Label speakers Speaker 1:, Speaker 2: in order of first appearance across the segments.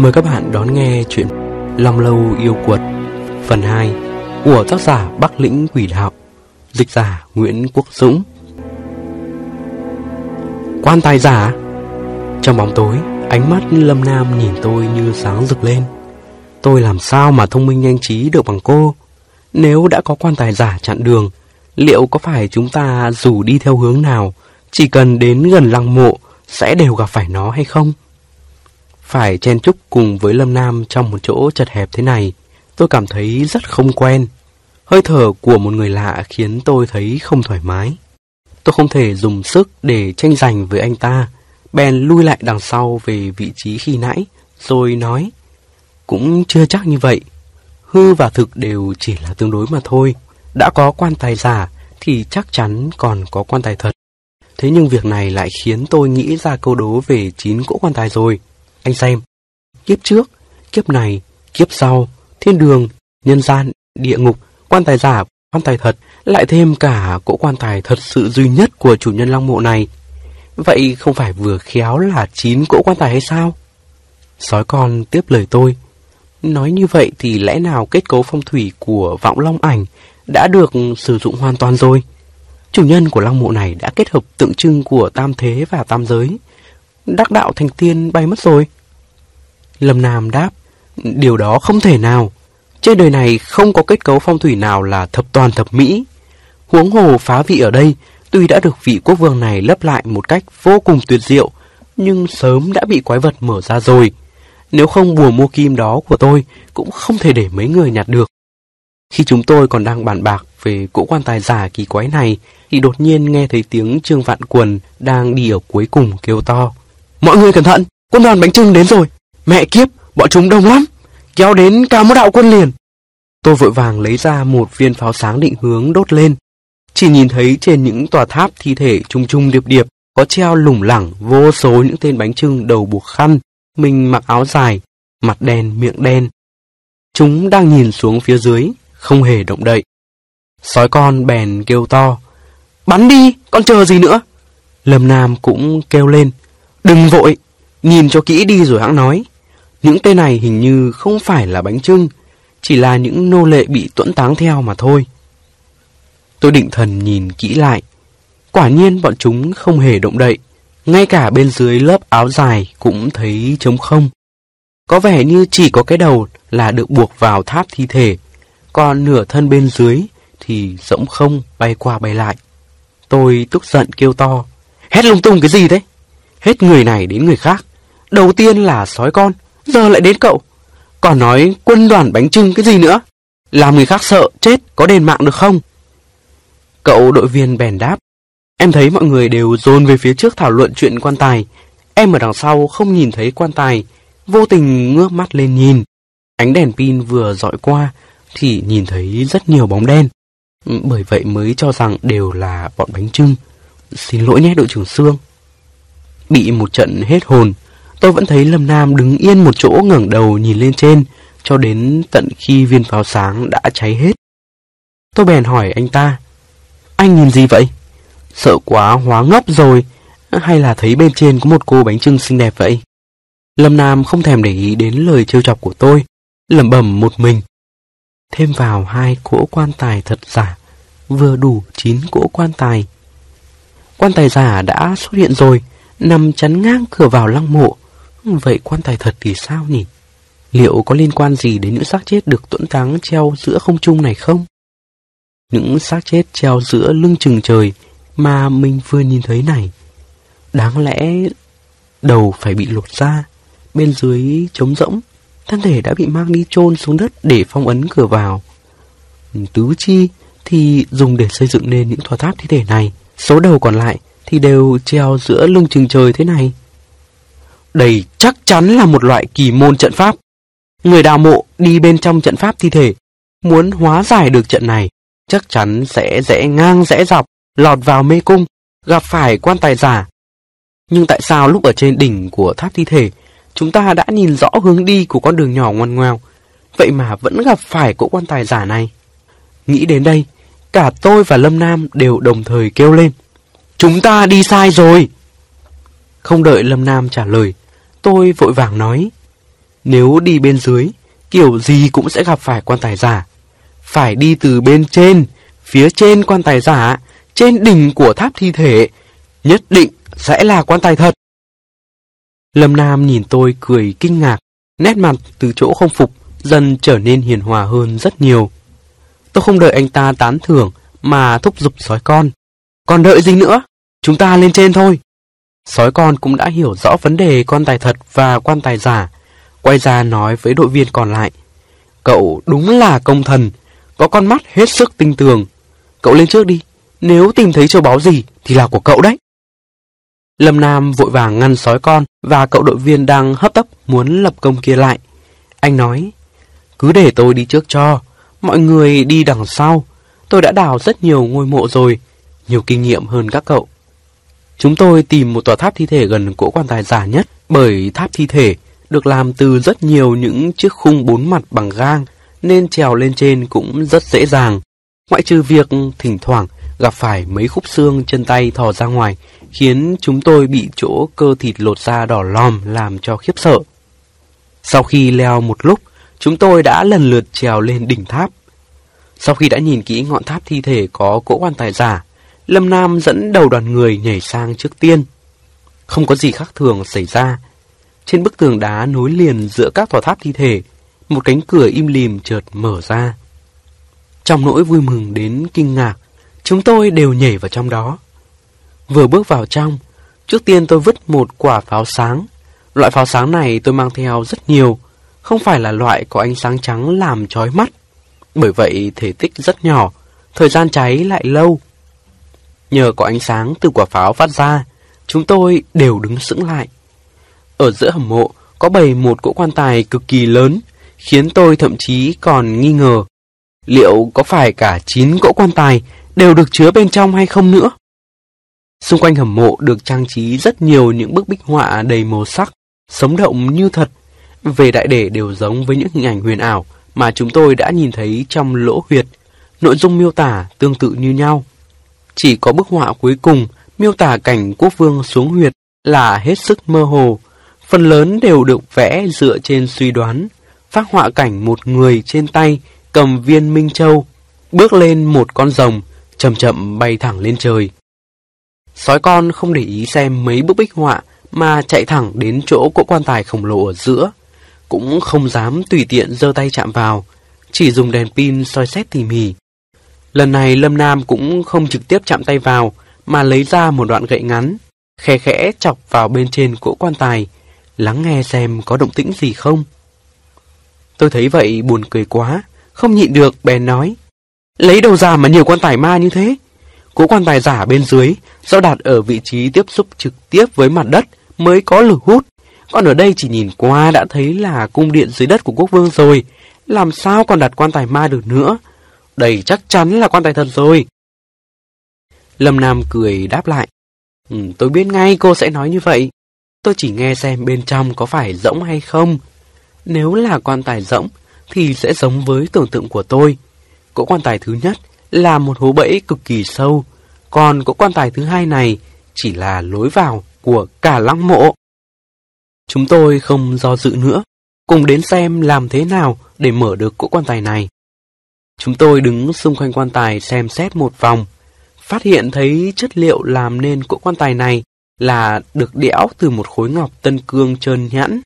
Speaker 1: Mời các bạn đón nghe chuyện Long Lâu Yêu Quật, Phần 2 của tác giả Bắc Lĩnh Quỷ Đạo, Dịch giả Nguyễn Quốc Dũng. Quan tài giả, Trong bóng tối, Ánh mắt Lâm Nam nhìn tôi như sáng rực lên. Tôi làm sao mà thông minh nhanh trí được bằng cô? Nếu đã có quan tài giả chặn đường, Liệu có phải chúng ta dù đi theo hướng nào, Chỉ cần đến gần lăng mộ Sẽ đều gặp phải nó hay không? Phải chen chúc cùng với Lâm Nam trong một chỗ chật hẹp thế này, tôi cảm thấy rất không quen. Hơi thở của một người lạ khiến tôi thấy không thoải mái. Tôi không thể dùng sức để tranh giành với anh ta, bèn lui lại đằng sau về vị trí khi nãy, rồi nói, cũng chưa chắc như vậy. Hư và thực đều chỉ là tương đối mà thôi. Đã có quan tài giả thì chắc chắn còn có quan tài thật. Thế nhưng việc này lại khiến tôi nghĩ ra câu đố về chín cỗ quan tài rồi. Anh xem, kiếp trước, kiếp này, kiếp sau, thiên đường, nhân gian, địa ngục, quan tài giả, quan tài thật, lại thêm cả cỗ quan tài thật sự duy nhất của chủ nhân lăng mộ này. Vậy không phải vừa khéo là chín cỗ quan tài hay sao? Sói con tiếp lời tôi. Nói như vậy thì lẽ nào kết cấu phong thủy của vọng long ảnh đã được sử dụng hoàn toàn rồi? Chủ nhân của lăng mộ này đã kết hợp tượng trưng của tam thế và tam giới, đắc đạo thành tiên bay mất rồi. Lâm Nam đáp, điều đó không thể nào. Trên đời này không có kết cấu phong thủy nào là thập toàn thập mỹ. Huống hồ phá vị ở đây, tuy đã được vị quốc vương này lấp lại một cách vô cùng tuyệt diệu, nhưng sớm đã bị quái vật mở ra rồi. Nếu không bùa mua kim đó của tôi, cũng không thể để mấy người nhặt được. Khi chúng tôi còn đang bàn bạc về cỗ quan tài giả kỳ quái này, thì đột nhiên nghe thấy tiếng Trương Vạn Quần đang đi ở cuối cùng kêu to. Mọi người cẩn thận, quân đoàn bánh trưng đến rồi. Mẹ kiếp, bọn chúng đông lắm. Kéo đến cả một đạo quân liền. Tôi vội vàng lấy ra một viên pháo sáng định hướng đốt lên. Chỉ nhìn thấy trên những tòa tháp thi thể trung trung điệp điệp có treo lủng lẳng vô số những tên bánh trưng đầu buộc khăn, mình mặc áo dài, mặt đen, miệng đen. Chúng đang nhìn xuống phía dưới, không hề động đậy. Sói con bèn kêu to. Bắn đi, con chờ gì nữa? Lâm Nam cũng kêu lên. Đừng vội, nhìn cho kỹ đi rồi hãng nói. Những tên này hình như không phải là bánh trưng, chỉ là những nô lệ bị tuẫn táng theo mà thôi. Tôi định thần nhìn kỹ lại. Quả nhiên bọn chúng không hề động đậy. Ngay cả bên dưới lớp áo dài cũng thấy trống không. Có vẻ như chỉ có cái đầu là được buộc vào tháp thi thể, còn nửa thân bên dưới thì rỗng không bay qua bay lại. Tôi tức giận kêu to. Hét lung tung cái gì đấy? Hết người này đến người khác. Đầu tiên là sói con, giờ lại đến cậu. Còn nói quân đoàn bánh trưng cái gì nữa? Làm người khác sợ, chết, có đền mạng được không? Cậu đội viên bèn đáp. Em thấy mọi người đều dồn về phía trước thảo luận chuyện quan tài. Em ở đằng sau không nhìn thấy quan tài, vô tình ngước mắt lên nhìn. Ánh đèn pin vừa dọi qua thì nhìn thấy rất nhiều bóng đen. Bởi vậy mới cho rằng đều là bọn bánh trưng. Xin lỗi nhé đội trưởng Sương. Bị một trận hết hồn, tôi vẫn thấy Lâm Nam đứng yên một chỗ ngẩng đầu nhìn lên trên, cho đến tận khi viên pháo sáng đã cháy hết. Tôi bèn hỏi anh ta, anh nhìn gì vậy? Sợ quá hóa ngốc rồi, hay là thấy bên trên có một cô bánh trưng xinh đẹp vậy? Lâm Nam không thèm để ý đến lời trêu chọc của tôi, lẩm bẩm một mình. Thêm vào hai cỗ quan tài thật giả, vừa đủ chín cỗ quan tài. Quan tài giả đã xuất hiện rồi, nằm chắn ngang cửa vào lăng mộ. Vậy quan tài thật thì sao nhỉ? Liệu có liên quan gì đến những xác chết được tuẫn táng treo giữa không trung này không? Những xác chết treo giữa lưng chừng trời mà mình vừa nhìn thấy này. Đáng lẽ đầu phải bị lột ra, bên dưới trống rỗng, thân thể đã bị mang đi chôn xuống đất để phong ấn cửa vào. Tứ chi thì dùng để xây dựng nên những tòa tháp thi thể này. Số đầu còn lại thì đều treo giữa lưng chừng trời thế này. Đây chắc chắn là một loại kỳ môn trận pháp. Người đào mộ đi bên trong trận pháp thi thể, muốn hóa giải được trận này, chắc chắn sẽ rẽ ngang rẽ dọc, lọt vào mê cung, gặp phải quan tài giả. Nhưng tại sao lúc ở trên đỉnh của tháp thi thể, chúng ta đã nhìn rõ hướng đi của con đường nhỏ ngoằn ngoèo, vậy mà vẫn gặp phải cỗ quan tài giả này? Nghĩ đến đây, cả tôi và Lâm Nam đều đồng thời kêu lên. Chúng ta đi sai rồi. Không đợi Lâm Nam trả lời, tôi vội vàng nói. Nếu đi bên dưới, kiểu gì cũng sẽ gặp phải quan tài giả. Phải đi từ bên trên, phía trên quan tài giả, trên đỉnh của tháp thi thể, nhất định sẽ là quan tài thật. Lâm Nam nhìn tôi cười kinh ngạc, nét mặt từ chỗ không phục dần trở nên hiền hòa hơn rất nhiều. Tôi không đợi anh ta tán thưởng mà thúc giục sói con. Còn đợi gì nữa? Chúng ta lên trên thôi. Sói con cũng đã hiểu rõ vấn đề quan tài thật và quan tài giả. Quay ra nói với đội viên còn lại. Cậu đúng là công thần, có con mắt hết sức tinh tường. Cậu lên trước đi, nếu tìm thấy châu báu gì thì là của cậu đấy. Lâm Nam vội vàng ngăn sói con và cậu đội viên đang hấp tấp muốn lập công kia lại. Anh nói, cứ để tôi đi trước cho, mọi người đi đằng sau. Tôi đã đào rất nhiều ngôi mộ rồi, nhiều kinh nghiệm hơn các cậu. Chúng tôi tìm một tòa tháp thi thể gần cỗ quan tài giả nhất bởi tháp thi thể được làm từ rất nhiều những chiếc khung bốn mặt bằng gang nên trèo lên trên cũng rất dễ dàng. Ngoại trừ việc thỉnh thoảng gặp phải mấy khúc xương chân tay thò ra ngoài khiến chúng tôi bị chỗ cơ thịt lột ra đỏ lòm làm cho khiếp sợ. Sau khi leo một lúc, chúng tôi đã lần lượt trèo lên đỉnh tháp. Sau khi đã nhìn kỹ ngọn tháp thi thể có cỗ quan tài giả, Lâm Nam dẫn đầu đoàn người nhảy sang trước tiên. Không có gì khác thường xảy ra. Trên bức tường đá nối liền giữa các tòa tháp thi thể, một cánh cửa im lìm chợt mở ra. Trong nỗi vui mừng đến kinh ngạc, chúng tôi đều nhảy vào trong đó. Vừa bước vào trong, trước tiên tôi vứt một quả pháo sáng. Loại pháo sáng này tôi mang theo rất nhiều, không phải là loại có ánh sáng trắng làm chói mắt. Bởi vậy thể tích rất nhỏ, thời gian cháy lại lâu. Nhờ có ánh sáng từ quả pháo phát ra, chúng tôi đều đứng sững lại. Ở giữa hầm mộ có bày một cỗ quan tài cực kỳ lớn, khiến tôi thậm chí còn nghi ngờ. Liệu có phải cả 9 cỗ quan tài đều được chứa bên trong hay không nữa? Xung quanh hầm mộ được trang trí rất nhiều những bức bích họa đầy màu sắc, sống động như thật. Về đại để đều giống với những hình ảnh huyền ảo mà chúng tôi đã nhìn thấy trong lỗ huyệt. Nội dung miêu tả tương tự như nhau. Chỉ có bức họa cuối cùng miêu tả cảnh quốc vương xuống huyệt là hết sức mơ hồ. Phần lớn đều được vẽ dựa trên suy đoán, phát họa cảnh một người trên tay cầm viên Minh Châu, bước lên một con rồng, chậm chậm bay thẳng lên trời. Sói con không để ý xem mấy bức bích họa mà chạy thẳng đến chỗ cỗ quan tài khổng lồ ở giữa. Cũng không dám tùy tiện giơ tay chạm vào, chỉ dùng đèn pin soi xét tỉ mỉ. Lần này Lâm Nam cũng không trực tiếp chạm tay vào, mà lấy ra một đoạn gậy ngắn, khe khẽ chọc vào bên trên cỗ quan tài, lắng nghe xem có động tĩnh gì không. Tôi thấy vậy buồn cười quá, không nhịn được bèn nói. Lấy đầu ra mà nhiều quan tài ma như thế. Cỗ quan tài giả bên dưới, do đặt ở vị trí tiếp xúc trực tiếp với mặt đất mới có lực hút. Còn ở đây chỉ nhìn qua đã thấy là cung điện dưới đất của quốc vương rồi. Làm sao còn đặt quan tài ma được nữa? Đây chắc chắn là quan tài thật rồi. Lâm Nam cười đáp lại. Ừ, tôi biết ngay cô sẽ nói như vậy. Tôi chỉ nghe xem bên trong có phải rỗng hay không. Nếu là quan tài rỗng, thì sẽ giống với tưởng tượng của tôi. Cỗ quan tài thứ nhất là một hố bẫy cực kỳ sâu, còn cỗ quan tài thứ hai này chỉ là lối vào của cả lăng mộ. Chúng tôi không do dự nữa, cùng đến xem làm thế nào để mở được cỗ quan tài này. Chúng tôi đứng xung quanh quan tài xem xét một vòng, phát hiện thấy chất liệu làm nên cỗ quan tài này là được đẽo từ một khối ngọc tân cương trơn nhẵn.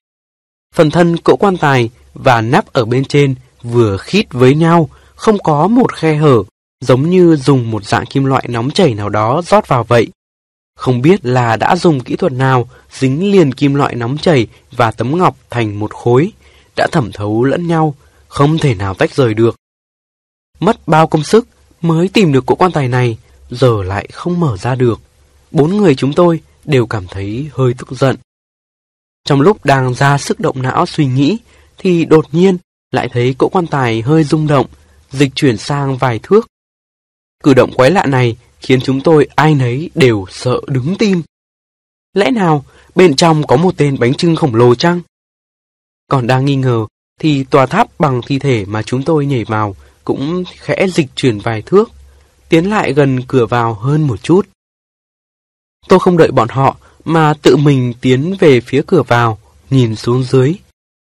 Speaker 1: Phần thân cỗ quan tài và nắp ở bên trên vừa khít với nhau, không có một khe hở, giống như dùng một dạng kim loại nóng chảy nào đó rót vào vậy. Không biết là đã dùng kỹ thuật nào dính liền kim loại nóng chảy và tấm ngọc thành một khối, đã thẩm thấu lẫn nhau, không thể nào tách rời được. Mất bao công sức mới tìm được cỗ quan tài này, giờ lại không mở ra được. Bốn người chúng tôi đều cảm thấy hơi tức giận. Trong lúc đang ra sức động não suy nghĩ, thì đột nhiên lại thấy cỗ quan tài hơi rung động, dịch chuyển sang vài thước. Cử động quái lạ này khiến chúng tôi ai nấy đều sợ đứng tim. Lẽ nào bên trong có một tên bánh trưng khổng lồ chăng? Còn đang nghi ngờ thì tòa tháp bằng thi thể mà chúng tôi nhảy vào cũng khẽ dịch chuyển vài thước, tiến lại gần cửa vào hơn một chút. Tôi không đợi bọn họ mà tự mình tiến về phía cửa vào, nhìn xuống dưới.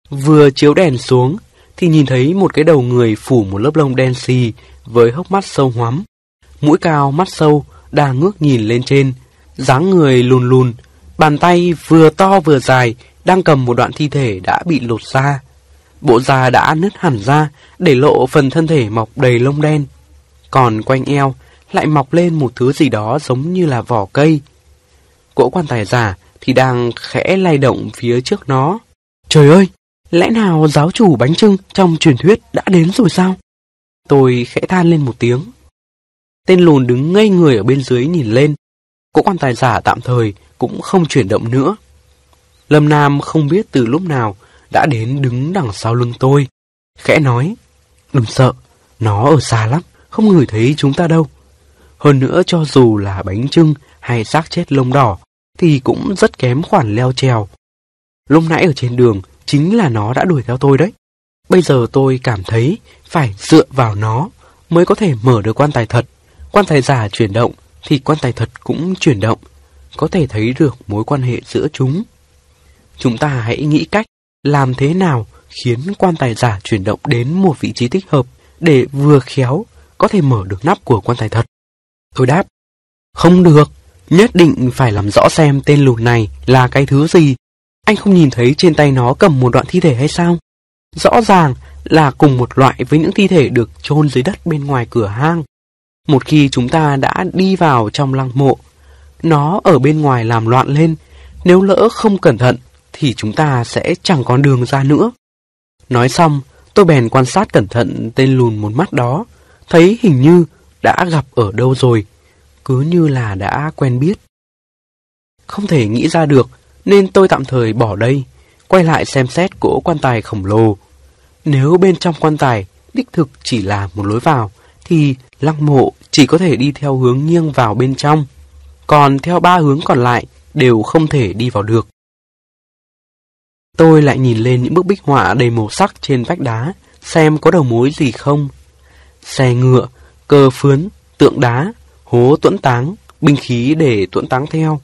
Speaker 1: Vừa chiếu đèn xuống thì nhìn thấy một cái đầu người phủ một lớp lông đen xì với hốc mắt sâu hoắm. Mũi cao, mắt sâu, đang ngước nhìn lên trên, dáng người lùn lùn, bàn tay vừa to vừa dài, đang cầm một đoạn thi thể đã bị lột ra. Bộ da đã nứt hẳn ra, để lộ phần thân thể mọc đầy lông đen. Còn quanh eo lại mọc lên một thứ gì đó giống như là vỏ cây. Cỗ quan tài giả thì đang khẽ lay động phía trước nó. Trời ơi, lẽ nào giáo chủ bánh trưng trong truyền thuyết đã đến rồi sao? Tôi khẽ than lên một tiếng. Tên lùn đứng ngây người ở bên dưới nhìn lên. Cỗ quan tài giả tạm thời cũng không chuyển động nữa. Lâm Nam không biết từ lúc nào đã đến đứng đằng sau lưng tôi. Khẽ nói, đừng sợ, nó ở xa lắm, không ngửi thấy chúng ta đâu. Hơn nữa cho dù là bánh trưng hay xác chết lông đỏ, thì cũng rất kém khoản leo trèo. Lúc nãy ở trên đường, chính là nó đã đuổi theo tôi đấy. Bây giờ tôi cảm thấy phải dựa vào nó mới có thể mở được quan tài thật. Quan tài giả chuyển động thì quan tài thật cũng chuyển động. Có thể thấy được mối quan hệ giữa chúng. Chúng ta hãy nghĩ cách làm thế nào khiến quan tài giả chuyển động đến một vị trí thích hợp để vừa khéo có thể mở được nắp của quan tài thật. Tôi đáp, không được, nhất định phải làm rõ xem tên lùn này là cái thứ gì. Anh không nhìn thấy trên tay nó cầm một đoạn thi thể hay sao? Rõ ràng là cùng một loại với những thi thể được chôn dưới đất bên ngoài cửa hang. Một khi chúng ta đã đi vào trong lăng mộ, nó ở bên ngoài làm loạn lên, nếu lỡ không cẩn thận thì chúng ta sẽ chẳng còn đường ra nữa. Nói xong, tôi bèn quan sát cẩn thận tên lùn một mắt đó, thấy hình như đã gặp ở đâu rồi, cứ như là đã quen biết. Không thể nghĩ ra được, nên tôi tạm thời bỏ đây, quay lại xem xét cỗ quan tài khổng lồ. Nếu bên trong quan tài đích thực chỉ là một lối vào, thì lăng mộ chỉ có thể đi theo hướng nghiêng vào bên trong, còn theo ba hướng còn lại đều không thể đi vào được. Tôi lại nhìn lên những bức bích họa đầy màu sắc trên vách đá, xem có đầu mối gì không. Xe ngựa, cơ phướn, tượng đá, hố tuẫn táng, binh khí để tuẫn táng theo.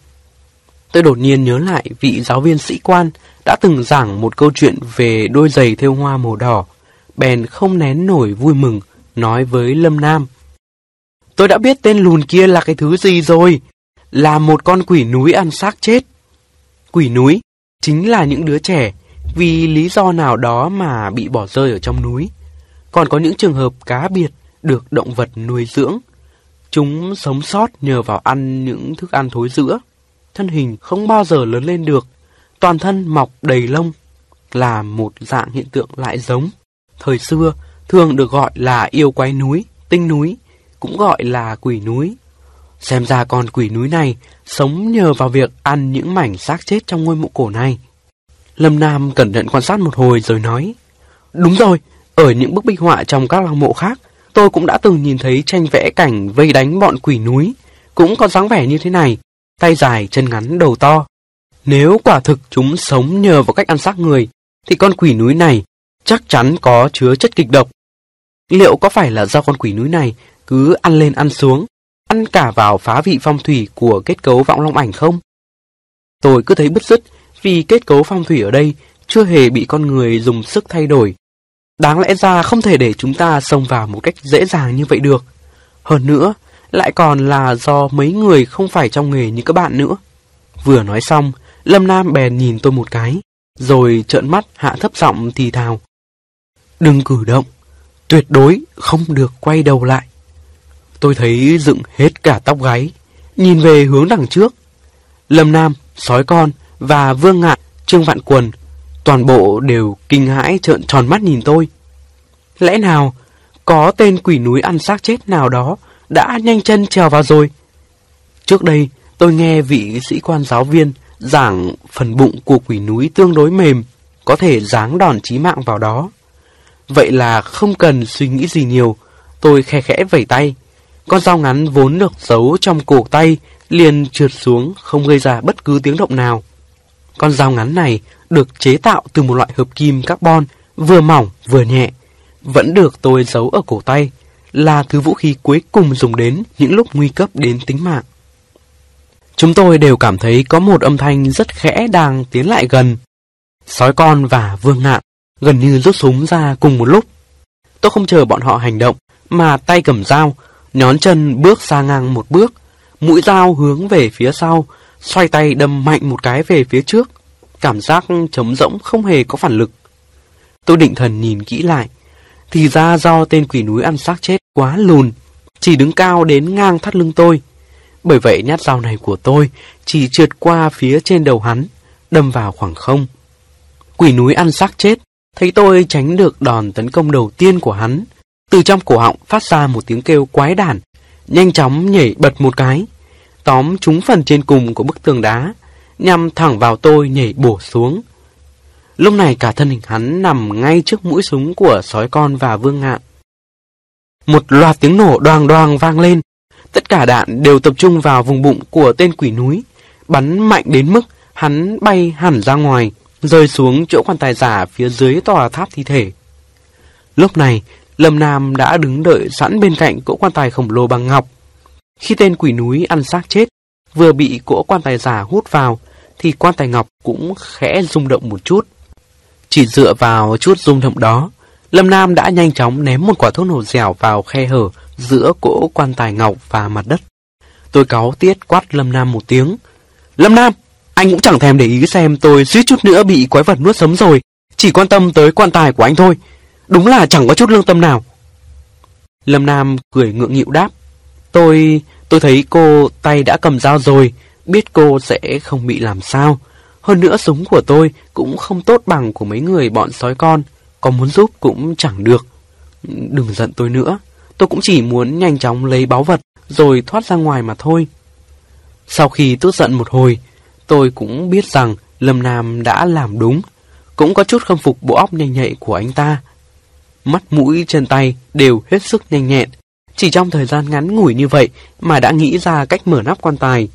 Speaker 1: Tôi đột nhiên nhớ lại vị giáo viên sĩ quan đã từng giảng một câu chuyện về đôi giày thêu hoa màu đỏ, bèn không nén nổi vui mừng, nói với Lâm Nam. Tôi đã biết tên lùn kia là cái thứ gì rồi, là một con quỷ núi ăn xác chết. Quỷ núi chính là những đứa trẻ vì lý do nào đó mà bị bỏ rơi ở trong núi. Còn có những trường hợp cá biệt được động vật nuôi dưỡng. Chúng sống sót nhờ vào ăn những thức ăn thối rữa. Thân hình không bao giờ lớn lên được, toàn thân mọc đầy lông, là một dạng hiện tượng lại giống. Thời xưa thường được gọi là yêu quái núi, tinh núi, cũng gọi là quỷ núi. Xem ra con quỷ núi này sống nhờ vào việc ăn những mảnh xác chết trong ngôi mộ cổ này. Lâm Nam cẩn thận quan sát một hồi rồi nói, Đúng rồi, ở những bức bích họa trong các lăng mộ khác, tôi cũng đã từng nhìn thấy tranh vẽ cảnh vây đánh bọn quỷ núi, cũng có dáng vẻ như thế này, tay dài, chân ngắn, đầu to. Nếu quả thực chúng sống nhờ vào cách ăn xác người, thì con quỷ núi này chắc chắn có chứa chất kịch độc. Liệu có phải là do con quỷ núi này cứ ăn lên ăn xuống, ăn cả vào phá vị phong thủy của kết cấu vọng long ảnh không? Tôi cứ thấy bứt rứt vì kết cấu phong thủy ở đây chưa hề bị con người dùng sức thay đổi. Đáng lẽ ra không thể để chúng ta xông vào một cách dễ dàng như vậy được. Hơn nữa, lại còn là do mấy người không phải trong nghề như các bạn nữa. Vừa nói xong, Lâm Nam bèn nhìn tôi một cái, rồi trợn mắt hạ thấp giọng thì thào. Đừng cử động, tuyệt đối không được quay đầu lại. Tôi thấy dựng hết cả tóc gáy, nhìn về hướng đằng trước. Lâm Nam, sói con và Vương Ngạn, Trương Vạn Quần, toàn bộ đều kinh hãi trợn tròn mắt nhìn tôi. Lẽ nào có tên quỷ núi ăn xác chết nào đó đã nhanh chân trèo vào rồi? Trước đây, tôi nghe vị sĩ quan giáo viên giảng phần bụng của quỷ núi tương đối mềm, có thể giáng đòn chí mạng vào đó. Vậy là không cần suy nghĩ gì nhiều, tôi khe khẽ vẩy tay. Con dao ngắn vốn được giấu trong cổ tay liền trượt xuống không gây ra bất cứ tiếng động nào. Con dao ngắn này được chế tạo từ một loại hợp kim carbon vừa mỏng vừa nhẹ, vẫn được tôi giấu ở cổ tay, là thứ vũ khí cuối cùng dùng đến những lúc nguy cấp đến tính mạng. Chúng tôi đều cảm thấy có một âm thanh rất khẽ đang tiến lại gần. Sói con và vương ngạn gần như rút súng ra cùng một lúc. Tôi không chờ bọn họ hành động, mà tay cầm dao, nhón chân bước xa ngang một bước, mũi dao hướng về phía sau, xoay tay đâm mạnh một cái về phía trước. Cảm giác trống rỗng không hề có phản lực. Tôi định thần nhìn kỹ lại, thì ra do tên quỷ núi ăn xác chết quá lùn, chỉ đứng cao đến ngang thắt lưng tôi. Bởi vậy nhát dao này của tôi chỉ trượt qua phía trên đầu hắn, đâm vào khoảng không. Quỷ núi ăn xác chết, thấy tôi tránh được đòn tấn công đầu tiên của hắn. Từ trong cổ họng phát ra một tiếng kêu quái đản, nhanh chóng nhảy bật một cái, tóm trúng phần trên cùng của bức tường đá, nhằm thẳng vào tôi nhảy bổ xuống. Lúc này cả thân hình hắn nằm ngay trước mũi súng của sói con và vương ngạn. Một loạt tiếng nổ đoàng đoàng vang lên. Tất cả đạn đều tập trung vào vùng bụng của tên quỷ núi. Bắn mạnh đến mức hắn bay hẳn ra ngoài, rơi xuống chỗ quan tài giả phía dưới tòa tháp thi thể. Lúc này, Lâm Nam đã đứng đợi sẵn bên cạnh cỗ quan tài khổng lồ bằng ngọc. Khi tên quỷ núi ăn xác chết, vừa bị cỗ quan tài giả hút vào, thì quan tài ngọc cũng khẽ rung động một chút. Chỉ dựa vào chút rung động đó, Lâm Nam đã nhanh chóng ném một quả thuốc nổ dẻo vào khe hở giữa cỗ quan tài ngọc và mặt đất. Tôi cáo tiết quát Lâm Nam một tiếng. Lâm Nam, anh cũng chẳng thèm để ý xem tôi suýt chút nữa bị quái vật nuốt sống rồi. Chỉ quan tâm tới quan tài của anh thôi. Đúng là chẳng có chút lương tâm nào. Lâm Nam cười ngượng nghịu đáp. Tôi... tôi thấy cô tay đã cầm dao rồi. Biết cô sẽ không bị làm sao. Hơn nữa súng của tôi cũng không tốt bằng của mấy người bọn sói con. Có muốn giúp cũng chẳng được. Đừng giận tôi nữa. Tôi cũng chỉ muốn nhanh chóng lấy báu vật rồi thoát ra ngoài mà thôi. Sau khi tức giận một hồi, tôi cũng biết rằng Lâm Nam đã làm đúng. Cũng có chút khâm phục bộ óc nhanh nhạy của anh ta. Mắt mũi chân tay đều hết sức nhanh nhẹn. Chỉ trong thời gian ngắn ngủi như vậy mà đã nghĩ ra cách mở nắp quan tài.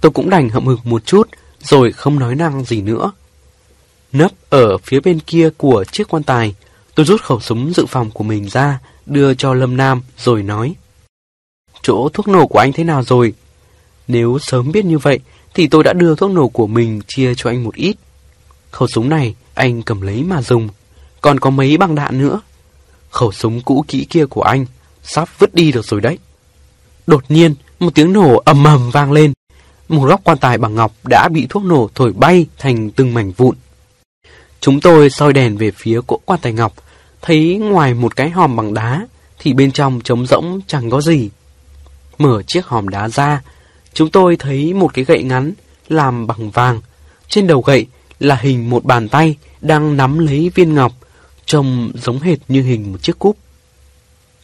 Speaker 1: Tôi cũng đành hậm hực một chút rồi không nói năng gì nữa. Nấp ở phía bên kia của chiếc quan tài, tôi rút khẩu súng dự phòng của mình ra, đưa cho Lâm Nam rồi nói. Chỗ thuốc nổ của anh thế nào rồi? Nếu sớm biết như vậy, thì tôi đã đưa thuốc nổ của mình chia cho anh một ít. Khẩu súng này anh cầm lấy mà dùng, còn có mấy băng đạn nữa. Khẩu súng cũ kỹ kia của anh sắp vứt đi được rồi đấy. Đột nhiên, một tiếng nổ ầm ầm vang lên. Một góc quan tài bằng ngọc đã bị thuốc nổ thổi bay thành từng mảnh vụn. Chúng tôi soi đèn về phía cỗ quan tài ngọc, thấy ngoài một cái hòm bằng đá, thì bên trong trống rỗng chẳng có gì. Mở chiếc hòm đá ra, chúng tôi thấy một cái gậy ngắn làm bằng vàng. Trên đầu gậy là hình một bàn tay đang nắm lấy viên ngọc, trông giống hệt như hình một chiếc cúp.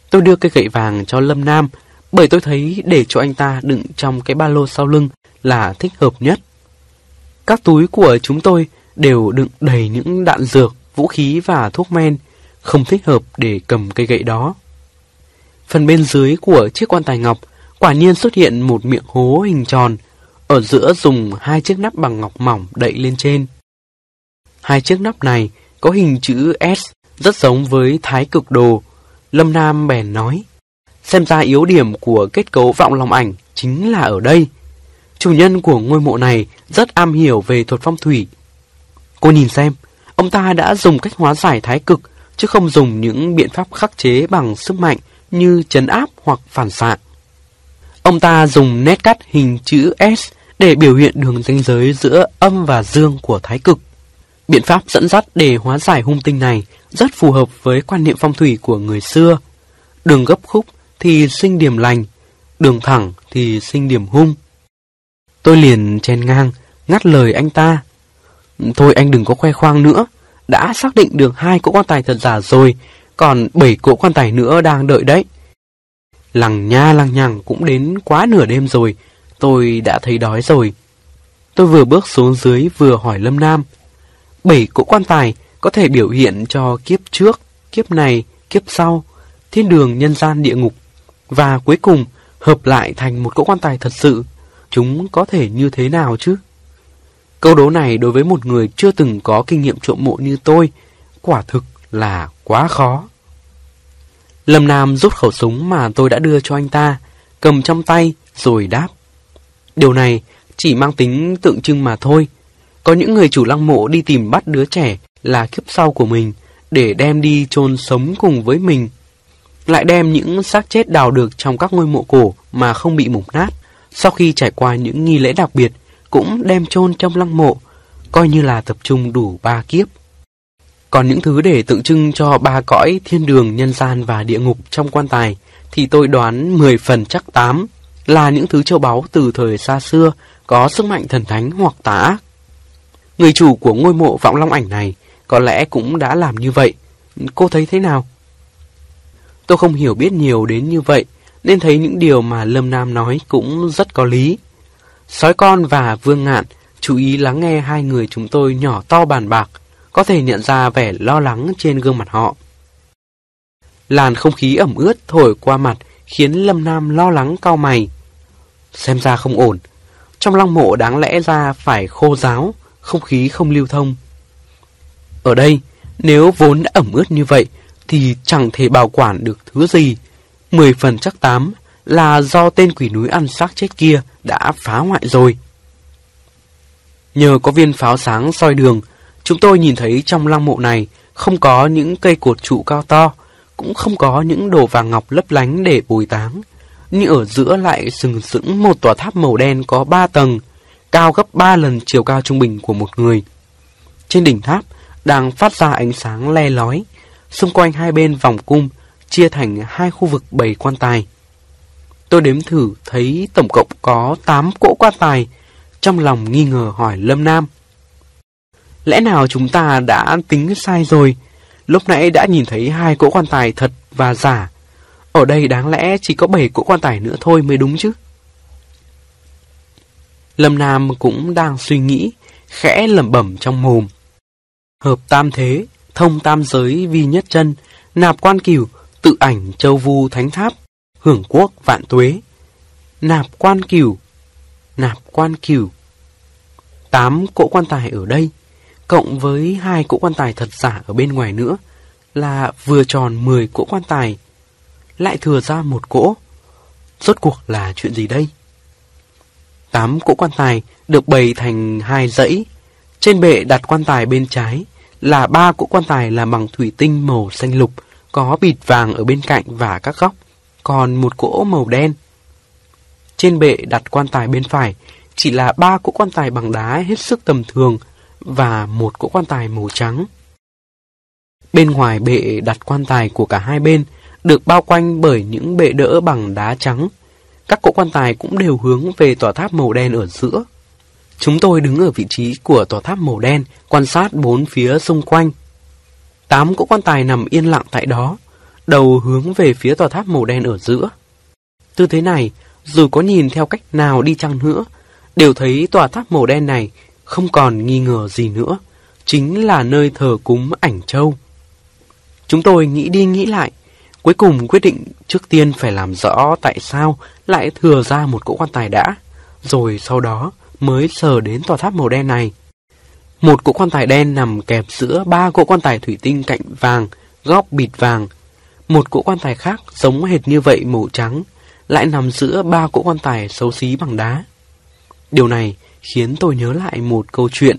Speaker 1: Tôi đưa cây gậy vàng cho Lâm Nam, bởi tôi thấy để cho anh ta đựng trong cái ba lô sau lưng là thích hợp nhất. Các túi của chúng tôi đều đựng đầy những đạn dược, vũ khí và thuốc men, không thích hợp để cầm cây gậy đó. Phần bên dưới của chiếc quan tài ngọc quả nhiên xuất hiện một miệng hố hình tròn, ở giữa dùng hai chiếc nắp bằng ngọc mỏng đậy lên trên. Hai chiếc nắp này có hình chữ S, rất giống với thái cực đồ. Lâm Nam bèn nói, xem ra yếu điểm của kết cấu vọng lòng ảnh chính là ở đây. Chủ nhân của ngôi mộ này rất am hiểu về thuật phong thủy, Cô nhìn xem, ông ta đã dùng cách hóa giải thái cực, chứ không dùng những biện pháp khắc chế bằng sức mạnh như chấn áp hoặc phản xạ. Ông ta dùng nét cắt hình chữ S để biểu hiện đường ranh giới giữa âm và dương của thái cực. Biện pháp dẫn dắt để hóa giải hung tinh này rất phù hợp với quan niệm phong thủy của người xưa. Đường gấp khúc thì sinh điểm lành, đường thẳng thì sinh điểm hung. Tôi liền chen ngang, ngắt lời anh ta. Thôi anh đừng có khoe khoang nữa. Đã xác định được hai cỗ quan tài thật giả rồi, còn bảy cỗ quan tài nữa đang đợi đấy. Lằng nha lằng nhằng cũng đến quá nửa đêm rồi, tôi đã thấy đói rồi. Tôi vừa bước xuống dưới vừa hỏi Lâm Nam. Bảy cỗ quan tài có thể biểu hiện cho kiếp trước, kiếp này, kiếp sau, thiên đường nhân gian địa ngục. Và cuối cùng hợp lại thành một cỗ quan tài thật sự. Chúng có thể như thế nào chứ? Câu đố này đối với một người chưa từng có kinh nghiệm trộm mộ như tôi, quả thực là quá khó. Lâm Nam rút khẩu súng mà tôi đã đưa cho anh ta, cầm trong tay rồi đáp. Điều này chỉ mang tính tượng trưng mà thôi. Có những người chủ lăng mộ đi tìm bắt đứa trẻ là kiếp sau của mình để đem đi chôn sống cùng với mình. Lại đem những xác chết đào được trong các ngôi mộ cổ mà không bị mục nát, sau khi trải qua những nghi lễ đặc biệt, cũng đem chôn trong lăng mộ, coi như là tập trung đủ ba kiếp. Còn những thứ để tượng trưng cho ba cõi thiên đường, nhân gian và địa ngục trong quan tài thì tôi đoán 10 phần chắc 8 là những thứ châu báu từ thời xa xưa có sức mạnh thần thánh hoặc tà ác. Người chủ của ngôi mộ vọng long ảnh này có lẽ cũng đã làm như vậy. Cô thấy thế nào? Tôi không hiểu biết nhiều đến như vậy, nên thấy những điều mà Lâm Nam nói cũng rất có lý. Sói con và Vương Ngạn chú ý lắng nghe hai người chúng tôi nhỏ to bàn bạc, có thể nhận ra vẻ lo lắng trên gương mặt họ. Làn không khí ẩm ướt thổi qua mặt khiến Lâm Nam lo lắng cao mày. Xem ra không ổn, trong lăng mộ đáng lẽ ra phải khô ráo, không khí không lưu thông. Ở đây, nếu vốn đã ẩm ướt như vậy, thì chẳng thể bảo quản được thứ gì. Mười phần chắc tám là do tên quỷ núi ăn xác chết kia đã phá hoại rồi. Nhờ có viên pháo sáng soi đường, chúng tôi nhìn thấy trong lăng mộ này không có những cây cột trụ cao to, cũng không có những đồ vàng ngọc lấp lánh để bồi táng. Nhưng ở giữa lại sừng sững một tòa tháp màu đen có ba tầng, cao gấp ba lần chiều cao trung bình của một người. Trên đỉnh tháp đang phát ra ánh sáng le lói, xung quanh hai bên vòng cung chia thành hai khu vực bầy quan tài. Tôi đếm thử thấy tổng cộng có 8 cỗ quan tài, trong lòng nghi ngờ hỏi Lâm Nam. Lẽ nào chúng ta đã tính sai rồi? Lúc nãy đã nhìn thấy hai cỗ quan tài thật và giả. Ở đây đáng lẽ chỉ có 7 cỗ quan tài nữa thôi mới đúng chứ. Lâm Nam cũng đang suy nghĩ, khẽ lẩm bẩm trong mồm. Hợp tam thế, thông tam giới vi nhất chân, nạp quan cửu, tự ảnh châu vu thánh tháp, hưởng quốc vạn tuế. Nạp quan cửu, nạp quan cửu. Tám cỗ quan tài ở đây, cộng với hai cỗ quan tài thật giả ở bên ngoài nữa, là vừa tròn 10 cỗ quan tài. Lại thừa ra một cỗ. Rốt cuộc là chuyện gì đây? Tám cỗ quan tài được bày thành hai dãy. Trên bệ đặt quan tài bên trái là ba cỗ quan tài làm bằng thủy tinh màu xanh lục, có bịt vàng ở bên cạnh và các góc, còn một cỗ màu đen. Trên bệ đặt quan tài bên phải chỉ là ba cỗ quan tài bằng đá hết sức tầm thường và một cỗ quan tài màu trắng. Bên ngoài bệ đặt quan tài của cả hai bên được bao quanh bởi những bệ đỡ bằng đá trắng. Các cỗ quan tài cũng đều hướng về tòa tháp màu đen ở giữa. Chúng tôi đứng ở vị trí của tòa tháp màu đen, quan sát bốn phía xung quanh. Tám cỗ quan tài nằm yên lặng tại đó, đầu hướng về phía tòa tháp màu đen ở giữa. Tư thế này, dù có nhìn theo cách nào đi chăng nữa, đều thấy tòa tháp màu đen này không còn nghi ngờ gì nữa, chính là nơi thờ cúng ảnh châu. Chúng tôi nghĩ đi nghĩ lại, cuối cùng quyết định trước tiên phải làm rõ tại sao lại thừa ra một cỗ quan tài đã, rồi sau đó mới sờ đến tòa tháp màu đen này. Một cỗ quan tài đen nằm kẹp giữa ba cỗ quan tài thủy tinh cạnh vàng, góc bịt vàng. Một cỗ quan tài khác giống hệt như vậy màu trắng, lại nằm giữa ba cỗ quan tài xấu xí bằng đá. Điều này khiến tôi nhớ lại một câu chuyện.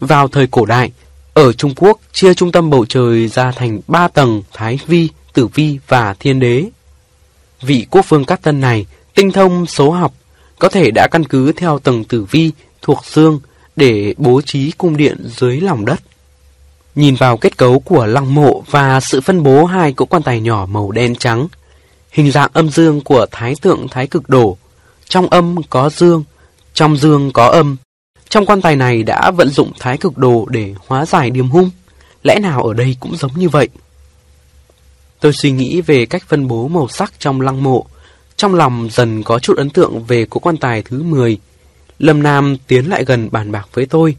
Speaker 1: Vào thời cổ đại, ở Trung Quốc chia trung tâm bầu trời ra thành ba tầng Thái Vi, Tử Vi và Thiên Đế. Vị quốc vương Cát Tân này tinh thông số học, có thể đã căn cứ theo tầng Tử Vi thuộc xương để bố trí cung điện dưới lòng đất. Nhìn vào kết cấu của lăng mộ và sự phân bố hai cỗ quan tài nhỏ màu đen trắng, hình dạng âm dương của thái tượng thái cực đổ, trong âm có dương, trong dương có âm. Trong quan tài này đã vận dụng thái cực đồ để hóa giải điềm hung. Lẽ nào ở đây cũng giống như vậy? Tôi suy nghĩ về cách phân bố màu sắc trong lăng mộ. Trong lòng dần có chút ấn tượng về cố quan tài thứ 10. Lâm Nam tiến lại gần bàn bạc với tôi.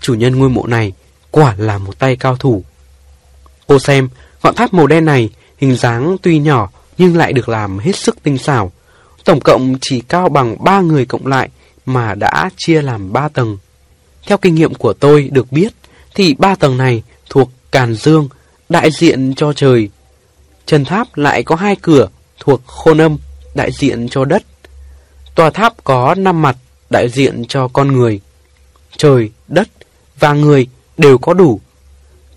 Speaker 1: Chủ nhân ngôi mộ này quả là một tay cao thủ. Cô xem, ngọn tháp màu đen này hình dáng tuy nhỏ nhưng lại được làm hết sức tinh xảo. Tổng cộng chỉ cao bằng ba người cộng lại mà đã chia làm ba tầng. Theo kinh nghiệm của tôi được biết, thì ba tầng này thuộc Càn Dương, đại diện cho trời. Trần tháp lại có hai cửa thuộc Khôn Âm, đại diện cho đất. Tòa tháp có năm mặt, đại diện cho con người. Trời, đất và người đều có đủ.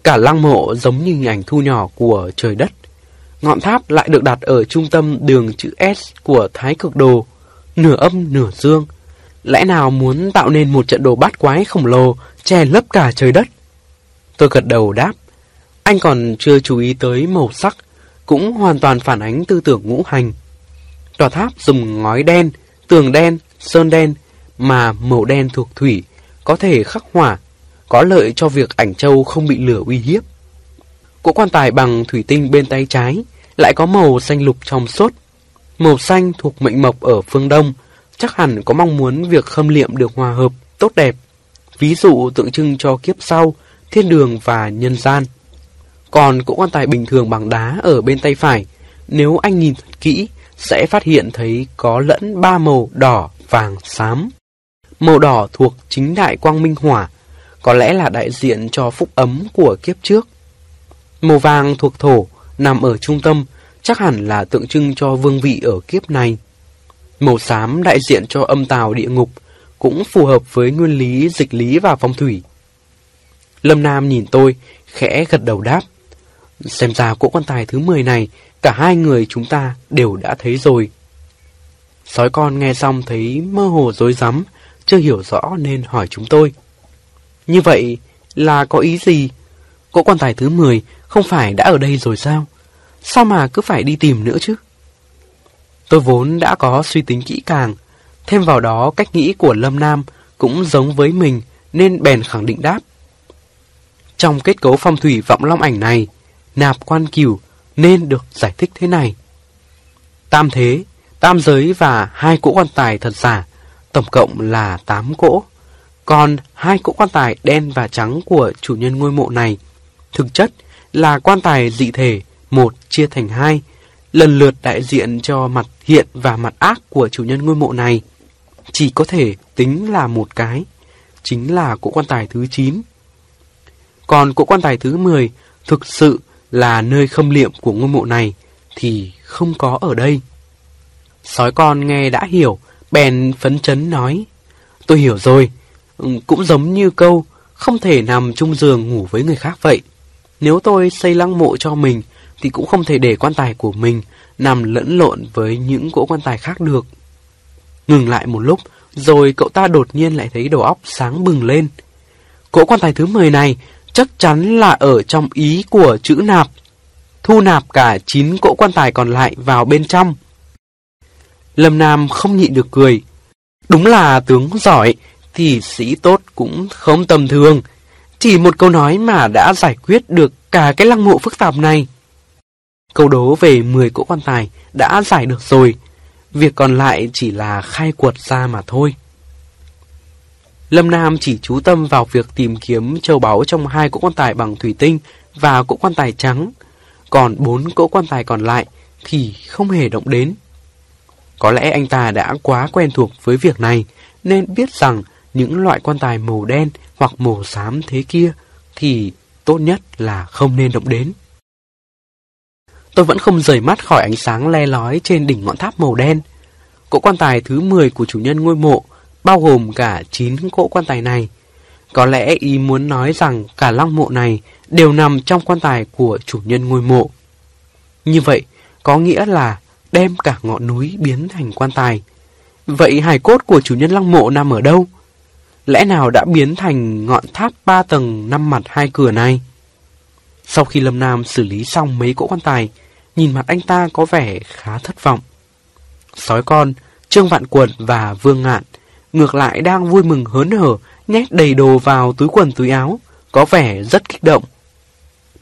Speaker 1: Cả lăng mộ giống như hình ảnh thu nhỏ của trời đất. Ngọn tháp lại được đặt ở trung tâm đường chữ S của Thái Cực Đồ, nửa âm nửa dương. Lẽ nào muốn tạo nên một trận đồ bát quái khổng lồ che lấp cả trời đất? Tôi gật đầu đáp. Anh còn chưa chú ý tới màu sắc, cũng hoàn toàn phản ánh tư tưởng ngũ hành. Tòa tháp dùng ngói đen, tường đen, sơn đen, mà màu đen thuộc thủy, có thể khắc hỏa, có lợi cho việc ảnh châu không bị lửa uy hiếp. Cỗ quan tài bằng thủy tinh bên tay trái lại có màu xanh lục trong suốt. Màu xanh thuộc mệnh mộc ở phương Đông, chắc hẳn có mong muốn việc khâm liệm được hòa hợp, tốt đẹp. Ví dụ tượng trưng cho kiếp sau, thiên đường và nhân gian. Còn cỗ quan tài bình thường bằng đá ở bên tay phải, nếu anh nhìn thật kỹ, sẽ phát hiện thấy có lẫn ba màu đỏ, vàng, xám. Màu đỏ thuộc chính đại quang minh hỏa, có lẽ là đại diện cho phúc ấm của kiếp trước. Màu vàng thuộc thổ, nằm ở trung tâm, chắc hẳn là tượng trưng cho vương vị ở kiếp này. Màu xám đại diện cho âm tào địa ngục, cũng phù hợp với nguyên lý dịch lý và phong thủy. Lâm Nam nhìn tôi, khẽ gật đầu đáp. Xem ra cỗ quan tài thứ 10 này, cả hai người chúng ta đều đã thấy rồi. Sói con nghe xong thấy mơ hồ dối rắm chưa hiểu rõ nên hỏi chúng tôi. Như vậy là có ý gì? Cỗ quan tài thứ 10 không phải đã ở đây rồi sao? Sao mà cứ phải đi tìm nữa chứ? Tôi vốn đã có suy tính kỹ càng, thêm vào đó cách nghĩ của Lâm Nam cũng giống với mình nên bèn khẳng định đáp. Trong kết cấu phong thủy vọng long ảnh này, nạp quan cửu nên được giải thích thế này. Tam thế, tam giới và hai cỗ quan tài thật giả, tổng cộng là 8 cỗ. Còn hai cỗ quan tài đen và trắng của chủ nhân ngôi mộ này, thực chất là quan tài dị thể, một chia thành hai, lần lượt đại diện cho mặt hiện và mặt ác của chủ nhân ngôi mộ này. Chỉ có thể tính là một cái, chính là cỗ quan tài thứ 9. Còn cỗ quan tài thứ 10 thực sự là nơi khâm liệm của ngôi mộ này thì không có ở đây. Sói con nghe đã hiểu, bèn phấn chấn nói. Tôi hiểu rồi, cũng giống như câu không thể nằm chung giường ngủ với người khác vậy. Nếu tôi xây lăng mộ cho mình thì cũng không thể để quan tài của mình nằm lẫn lộn với những cỗ quan tài khác được. Ngừng lại một lúc, rồi cậu ta đột nhiên lại thấy đầu óc sáng bừng lên. Cỗ quan tài thứ 10 này chắc chắn là ở trong ý của chữ nạp. Thu nạp cả 9 cỗ quan tài còn lại vào bên trong. Lâm Nam không nhịn được cười. Đúng là tướng giỏi, thì sĩ tốt cũng không tầm thường. Chỉ một câu nói mà đã giải quyết được cả cái lăng mộ phức tạp này. Câu đố về 10 cỗ quan tài đã giải được rồi. Việc còn lại chỉ là khai quật ra mà thôi. Lâm Nam chỉ chú tâm vào việc tìm kiếm châu báu trong hai cỗ quan tài bằng thủy tinh và cỗ quan tài trắng. Còn bốn cỗ quan tài còn lại thì không hề động đến. Có lẽ anh ta đã quá quen thuộc với việc này, nên biết rằng những loại quan tài màu đen hoặc màu xám thế kia thì tốt nhất là không nên động đến. Tôi vẫn không rời mắt khỏi ánh sáng le lói trên đỉnh ngọn tháp màu đen. Cỗ quan tài thứ 10 của chủ nhân ngôi mộ bao gồm cả chín cỗ quan tài này. Có lẽ ý muốn nói rằng cả lăng mộ này đều nằm trong quan tài của chủ nhân ngôi mộ. Như vậy, có nghĩa là đem cả ngọn núi biến thành quan tài. Vậy hài cốt của chủ nhân lăng mộ nằm ở đâu? Lẽ nào đã biến thành ngọn tháp ba tầng năm mặt hai cửa này? Sau khi Lâm Nam xử lý xong mấy cỗ quan tài, nhìn mặt anh ta có vẻ khá thất vọng. Sói con, Trương Vạn Quần và Vương Ngạn ngược lại đang vui mừng hớn hở, nhét đầy đồ vào túi quần túi áo, có vẻ rất kích động.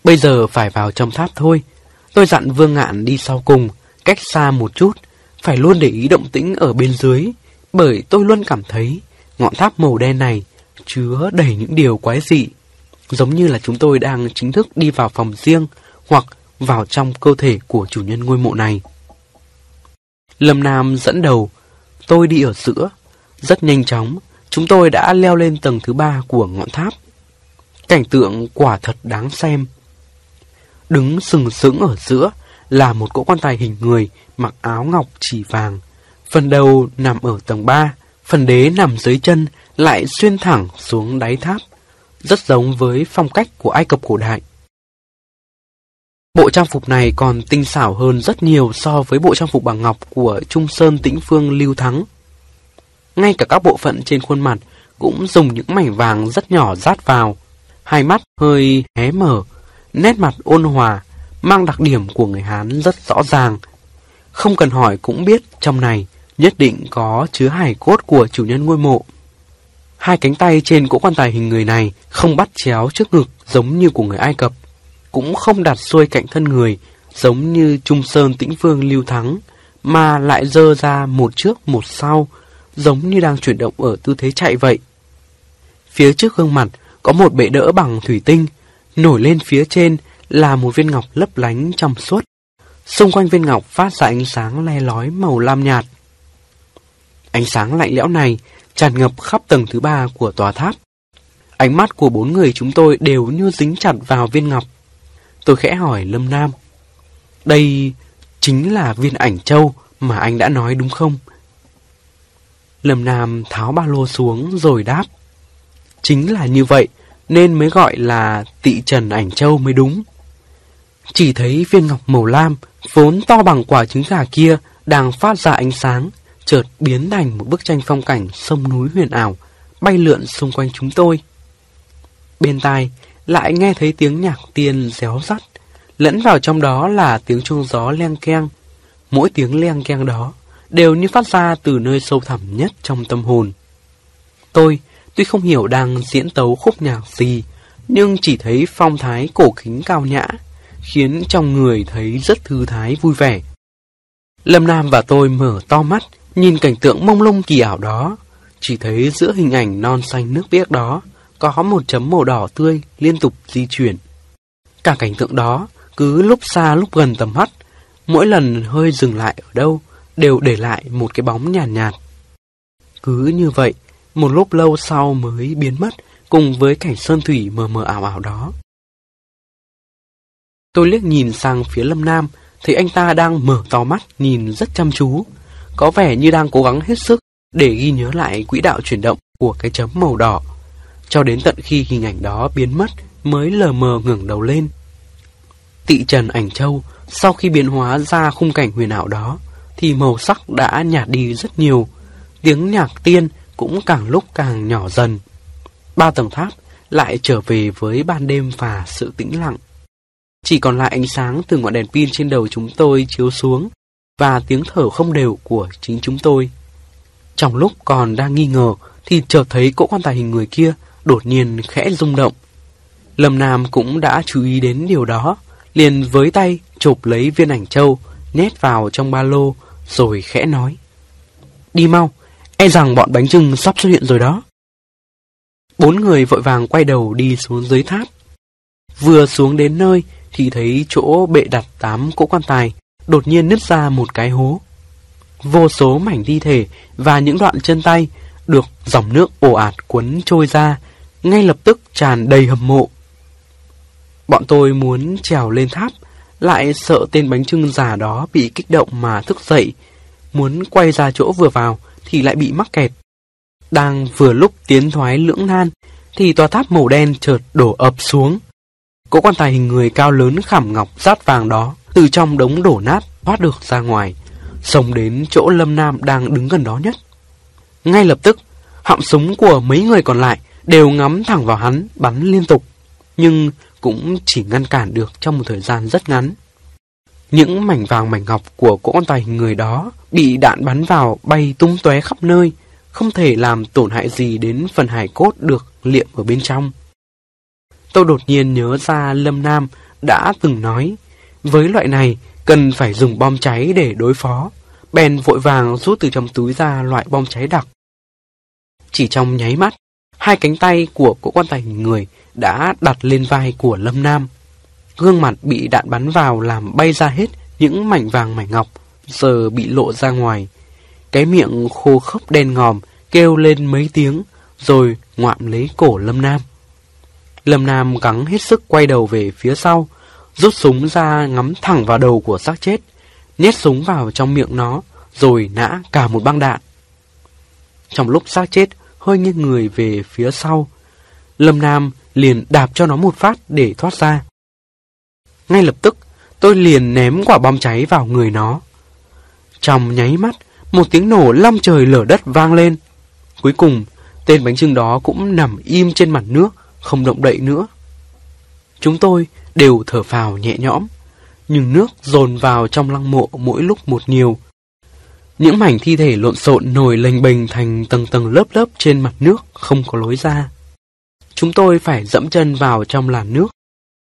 Speaker 1: Bây giờ phải vào trong tháp thôi. Tôi dặn Vương Ngạn đi sau cùng, cách xa một chút, phải luôn để ý động tĩnh ở bên dưới, bởi tôi luôn cảm thấy ngọn tháp màu đen này chứa đầy những điều quái dị, giống như là chúng tôi đang chính thức đi vào phòng riêng hoặc vào trong cơ thể của chủ nhân ngôi mộ này. Lâm Nam dẫn đầu, tôi đi ở giữa, rất nhanh chóng, chúng tôi đã leo lên tầng thứ ba của ngọn tháp. Cảnh tượng quả thật đáng xem. Đứng sừng sững ở giữa là một cỗ quan tài hình người mặc áo ngọc chỉ vàng. Phần đầu nằm ở tầng 3, phần đế nằm dưới chân lại xuyên thẳng xuống đáy tháp. rất giống với phong cách của Ai Cập cổ đại. Bộ trang phục này còn tinh xảo hơn rất nhiều so với bộ trang phục bằng ngọc của Trung Sơn Tĩnh Phương Lưu Thắng. Ngay cả các bộ phận trên khuôn mặt cũng dùng những mảnh vàng rất nhỏ rát vào, hai mắt hơi hé mở, nét mặt ôn hòa, mang đặc điểm của người Hán rất rõ ràng. Không cần hỏi cũng biết trong này nhất định có chứa hài cốt của chủ nhân ngôi mộ. Hai cánh tay trên cỗ quan tài hình người này không bắt chéo trước ngực giống như của người Ai Cập, cũng không đặt xuôi cạnh thân người giống như Trung Sơn Tĩnh Vương Lưu Thắng, mà lại dơ ra một trước một sau, giống như đang chuyển động ở tư thế chạy vậy. Phía trước gương mặt có một bệ đỡ bằng thủy tinh, nổi lên phía trên là một viên ngọc lấp lánh trong suốt. Xung quanh viên ngọc phát ra ánh sáng le lói màu lam nhạt. Ánh sáng lạnh lẽo này tràn ngập khắp tầng thứ ba của tòa tháp. Ánh mắt của bốn người chúng tôi đều như dính chặt vào viên ngọc. Tôi khẽ hỏi Lâm Nam. Đây chính là viên ảnh châu mà anh đã nói đúng không? Lâm Nam tháo ba lô xuống rồi đáp. Chính là như vậy, nên mới gọi là tị trần ảnh châu mới đúng. Chỉ thấy viên ngọc màu lam, vốn to bằng quả trứng gà kia, đang phát ra ánh sáng, chợt biến thành một bức tranh phong cảnh sông núi huyền ảo, bay lượn xung quanh chúng tôi. Bên tai, lại nghe thấy tiếng nhạc tiên réo rắt, lẫn vào trong đó là tiếng chuông gió leng keng. Mỗi tiếng leng keng đó đều như phát ra từ nơi sâu thẳm nhất trong tâm hồn. Tôi tuy không hiểu đang diễn tấu khúc nhạc gì, nhưng chỉ thấy phong thái cổ kính cao nhã, khiến trong người thấy rất thư thái vui vẻ. Lâm Nam và tôi mở to mắt, nhìn cảnh tượng mông lung kỳ ảo đó. Chỉ thấy giữa hình ảnh non xanh nước biếc đó, có một chấm màu đỏ tươi liên tục di chuyển. Cả cảnh tượng đó cứ lúc xa lúc gần tầm mắt, mỗi lần hơi dừng lại ở đâu đều để lại một cái bóng nhàn nhạt, nhạt. Cứ như vậy, một lúc lâu sau mới biến mất cùng với cảnh sơn thủy mờ mờ ảo ảo đó. Tôi liếc nhìn sang phía Lâm Nam, thấy anh ta đang mở to mắt nhìn rất chăm chú, có vẻ như đang cố gắng hết sức để ghi nhớ lại quỹ đạo chuyển động của cái chấm màu đỏ. Cho đến tận khi hình ảnh đó biến mất mới lờ mờ ngẩng đầu lên. Tị Trần Ảnh Châu sau khi biến hóa ra khung cảnh huyền ảo đó thì màu sắc đã nhạt đi rất nhiều. Tiếng nhạc tiên cũng càng lúc càng nhỏ dần. Ba tầng tháp lại trở về với ban đêm và sự tĩnh lặng. Chỉ còn lại ánh sáng từ ngọn đèn pin trên đầu chúng tôi chiếu xuống và tiếng thở không đều của chính chúng tôi. Trong lúc còn đang nghi ngờ thì chợt thấy cỗ quan tài hình người kia đột nhiên khẽ rung động. Lâm Nam cũng đã chú ý đến điều đó, liền với tay chụp lấy viên ảnh châu, nhét vào trong ba lô, rồi khẽ nói. Đi mau, e rằng bọn bánh trưng sắp xuất hiện rồi đó. Bốn người vội vàng quay đầu đi xuống dưới tháp. Vừa xuống đến nơi thì thấy chỗ bệ đặt tám cỗ quan tài đột nhiên nứt ra một cái hố. Vô số mảnh thi thể và những đoạn chân tay được dòng nước ồ ạt cuốn trôi ra, ngay lập tức tràn đầy hầm mộ. Bọn tôi muốn trèo lên tháp, lại sợ tên bánh trưng già đó bị kích động mà thức dậy, muốn quay ra chỗ vừa vào thì lại bị mắc kẹt. Đang vừa lúc tiến thoái lưỡng nan, thì tòa tháp màu đen chợt đổ ập xuống. Cỗ quan tài hình người cao lớn khảm ngọc rát vàng đó từ trong đống đổ nát thoát được ra ngoài, xông đến chỗ Lâm Nam đang đứng gần đó nhất. Ngay lập tức, họng súng của mấy người còn lại đều ngắm thẳng vào hắn, bắn liên tục, nhưng cũng chỉ ngăn cản được trong một thời gian rất ngắn. Những mảnh vàng mảnh ngọc của cỗ quan tài hình người đó bị đạn bắn vào bay tung tóe khắp nơi, không thể làm tổn hại gì đến phần hài cốt được liệm ở bên trong. Tôi đột nhiên nhớ ra Lâm Nam đã từng nói, với loại này cần phải dùng bom cháy để đối phó. Bèn vội vàng rút từ trong túi ra loại bom cháy đặc. Chỉ trong nháy mắt, hai cánh tay của cỗ quan tài người đã đặt lên vai của Lâm Nam. Gương mặt bị đạn bắn vào làm bay ra hết những mảnh vàng mảnh ngọc, giờ bị lộ ra ngoài. Cái miệng khô khốc đen ngòm kêu lên mấy tiếng, rồi ngoạm lấy cổ Lâm Nam. Lâm Nam gắng hết sức quay đầu về phía sau, rút súng ra ngắm thẳng vào đầu của xác chết, nhét súng vào trong miệng nó, rồi nã cả một băng đạn. Trong lúc xác chết hơi nghiêng người về phía sau, Lâm Nam liền đạp cho nó một phát để thoát ra. Ngay lập tức, tôi liền ném quả bom cháy vào người nó. Trong nháy mắt, một tiếng nổ long trời lở đất vang lên. Cuối cùng, tên bánh trưng đó cũng nằm im trên mặt nước, không động đậy nữa. Chúng tôi đều thở phào nhẹ nhõm, nhưng nước dồn vào trong lăng mộ mỗi lúc một nhiều. Những mảnh thi thể lộn xộn nổi lênh bềnh thành tầng tầng lớp lớp trên mặt nước không có lối ra. Chúng tôi phải dẫm chân vào trong làn nước,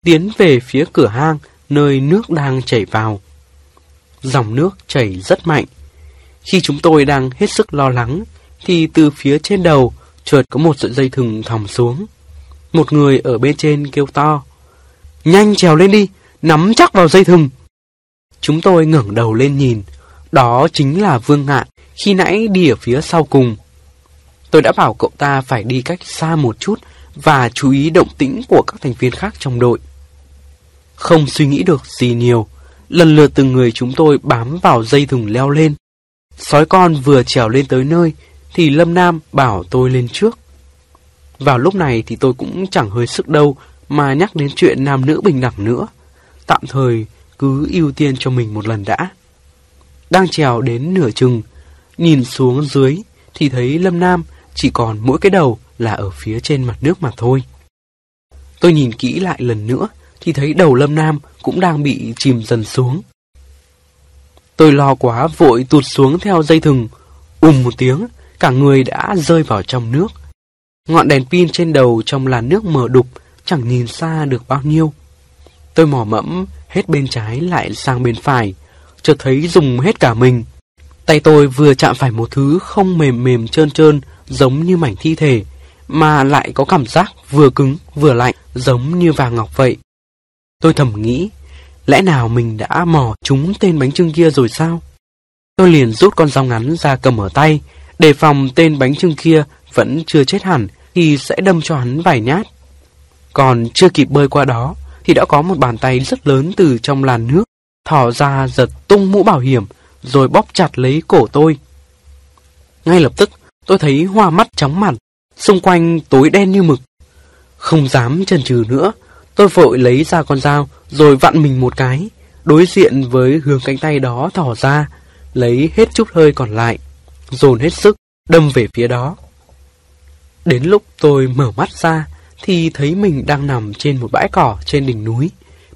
Speaker 1: tiến về phía cửa hang nơi nước đang chảy vào. Dòng nước chảy rất mạnh. Khi chúng tôi đang hết sức lo lắng, thì từ phía trên đầu chợt có một sợi dây thừng thòng xuống. Một người ở bên trên kêu to. Nhanh trèo lên đi, nắm chắc vào dây thừng. Chúng tôi ngẩng đầu lên nhìn, đó chính là Vương Ngạn, khi nãy đi ở phía sau cùng. Tôi đã bảo cậu ta phải đi cách xa một chút và chú ý động tĩnh của các thành viên khác trong đội. Không suy nghĩ được gì nhiều, lần lượt từng người chúng tôi bám vào dây thừng leo lên. Sói con vừa trèo lên tới nơi, thì Lâm Nam bảo tôi lên trước. Vào lúc này thì tôi cũng chẳng hơi sức đâu mà nhắc đến chuyện nam nữ bình đẳng nữa. Tạm thời cứ ưu tiên cho mình một lần đã. Đang trèo đến nửa chừng, nhìn xuống dưới thì thấy Lâm Nam chỉ còn mỗi cái đầu là ở phía trên mặt nước mà thôi. Tôi nhìn kỹ lại lần nữa thì thấy đầu Lâm Nam cũng đang bị chìm dần xuống. Tôi lo quá vội tụt xuống theo dây thừng, ùm một tiếng, cả người đã rơi vào trong nước. Ngọn đèn pin trên đầu trong làn nước mờ đục, chẳng nhìn xa được bao nhiêu. Tôi mò mẫm hết bên trái lại sang bên phải, chợt thấy dùng hết cả mình. Tay tôi vừa chạm phải một thứ không mềm mềm trơn trơn giống như mảnh thi thể, mà lại có cảm giác vừa cứng vừa lạnh giống như vàng ngọc vậy. Tôi thầm nghĩ, lẽ nào mình đã mò trúng tên bánh trưng kia rồi sao? Tôi liền rút con dao ngắn ra cầm ở tay, đề phòng tên bánh trưng kia vẫn chưa chết hẳn thì sẽ đâm cho hắn vài nhát. Còn chưa kịp bơi qua đó thì đã có một bàn tay rất lớn từ trong làn nước thò ra giật tung mũ bảo hiểm rồi bóp chặt lấy cổ tôi. Ngay lập tức tôi thấy hoa mắt chóng mặt, xung quanh tối đen như mực. Không dám chần chừ nữa, tôi vội lấy ra con dao rồi vặn mình một cái, đối diện với hướng cánh tay đó thỏ ra, lấy hết chút hơi còn lại, dồn hết sức, đâm về phía đó. Đến lúc tôi mở mắt ra, thì thấy mình đang nằm trên một bãi cỏ trên đỉnh núi.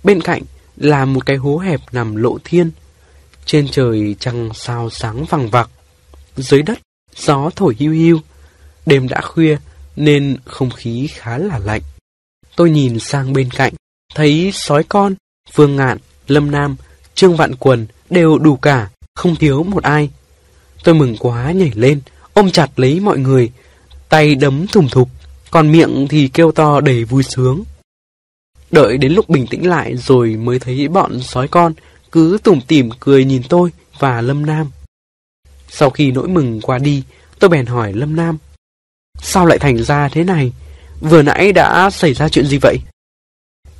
Speaker 1: Bên cạnh là một cái hố hẹp nằm lộ thiên. Trên trời trăng sao sáng vàng vặc. Dưới đất, gió thổi hiu hiu. Đêm đã khuya nên không khí khá là lạnh. Tôi nhìn sang bên cạnh, thấy sói con, Phương Ngạn, Lâm Nam, Trương Vạn Quần đều đủ cả, không thiếu một ai. Tôi mừng quá nhảy lên, ôm chặt lấy mọi người, tay đấm thùng thục, còn miệng thì kêu to đầy vui sướng. Đợi đến lúc bình tĩnh lại rồi mới thấy bọn sói con cứ tủm tỉm cười nhìn tôi và Lâm Nam. Sau khi nỗi mừng qua đi, tôi bèn hỏi Lâm Nam. Sao lại thành ra thế này? Vừa nãy đã xảy ra chuyện gì vậy?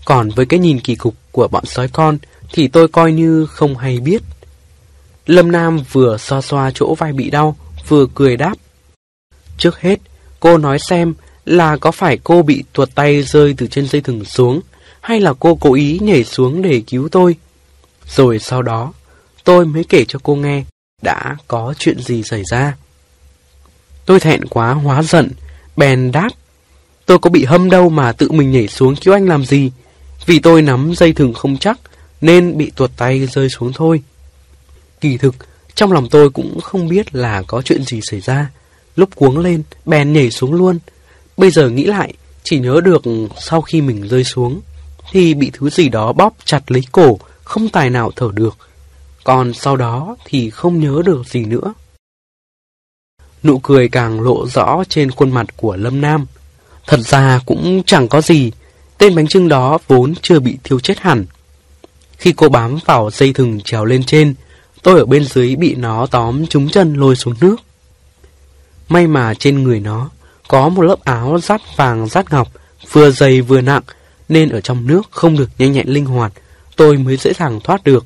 Speaker 1: Còn với cái nhìn kỳ cục của bọn sói con thì tôi coi như không hay biết. Lâm Nam vừa xoa xoa chỗ vai bị đau, vừa cười đáp. Trước hết, cô nói xem là có phải cô bị tuột tay rơi từ trên dây thừng xuống, hay là cô cố ý nhảy xuống để cứu tôi? Rồi sau đó, tôi mới kể cho cô nghe đã có chuyện gì xảy ra. Tôi thẹn quá hóa giận, bèn đáp. Tôi có bị hâm đâu mà tự mình nhảy xuống cứu anh làm gì. Vì tôi nắm dây thừng không chắc, nên bị tuột tay rơi xuống thôi. Kỳ thực, trong lòng tôi cũng không biết là có chuyện gì xảy ra. Lúc cuống lên, bèn nhảy xuống luôn. Bây giờ nghĩ lại, chỉ nhớ được sau khi mình rơi xuống, thì bị thứ gì đó bóp chặt lấy cổ, không tài nào thở được. Còn sau đó thì không nhớ được gì nữa. Nụ cười càng lộ rõ trên khuôn mặt của Lâm Nam. Thật ra cũng chẳng có gì, tên bánh trưng đó vốn chưa bị thiêu chết hẳn. Khi cô bám vào dây thừng trèo lên trên, tôi ở bên dưới bị nó tóm trúng chân lôi xuống nước. May mà trên người nó có một lớp áo rát vàng rát ngọc, vừa dày vừa nặng, nên ở trong nước không được nhanh nhẹn linh hoạt, tôi mới dễ dàng thoát được.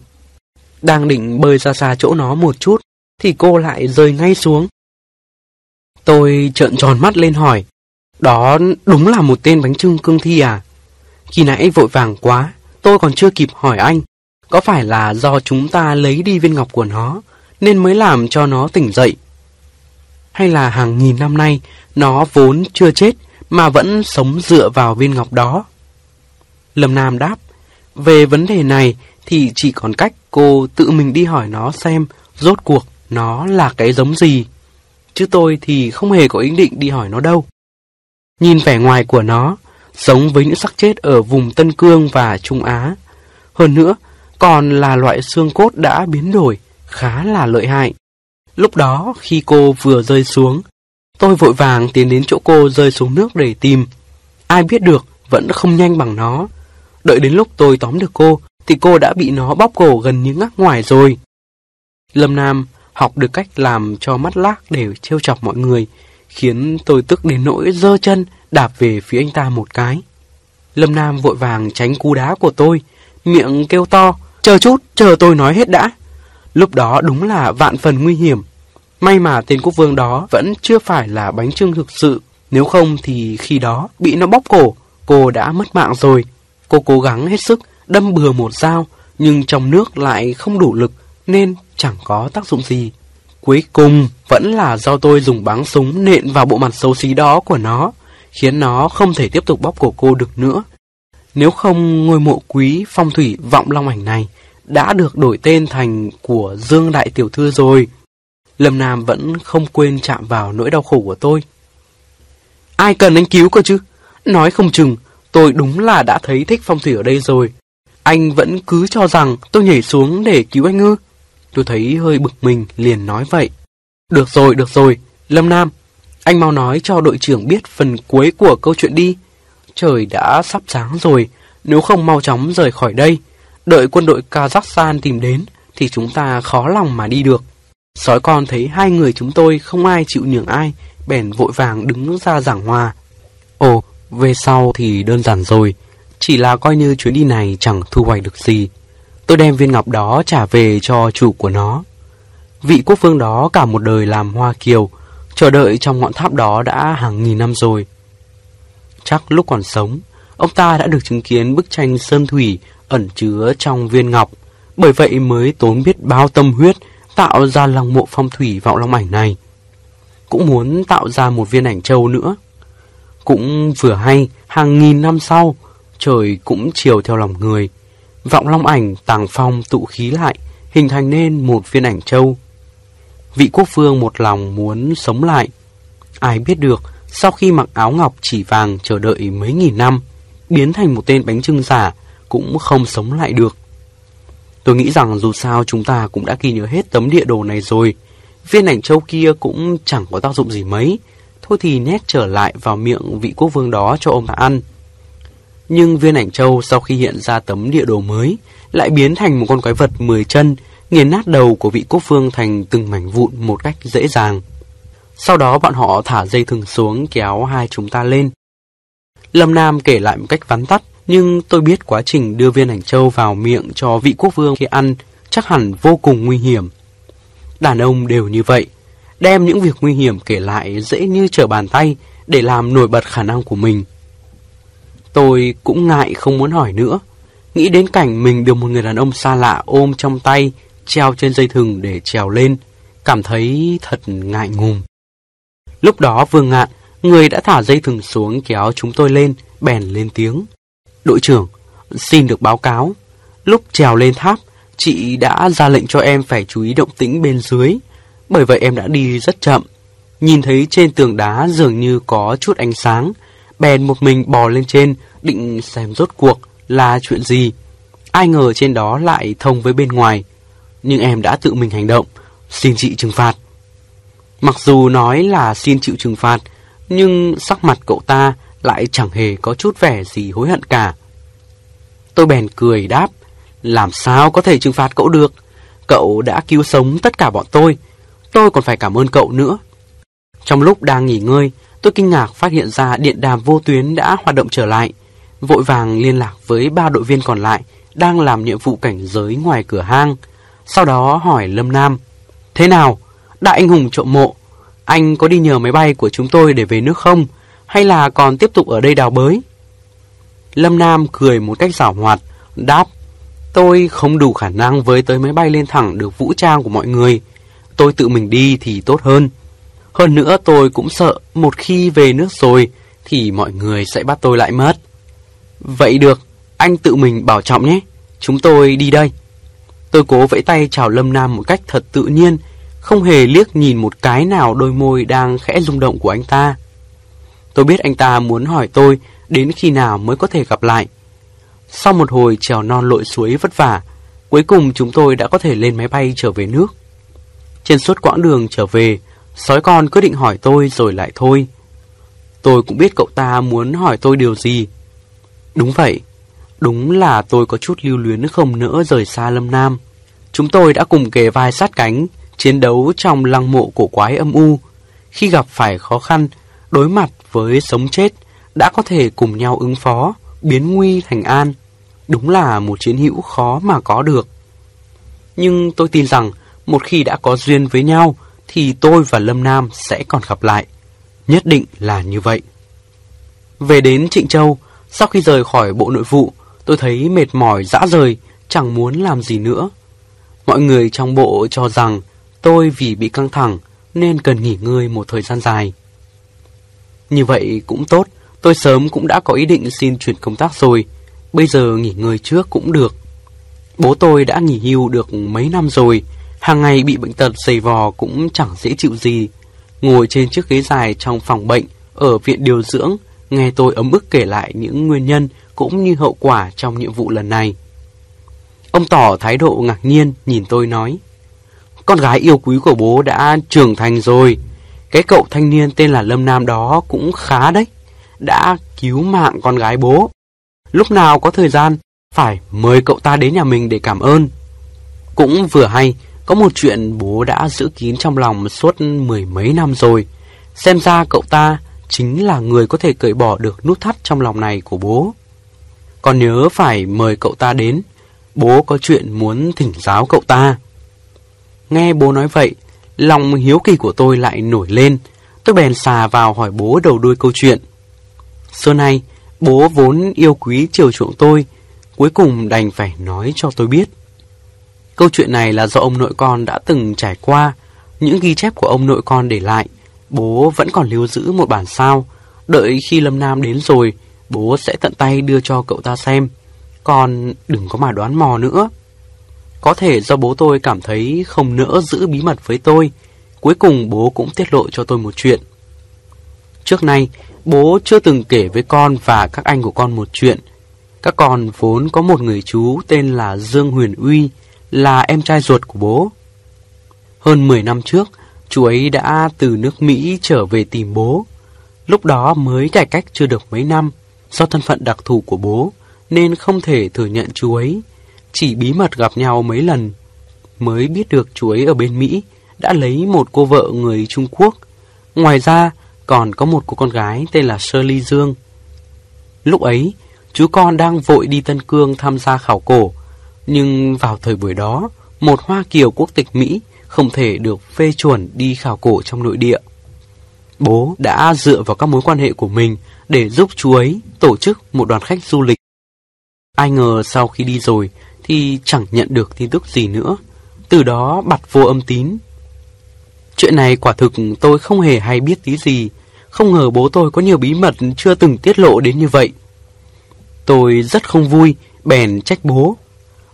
Speaker 1: Đang định bơi ra xa chỗ nó một chút, thì cô lại rơi ngay xuống. Tôi trợn tròn mắt lên hỏi, Đó đúng là một tên bánh trưng cương thi à? Khi nãy vội vàng quá, tôi còn chưa kịp hỏi anh. Có phải là do chúng ta lấy đi viên ngọc của nó, nên mới làm cho nó tỉnh dậy? Hay là hàng nghìn năm nay, nó vốn chưa chết, mà vẫn sống dựa vào viên ngọc đó? Lâm Nam đáp, về vấn đề này thì chỉ còn cách cô tự mình đi hỏi nó xem rốt cuộc nó là cái giống gì. Chứ tôi thì không hề có ý định đi hỏi nó đâu. Nhìn vẻ ngoài của nó, giống với những xác chết ở vùng Tân Cương và Trung Á. Hơn nữa, còn là loại xương cốt đã biến đổi, khá là lợi hại. Lúc đó, khi cô vừa rơi xuống, tôi vội vàng tiến đến chỗ cô rơi xuống nước để tìm. Ai biết được, vẫn không nhanh bằng nó. Đợi đến lúc tôi tóm được cô, thì cô đã bị nó bóp cổ gần như ngắc ngoài rồi. Lâm Nam học được cách làm cho mắt lác để trêu chọc mọi người, khiến tôi tức đến nỗi dơ chân đạp về phía anh ta một cái. Lâm Nam vội vàng tránh cú đá của tôi, miệng kêu to, chờ chút, chờ tôi nói hết đã. Lúc đó đúng là vạn phần nguy hiểm. May mà tên quốc vương đó vẫn chưa phải là bánh trưng thực sự, nếu không thì khi đó bị nó bóp cổ, cô đã mất mạng rồi. Cô cố gắng hết sức đâm bừa một dao, nhưng trong nước lại không đủ lực nên chẳng có tác dụng gì. Cuối cùng vẫn là do tôi dùng báng súng nện vào bộ mặt xấu xí đó của nó, khiến nó không thể tiếp tục bóp cổ cô được nữa. Nếu không ngôi mộ quý phong thủy vọng long ảnh này đã được đổi tên thành của Dương Đại Tiểu Thư rồi. Lâm Nam vẫn không quên chạm vào nỗi đau khổ của tôi. Ai cần anh cứu cơ chứ? Nói không chừng, tôi đúng là đã thấy thích phong thủy ở đây rồi. Anh vẫn cứ cho rằng tôi nhảy xuống để cứu anh ư? Tôi thấy hơi bực mình liền nói vậy. Được rồi, được rồi, Lâm Nam, anh mau nói cho đội trưởng biết phần cuối của câu chuyện đi. Trời đã sắp sáng rồi, nếu không mau chóng rời khỏi đây, đợi quân đội Kazakhstan tìm đến, thì chúng ta khó lòng mà đi được. Sói con thấy hai người chúng tôi không ai chịu nhường ai, bèn vội vàng đứng ra giảng hòa. Ồ, về sau thì đơn giản rồi, chỉ là coi như chuyến đi này chẳng thu hoạch được gì. Tôi đem viên ngọc đó trả về cho chủ của nó. Vị quốc vương đó cả một đời làm hoa kiều, chờ đợi trong ngọn tháp đó đã hàng nghìn năm rồi. Chắc lúc còn sống, ông ta đã được chứng kiến bức tranh sơn thủy ẩn chứa trong viên ngọc, bởi vậy mới tốn biết bao tâm huyết tạo ra lòng mộ phong thủy vọng long ảnh này. Cũng muốn tạo ra một viên ảnh châu nữa. Cũng vừa hay, hàng nghìn năm sau, trời cũng chiều theo lòng người. Vọng long ảnh tàng phong tụ khí lại, hình thành nên một viên ảnh châu. Vị quốc vương một lòng muốn sống lại. Ai biết được, sau khi mặc áo ngọc chỉ vàng chờ đợi mấy nghìn năm, biến thành một tên bánh trưng giả, cũng không sống lại được. Tôi nghĩ rằng dù sao chúng ta cũng đã ghi nhớ hết tấm địa đồ này rồi. Viên ảnh châu kia cũng chẳng có tác dụng gì mấy. Thôi thì nét trở lại vào miệng vị quốc vương đó cho ông ta ăn. Nhưng viên ảnh châu sau khi hiện ra tấm địa đồ mới lại biến thành một con quái vật 10 chân, nghiền nát đầu của vị quốc vương thành từng mảnh vụn một cách dễ dàng. Sau đó bọn họ thả dây thừng xuống kéo hai chúng ta lên. Lâm Nam kể lại một cách vắn tắt, nhưng tôi biết quá trình đưa viên ảnh châu vào miệng cho vị quốc vương khi ăn chắc hẳn vô cùng nguy hiểm. Đàn ông đều như vậy, đem những việc nguy hiểm kể lại dễ như trở bàn tay để làm nổi bật khả năng của mình. Tôi cũng ngại không muốn hỏi nữa. Nghĩ đến cảnh mình được một người đàn ông xa lạ ôm trong tay, treo trên dây thừng để trèo lên, cảm thấy thật ngại ngùng. Lúc đó Vương Ngạn, người đã thả dây thừng xuống kéo chúng tôi lên, bèn lên tiếng. Đội trưởng, xin được báo cáo. Lúc trèo lên tháp, chị đã ra lệnh cho em phải chú ý động tĩnh bên dưới. Bởi vậy em đã đi rất chậm. Nhìn thấy trên tường đá dường như có chút ánh sáng, bèn một mình bò lên trên, định xem rốt cuộc là chuyện gì. Ai ngờ trên đó lại thông với bên ngoài. Nhưng em đã tự mình hành động, xin chị trừng phạt. Mặc dù nói là xin chịu trừng phạt, nhưng sắc mặt cậu ta lại chẳng hề có chút vẻ gì hối hận cả. Tôi bèn cười đáp, làm sao có thể trừng phạt cậu được? Cậu đã cứu sống tất cả bọn tôi, tôi còn phải cảm ơn cậu nữa. Trong lúc đang nghỉ ngơi, tôi kinh ngạc phát hiện ra điện đàm vô tuyến đã hoạt động trở lại. Vội vàng liên lạc với ba đội viên còn lại đang làm nhiệm vụ cảnh giới ngoài cửa hang. Sau đó hỏi Lâm Nam, Thế nào? Đại anh hùng trộm mộ, anh có đi nhờ máy bay của chúng tôi để về nước không? hay là còn tiếp tục ở đây đào bới? Lâm Nam cười một cách giảo hoạt, đáp, tôi không đủ khả năng với tới máy bay lên thẳng được vũ trang của mọi người. Tôi tự mình đi thì tốt hơn. Hơn nữa tôi cũng sợ một khi về nước rồi thì mọi người sẽ bắt tôi lại mất. Vậy được, anh tự mình bảo trọng nhé. Chúng tôi đi đây. Tôi cố vẫy tay chào Lâm Nam một cách thật tự nhiên, không hề liếc nhìn một cái nào đôi môi đang khẽ rung động của anh ta. Tôi biết anh ta muốn hỏi tôi đến khi nào mới có thể gặp lại. Sau một hồi trèo non lội suối vất vả, cuối cùng chúng tôi đã có thể lên máy bay trở về nước. Trên suốt quãng đường trở về, sói con quyết định hỏi tôi rồi lại thôi. Tôi cũng biết cậu ta muốn hỏi tôi điều gì. Đúng vậy, đúng là tôi có chút lưu luyến không nỡ rời xa Lâm Nam. Chúng tôi đã cùng kề vai sát cánh, chiến đấu trong lăng mộ của quái âm u. Khi gặp phải khó khăn, đối mặt với sống chết, đã có thể cùng nhau ứng phó, biến nguy thành an. Đúng là một chiến hữu khó mà có được. Nhưng tôi tin rằng, một khi đã có duyên với nhau, thì tôi và Lâm Nam sẽ còn gặp lại. Nhất định là như vậy. Về đến Trịnh Châu, sau khi rời khỏi bộ nội vụ, tôi thấy mệt mỏi dã rời, chẳng muốn làm gì nữa. Mọi người trong bộ cho rằng tôi vì bị căng thẳng nên cần nghỉ ngơi một thời gian dài. Như vậy cũng tốt, tôi sớm cũng đã có ý định xin chuyển công tác rồi, bây giờ nghỉ ngơi trước cũng được. Bố tôi đã nghỉ hưu được mấy năm rồi, hàng ngày bị bệnh tật dày vò cũng chẳng dễ chịu gì. Ngồi trên chiếc ghế dài trong phòng bệnh, ở viện điều dưỡng, nghe tôi ấm ức kể lại những nguyên nhân cũng như hậu quả trong nhiệm vụ lần này. Ông tỏ thái độ ngạc nhiên nhìn tôi nói Con gái yêu quý của bố đã trưởng thành rồi Cái cậu thanh niên tên là Lâm Nam đó cũng khá đấy Đã cứu mạng con gái bố Lúc nào có thời gian Phải mời cậu ta đến nhà mình để cảm ơn Cũng vừa hay có một chuyện bố đã giữ kín trong lòng suốt mười mấy năm rồi Xem ra cậu ta chính là người có thể cởi bỏ được nút thắt trong lòng này của bố Còn nhớ phải mời cậu ta đến Bố có chuyện muốn thỉnh giáo cậu ta. Nghe bố nói vậy, lòng hiếu kỳ của tôi lại nổi lên. Tôi bèn xà vào hỏi bố đầu đuôi câu chuyện. Xưa nay, bố vốn yêu quý chiều chuộng tôi, cuối cùng đành phải nói cho tôi biết. Câu chuyện này là do ông nội con đã từng trải qua, những ghi chép của ông nội con để lại. Bố vẫn còn lưu giữ một bản sao, đợi khi Lâm Nam đến rồi, bố sẽ tận tay đưa cho cậu ta xem. Con đừng có mà đoán mò nữa. Có thể do bố tôi cảm thấy không nỡ giữ bí mật với tôi. Cuối cùng bố cũng tiết lộ cho tôi một chuyện. Trước nay, bố chưa từng kể với con và các anh của con một chuyện. Các con vốn có một người chú tên là Dương Huyền Uy, là em trai ruột của bố. Hơn 10 năm trước, chú ấy đã từ nước Mỹ trở về tìm bố. Lúc đó mới cải cách chưa được mấy năm, do thân phận đặc thù của bố nên không thể thừa nhận chú ấy. Chỉ bí mật gặp nhau mấy lần, mới biết được chú ấy ở bên Mỹ đã lấy một cô vợ người Trung Quốc. Ngoài ra, còn có một cô con gái tên là Shirley Dương. Lúc ấy, chú con đang vội đi Tân Cương tham gia khảo cổ, nhưng vào thời buổi đó, một Hoa Kiều quốc tịch Mỹ không thể được phê chuẩn đi khảo cổ trong nội địa. Bố đã dựa vào các mối quan hệ của mình để giúp chú ấy tổ chức một đoàn khách du lịch Ai ngờ sau khi đi rồi thì chẳng nhận được tin tức gì nữa. Từ đó bặt vô âm tín. Chuyện này quả thực tôi không hề hay biết tí gì. Không ngờ bố tôi có nhiều bí mật chưa từng tiết lộ đến như vậy. Tôi rất không vui, bèn trách bố.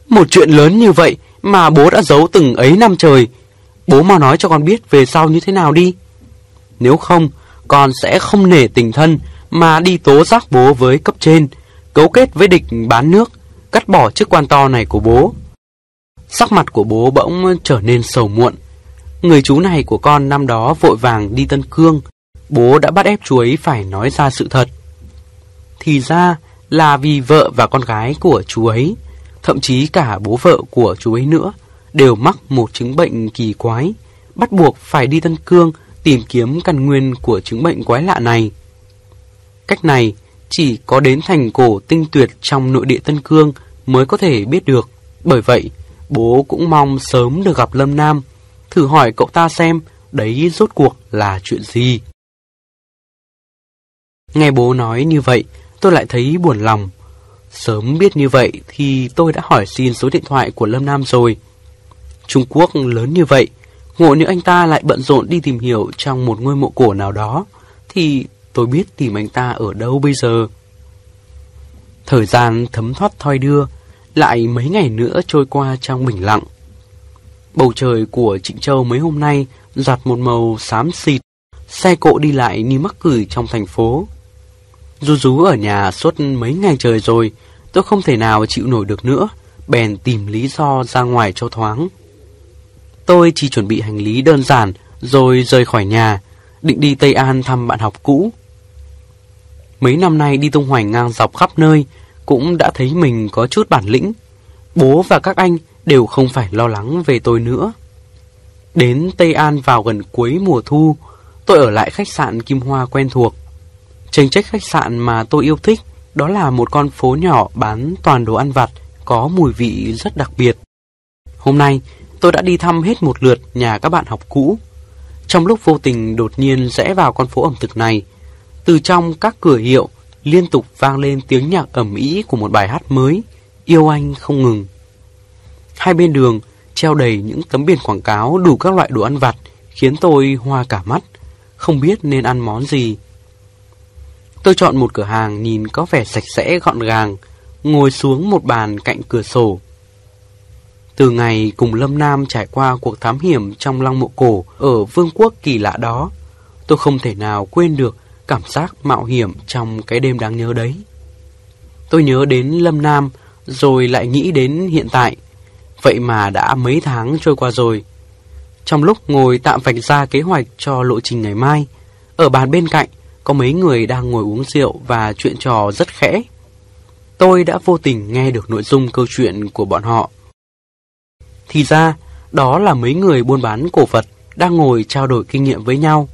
Speaker 1: Một chuyện lớn như vậy mà bố đã giấu từng ấy năm trời. Bố mau nói cho con biết về sau như thế nào đi. Nếu không, con sẽ không nể tình thân mà đi tố giác bố với cấp trên cấu kết với địch bán nước, cắt bỏ chức quan to này của bố. Sắc mặt của bố bỗng trở nên sầu muộn. Người chú này của con năm đó vội vàng đi Tân Cương, bố đã bắt ép chú ấy phải nói ra sự thật. Thì ra là vì vợ và con gái của chú ấy, thậm chí cả bố vợ của chú ấy nữa, đều mắc một chứng bệnh kỳ quái, bắt buộc phải đi Tân Cương tìm kiếm căn nguyên của chứng bệnh quái lạ này. Cách này chỉ có đến thành cổ tinh tuyệt trong nội địa Tân Cương mới có thể biết được. Bởi vậy, bố cũng mong sớm được gặp Lâm Nam, thử hỏi cậu ta xem đấy rốt cuộc là chuyện gì. Nghe bố nói như vậy, tôi lại thấy buồn lòng. Sớm biết như vậy thì tôi đã hỏi xin số điện thoại của Lâm Nam rồi. Trung Quốc lớn như vậy, ngộ nếu anh ta lại bận rộn đi tìm hiểu trong một ngôi mộ cổ nào đó, thì tôi biết tìm anh ta ở đâu bây giờ. Thời gian thấm thoát thoi đưa, lại mấy ngày nữa trôi qua trong bình lặng. Bầu trời của Trịnh Châu mấy hôm nay giặt một màu xám xịt, xe cộ đi lại như mắc cửi trong thành phố. Rú rú ở nhà suốt mấy ngày trời rồi, tôi không thể nào chịu nổi được nữa, bèn tìm lý do ra ngoài cho thoáng. Tôi chỉ chuẩn bị hành lý đơn giản rồi rời khỏi nhà, định đi Tây An thăm bạn học cũ. Mấy năm nay đi tung hoành ngang dọc khắp nơi, cũng đã thấy mình có chút bản lĩnh. Bố và các anh đều không phải lo lắng về tôi nữa. Đến Tây An vào gần cuối mùa thu, tôi ở lại khách sạn Kim Hoa quen thuộc. Tranh trách khách sạn mà tôi yêu thích đó là một con phố nhỏ bán toàn đồ ăn vặt có mùi vị rất đặc biệt. Hôm nay, tôi đã đi thăm hết một lượt nhà các bạn học cũ. Trong lúc vô tình đột nhiên rẽ vào con phố ẩm thực này, từ trong các cửa hiệu liên tục vang lên tiếng nhạc ẩm ý của một bài hát mới, Yêu Anh Không Ngừng. Hai bên đường treo đầy những tấm biển quảng cáo đủ các loại đồ ăn vặt, khiến tôi hoa cả mắt, không biết nên ăn món gì. Tôi chọn một cửa hàng nhìn có vẻ sạch sẽ gọn gàng, ngồi xuống một bàn cạnh cửa sổ. Từ ngày cùng Lâm Nam trải qua cuộc thám hiểm trong lăng mộ cổ ở vương quốc kỳ lạ đó, tôi không thể nào quên được cảm giác mạo hiểm trong cái đêm đáng nhớ đấy. Tôi nhớ đến Lâm Nam, rồi lại nghĩ đến hiện tại. Vậy mà đã mấy tháng trôi qua rồi. Trong lúc ngồi tạm vạch ra kế hoạch cho lộ trình ngày mai, ở bàn bên cạnh có mấy người đang ngồi uống rượu và chuyện trò rất khẽ. Tôi đã vô tình nghe được nội dung câu chuyện của bọn họ. Thì ra, đó là mấy người buôn bán cổ vật đang ngồi trao đổi kinh nghiệm với nhau.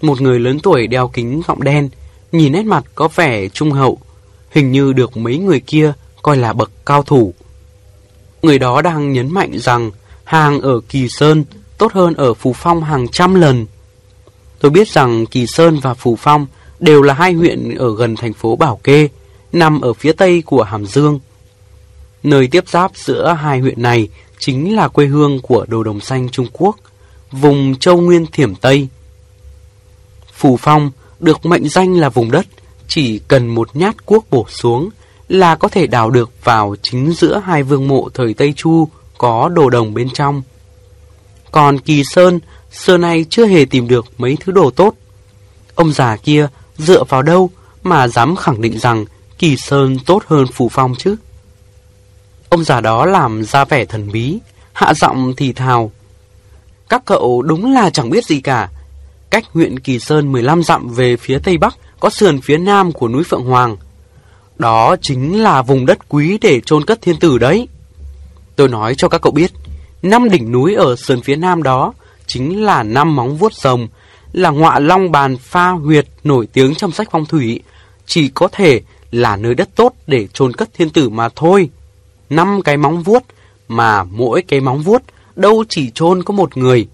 Speaker 1: Một người lớn tuổi đeo kính gọng đen, nhìn nét mặt có vẻ trung hậu, hình như được mấy người kia coi là bậc cao thủ. Người đó đang nhấn mạnh rằng hàng ở Kỳ Sơn tốt hơn ở Phú Phong hàng trăm lần. Tôi biết rằng Kỳ Sơn và Phù Phong đều là hai huyện ở gần thành phố Bảo Kê, nằm ở phía tây của Hàm Dương. Nơi tiếp giáp giữa hai huyện này chính là quê hương của đồ đồng xanh Trung Quốc, vùng Châu Nguyên Thiểm Tây. Phù Phong được mệnh danh là vùng đất, chỉ cần một nhát cuốc bổ xuống là có thể đào được vào chính giữa hai vương mộ thời Tây Chu có đồ đồng bên trong. Còn Kỳ Sơn, xưa nay chưa hề tìm được mấy thứ đồ tốt. Ông già kia dựa vào đâu mà dám khẳng định rằng Kỳ Sơn tốt hơn Phù Phong chứ? Ông già đó làm ra vẻ thần bí, hạ giọng thì thào. Các cậu đúng là chẳng biết gì cả, Cách huyện Kỳ Sơn 15 dặm về phía tây bắc có sườn phía nam của núi Phượng Hoàng. Đó chính là vùng đất quý để chôn cất thiên tử đấy. Tôi nói cho các cậu biết, năm đỉnh núi ở sườn phía nam đó chính là năm móng vuốt rồng, là ngọa long bàn pha huyệt nổi tiếng trong sách phong thủy, chỉ có thể là nơi đất tốt để chôn cất thiên tử mà thôi. Năm cái móng vuốt, mà mỗi cái móng vuốt đâu chỉ chôn có một người,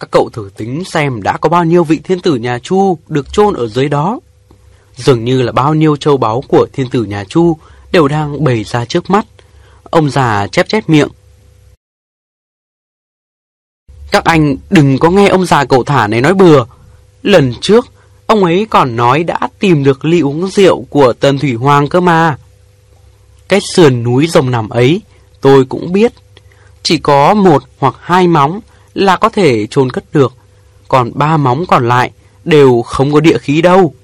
Speaker 1: các cậu thử tính xem đã có bao nhiêu vị thiên tử nhà Chu được chôn ở dưới đó. Dường như là bao nhiêu châu báu của thiên tử nhà Chu đều đang bày ra trước mắt. Ông già chép chép miệng. Các anh đừng có nghe ông già cậu thả này nói bừa. Lần trước, ông ấy còn nói đã tìm được ly uống rượu của Tần Thủy Hoàng cơ mà. Cái sườn núi rồng nằm ấy, tôi cũng biết. Chỉ có một hoặc hai móng là có thể trôn cất được, còn ba móng còn lại đều không có địa khí đâu.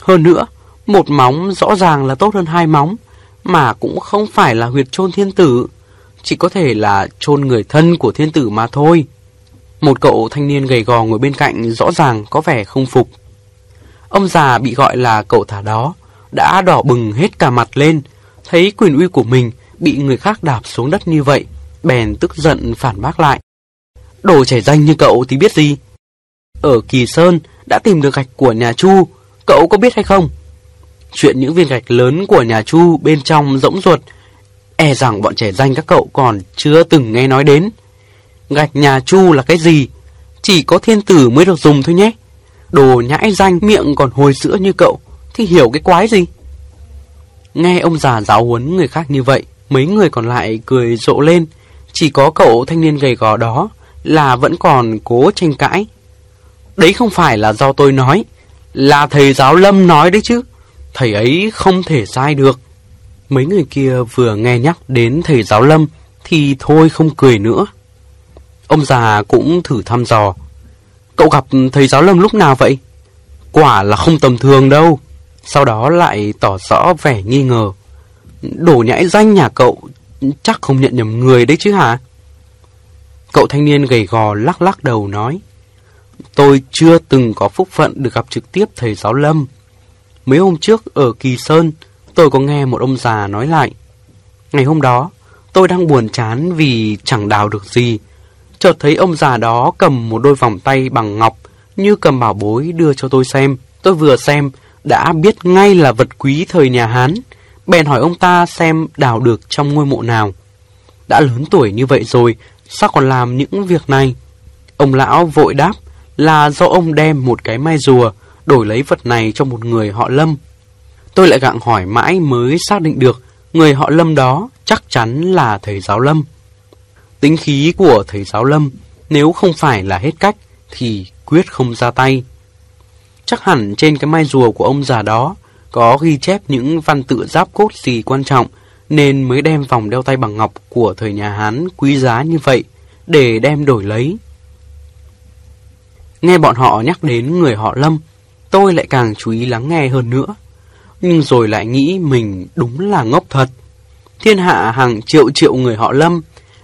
Speaker 1: Hơn nữa, một móng rõ ràng là tốt hơn hai móng, mà cũng không phải là huyệt chôn thiên tử, chỉ có thể là chôn người thân của thiên tử mà thôi. Một cậu thanh niên gầy gò ngồi bên cạnh rõ ràng có vẻ không phục. Ông già bị gọi là cậu thả đó, đã đỏ bừng hết cả mặt lên, thấy quyền uy của mình bị người khác đạp xuống đất như vậy, bèn tức giận phản bác lại. Đồ trẻ danh như cậu thì biết gì? Ở Kỳ Sơn đã tìm được gạch của nhà Chu, cậu có biết hay không? Chuyện những viên gạch lớn của nhà Chu bên trong rỗng ruột, e rằng bọn trẻ danh các cậu còn chưa từng nghe nói đến. Gạch nhà Chu là cái gì? Chỉ có thiên tử mới được dùng thôi nhé. Đồ nhãi danh miệng còn hồi sữa như cậu, Thì hiểu cái quái gì? Nghe ông già giáo huấn người khác như vậy, Mấy người còn lại cười rộ lên. Chỉ có cậu thanh niên gầy gò đó Là vẫn còn cố tranh cãi. Đấy không phải là do tôi nói, Là thầy giáo Lâm nói đấy chứ. Thầy ấy không thể sai được. Mấy người kia vừa nghe nhắc đến thầy giáo Lâm Thì thôi không cười nữa. Ông già cũng thử thăm dò Cậu gặp thầy giáo Lâm lúc nào vậy? Quả là không tầm thường đâu Sau đó lại tỏ rõ vẻ nghi ngờ Đổ nhãi danh nhà cậu, Chắc không nhận nhầm người đấy chứ hả? Cậu thanh niên gầy gò lắc lắc đầu nói, Tôi chưa từng có phúc phận được gặp trực tiếp thầy giáo Lâm Mấy hôm trước ở Kỳ Sơn, Tôi có nghe một ông già nói lại, Ngày hôm đó, Tôi đang buồn chán vì chẳng đào được gì Chợt thấy ông già đó cầm một đôi vòng tay bằng ngọc Như cầm bảo bối đưa cho tôi xem. Tôi vừa xem, Đã biết ngay là vật quý thời nhà Hán. Bèn hỏi ông ta xem đào được trong ngôi mộ nào. Đã lớn tuổi như vậy rồi, Sao còn làm những việc này? Ông lão vội đáp Là do ông đem một cái mai rùa Đổi lấy vật này cho một người họ Lâm. Tôi lại gặng hỏi mãi mới xác định được, Người họ Lâm đó chắc chắn là thầy giáo Lâm. Tính khí của thầy giáo Lâm, Nếu không phải là hết cách, Thì quyết không ra tay. Chắc hẳn trên cái mai rùa của ông già đó Có ghi chép những văn tự giáp cốt gì quan trọng, Nên mới đem vòng đeo tay bằng ngọc Của thời nhà Hán quý giá như vậy Để đem đổi lấy. Nghe bọn họ nhắc đến người họ Lâm, Tôi lại càng chú ý lắng nghe hơn nữa. Nhưng rồi lại nghĩ mình đúng là ngốc thật. Thiên hạ hàng triệu triệu người họ Lâm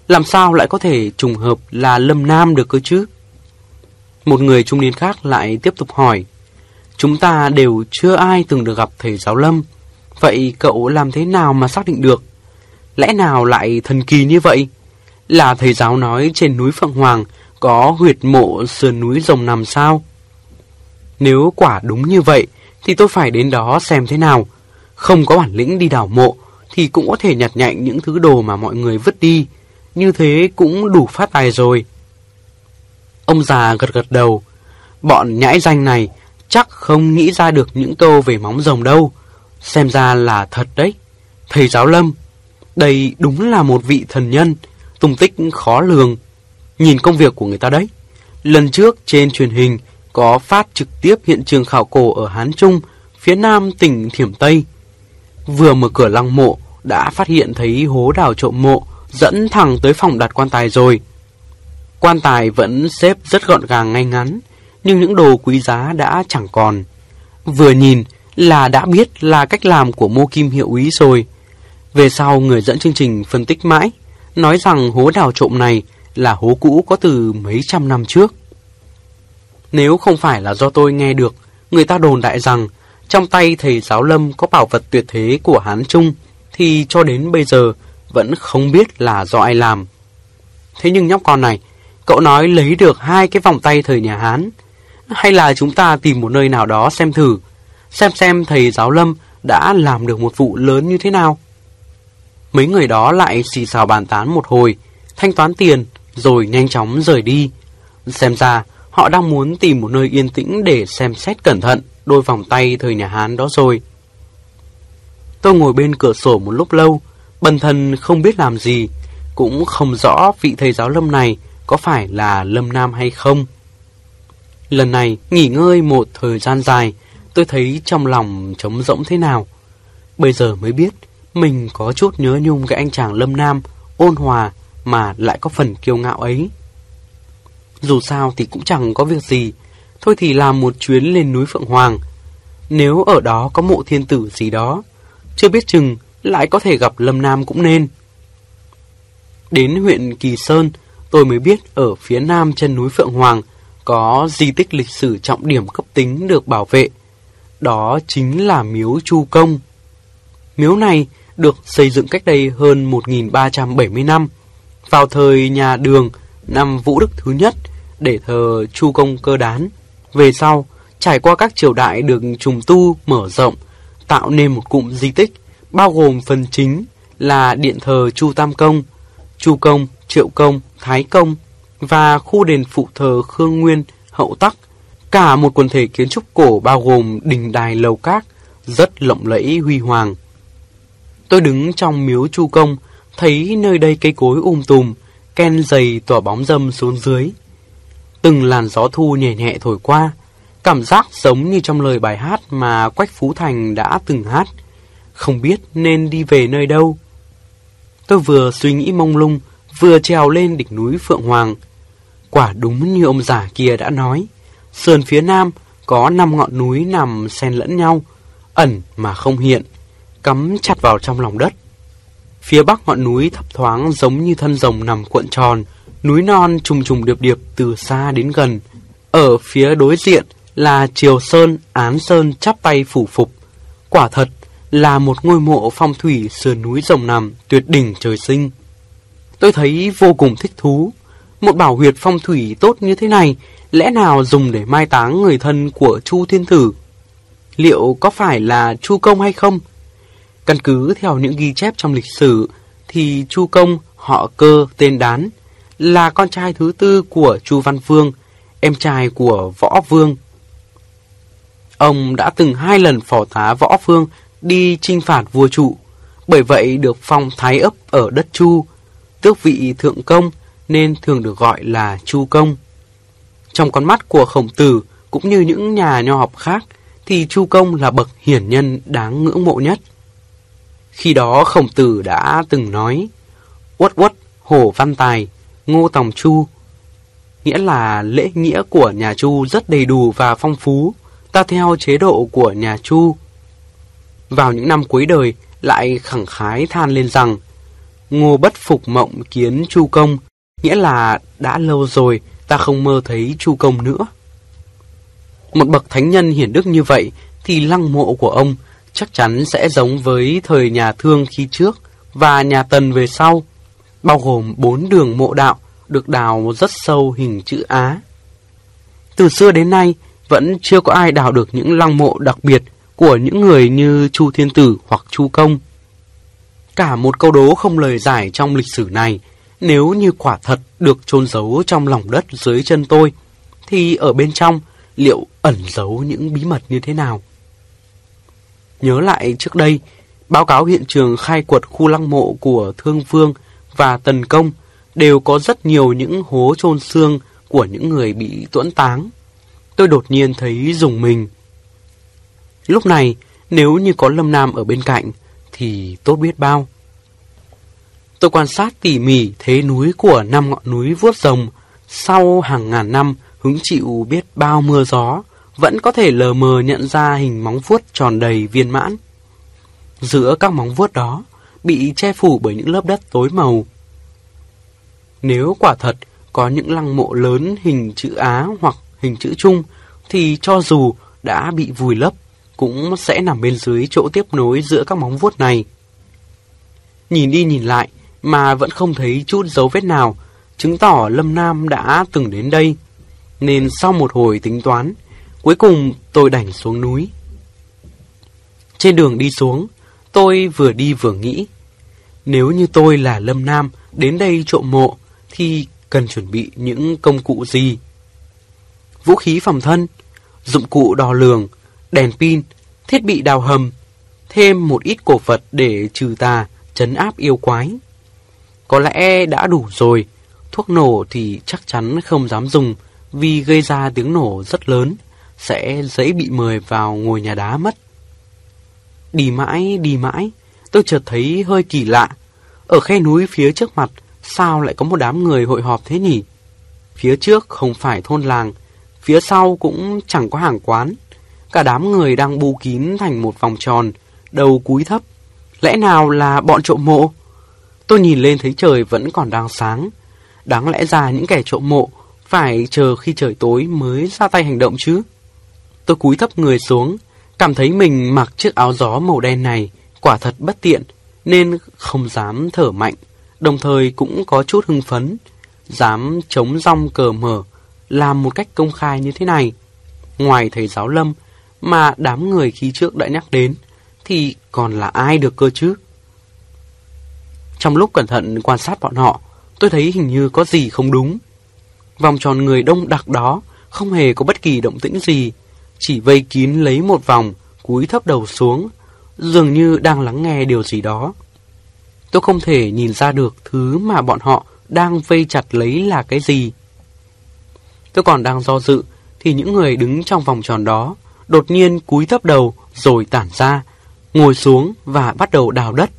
Speaker 1: làm sao lại có thể trùng hợp là Lâm Nam được cơ chứ? Một người trung niên khác lại tiếp tục hỏi. Chúng ta đều chưa ai từng được gặp thầy giáo Lâm. Vậy cậu làm thế nào mà xác định được? Lẽ nào lại thần kỳ như vậy? Là thầy giáo nói trên núi Phượng Hoàng có huyệt mộ sườn núi rồng nằm sao? Nếu quả đúng như vậy, thì tôi phải đến đó xem thế nào. Không có bản lĩnh đi đảo mộ, thì cũng có thể nhặt nhạnh những thứ đồ mà mọi người vứt đi, như thế cũng đủ phát tài rồi. Ông già gật gật đầu. Bọn nhãi danh này chắc không nghĩ ra được những câu về móng rồng đâu. Xem ra là thật đấy. Thầy giáo lâm, đây đúng là một vị thần nhân, tung tích khó lường. Nhìn công việc của người ta đấy. Lần trước trên truyền hình có phát trực tiếp hiện trường khảo cổ ở Hán Trung, phía nam tỉnh Thiểm Tây. Vừa mở cửa lăng mộ đã phát hiện thấy hố đào trộm mộ dẫn thẳng tới phòng đặt quan tài rồi. Quan tài vẫn xếp rất gọn gàng ngay ngắn, nhưng những đồ quý giá đã chẳng còn. Vừa nhìn là đã biết là cách làm của mô kim hiệu ý rồi. Về sau người dẫn chương trình phân tích mãi, nói rằng hố đào trộm này là hố cũ có từ mấy trăm năm trước. Nếu không phải là do tôi nghe được, người ta đồn đại rằng trong tay thầy giáo lâm có bảo vật tuyệt thế của Hán Trung, thì cho đến bây giờ vẫn không biết là do ai làm. Thế nhưng nhóc con này, cậu nói lấy được hai cái vòng tay thời nhà Hán. Hay là chúng ta tìm một nơi nào đó xem thử, xem xem thầy giáo lâm đã làm được một vụ lớn như thế nào. Mấy người đó lại xì xào bàn tán một hồi, thanh toán tiền, rồi nhanh chóng rời đi. Xem ra, họ đang muốn tìm một nơi yên tĩnh để xem xét cẩn thận đôi vòng tay thời nhà Hán đó rồi. Tôi ngồi bên cửa sổ một lúc lâu, Bần thần không biết làm gì, cũng không rõ vị thầy giáo lâm này có phải là lâm nam hay không. Lần này, nghỉ ngơi một thời gian dài, tôi thấy trong lòng trống rỗng thế nào. Bây giờ mới biết, mình có chút nhớ nhung cái anh chàng lâm nam, ôn hòa, mà lại có phần kiêu ngạo ấy. Dù sao thì cũng chẳng có việc gì, thôi thì làm một chuyến lên núi Phượng Hoàng. Nếu ở đó có mộ thiên tử gì đó, chưa biết chừng lại có thể gặp Lâm Nam cũng nên. Đến huyện Kỳ Sơn, tôi mới biết ở phía nam chân núi Phượng Hoàng có di tích lịch sử trọng điểm cấp tính được bảo vệ. Đó chính là miếu Chu Công. Miếu này được xây dựng cách đây hơn 1.370 năm, vào thời nhà Đường năm Vũ Đức thứ nhất để thờ Chu Công cơ đán. Về sau, trải qua các triều đại được trùng tu, mở rộng, tạo nên một cụm di tích bao gồm phần chính là điện thờ Chu Tam Công, Chu Công, Triệu Công, Thái Công và khu đền phụ thờ Khương Nguyên, Hậu Tắc, Cả một quần thể kiến trúc cổ bao gồm đình đài lầu các, rất lộng lẫy huy hoàng. Tôi đứng trong miếu chu công, thấy nơi đây cây cối um tùm, ken dày tỏa bóng dâm xuống dưới. Từng làn gió thu nhẹ nhẹ thổi qua, cảm giác giống như trong lời bài hát mà Quách Phú Thành đã từng hát. Không biết nên đi về nơi đâu. Tôi vừa suy nghĩ mông lung, vừa trèo lên đỉnh núi Phượng Hoàng. Quả đúng như ông già kia đã nói, sườn phía nam có năm ngọn núi nằm xen lẫn nhau, ẩn mà không hiện, cắm chặt vào trong lòng đất. Phía bắc ngọn núi thấp thoáng giống như thân rồng nằm cuộn tròn, núi non trùng trùng điệp điệp từ xa đến gần. Ở phía đối diện là Triều Sơn, Án Sơn chắp tay phủ phục. Quả thật là một ngôi mộ phong thủy sườn núi rồng nằm tuyệt đỉnh trời sinh. Tôi thấy vô cùng thích thú. Một bảo huyệt phong thủy tốt như thế này, lẽ nào dùng để mai táng người thân của Chu Thiên Thử? Liệu có phải là Chu Công hay không? Căn cứ theo những ghi chép trong lịch sử, thì Chu Công, họ cơ, tên Đán, là con trai thứ tư của Chu Văn Vương, em trai của Võ Vương. Ông đã từng hai lần phò tá Võ Vương đi chinh phạt vua trụ, bởi vậy được phong thái ấp ở đất Chu, tước vị thượng công nên thường được gọi là Chu Công. Trong con mắt của khổng tử cũng như những nhà nho học khác thì Chu Công là bậc hiển nhân đáng ngưỡng mộ nhất. Khi đó khổng tử đã từng nói Uất uất, hổ văn tài, ngô tòng chu Nghĩa là lễ nghĩa của nhà Chu rất đầy đủ và phong phú Ta theo chế độ của nhà Chu vào những năm cuối đời lại khẳng khái than lên rằng Ngô bất phục mộng kiến Chu Công Nghĩa là đã lâu rồi ta không mơ thấy Chu Công nữa Một bậc thánh nhân hiển đức như vậy Thì lăng mộ của ông chắc chắn sẽ giống với thời nhà Thương khi trước và nhà Tần về sau, bao gồm bốn đường mộ đạo được đào rất sâu hình chữ Á. Từ xưa đến nay, vẫn chưa có ai đào được những lăng mộ đặc biệt của những người như Chu Thiên Tử hoặc Chu Công. Cả một câu đố không lời giải trong lịch sử này, nếu như quả thật được chôn giấu trong lòng đất dưới chân tôi, thì ở bên trong liệu ẩn giấu những bí mật như thế nào? Nhớ lại trước đây, báo cáo hiện trường khai quật khu lăng mộ của Thương Vương và Tần Công đều có rất nhiều những hố chôn xương của những người bị tuẫn táng. Tôi đột nhiên thấy dùng mình. Lúc này, nếu như có Lâm Nam ở bên cạnh, thì tốt biết bao. Tôi quan sát tỉ mỉ thế núi của năm ngọn núi vuốt rồng, sau hàng ngàn năm hứng chịu biết bao mưa gió, vẫn có thể lờ mờ nhận ra hình móng vuốt tròn đầy viên mãn. Giữa các móng vuốt đó, bị che phủ bởi những lớp đất tối màu. Nếu quả thật có những lăng mộ lớn hình chữ Á hoặc hình chữ Trung, thì cho dù đã bị vùi lấp, cũng sẽ nằm bên dưới chỗ tiếp nối giữa các móng vuốt này. Nhìn đi nhìn lại, mà vẫn không thấy chút dấu vết nào, chứng tỏ Lâm Nam đã từng đến đây. Nên sau một hồi tính toán, Cuối cùng tôi đành xuống núi. Trên đường đi xuống, tôi vừa đi vừa nghĩ. Nếu như tôi là Lâm Nam đến đây trộm mộ, thì cần chuẩn bị những công cụ gì? Vũ khí phòng thân, dụng cụ đo lường, đèn pin, thiết bị đào hầm, thêm một ít cổ vật để trừ tà, chấn áp yêu quái. Có lẽ đã đủ rồi, thuốc nổ thì chắc chắn không dám dùng vì gây ra tiếng nổ rất lớn sẽ dễ bị mời vào ngồi nhà đá mất. Đi mãi, đi mãi, tôi chợt thấy hơi kỳ lạ. Ở khe núi phía trước mặt, sao lại có một đám người hội họp thế nhỉ? Phía trước không phải thôn làng, phía sau cũng chẳng có hàng quán. Cả đám người đang bu kín thành một vòng tròn, đầu cúi thấp. Lẽ nào là bọn trộm mộ? Tôi nhìn lên thấy trời vẫn còn đang sáng. Đáng lẽ ra những kẻ trộm mộ phải chờ khi trời tối mới ra tay hành động chứ. Tôi cúi thấp người xuống, cảm thấy mình mặc chiếc áo gió màu đen này quả thật bất tiện, nên không dám thở mạnh, đồng thời cũng có chút hưng phấn, dám chống rong cờ mở, làm một cách công khai như thế này. Ngoài thầy giáo lâm, mà đám người khi trước đã nhắc đến, thì còn là ai được cơ chứ? Trong lúc cẩn thận quan sát bọn họ, tôi thấy hình như có gì không đúng. Vòng tròn người đông đặc đó không hề có bất kỳ động tĩnh gì, chỉ vây kín lấy một vòng, cúi thấp đầu xuống, dường như đang lắng nghe điều gì đó. Tôi không thể nhìn ra được thứ mà bọn họ đang vây chặt lấy là cái gì. Tôi còn đang do dự, thì những người đứng trong vòng tròn đó đột nhiên cúi thấp đầu rồi tản ra, ngồi xuống và bắt đầu đào đất.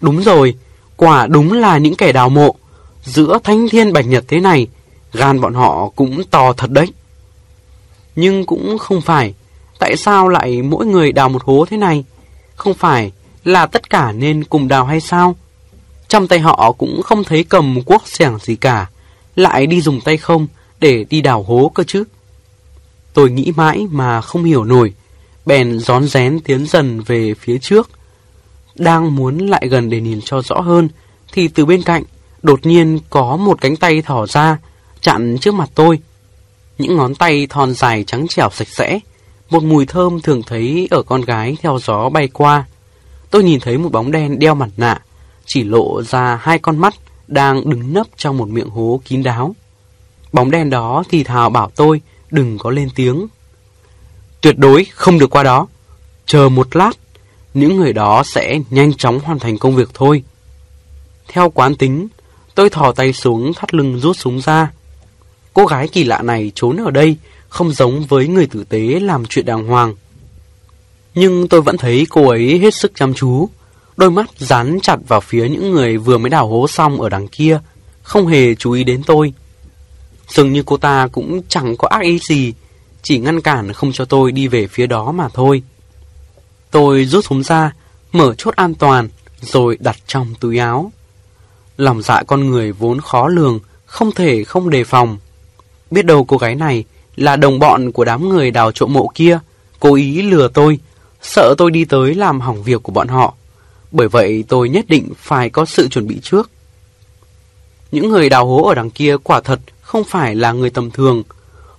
Speaker 1: Đúng rồi, quả đúng là những kẻ đào mộ. Giữa thanh thiên bạch nhật thế này, gan bọn họ cũng to thật đấy. Nhưng cũng không phải, tại sao lại mỗi người đào một hố thế này? Không phải là tất cả nên cùng đào hay sao? Trong tay họ cũng không thấy cầm quốc xẻng gì cả, lại đi dùng tay không để đi đào hố cơ chứ. Tôi nghĩ mãi mà không hiểu nổi, bèn rón rén tiến dần về phía trước. Đang muốn lại gần để nhìn cho rõ hơn, thì từ bên cạnh, đột nhiên có một cánh tay thỏ ra, chặn trước mặt tôi. Những ngón tay thon dài trắng trẻo sạch sẽ, một mùi thơm thường thấy ở con gái theo gió bay qua. Tôi nhìn thấy một bóng đen đeo mặt nạ, chỉ lộ ra hai con mắt đang đứng nấp trong một miệng hố kín đáo. Bóng đen đó thì thào bảo tôi đừng có lên tiếng. Tuyệt đối không được qua đó. Chờ một lát, những người đó sẽ nhanh chóng hoàn thành công việc thôi. Theo quán tính, tôi thò tay xuống thắt lưng rút súng ra. Cô gái kỳ lạ này trốn ở đây, không giống với người tử tế làm chuyện đàng hoàng. Nhưng tôi vẫn thấy cô ấy hết sức chăm chú, đôi mắt dán chặt vào phía những người vừa mới đào hố xong ở đằng kia, không hề chú ý đến tôi. Dường như cô ta cũng chẳng có ác ý gì, chỉ ngăn cản không cho tôi đi về phía đó mà thôi. Tôi rút súng ra, mở chốt an toàn, rồi đặt trong túi áo. Lòng dạ con người vốn khó lường, không thể không đề phòng. Biết đâu cô gái này là đồng bọn của đám người đào trộm mộ kia, cố ý lừa tôi, sợ tôi đi tới làm hỏng việc của bọn họ. Bởi vậy tôi nhất định phải có sự chuẩn bị trước. Những người đào hố ở đằng kia quả thật không phải là người tầm thường.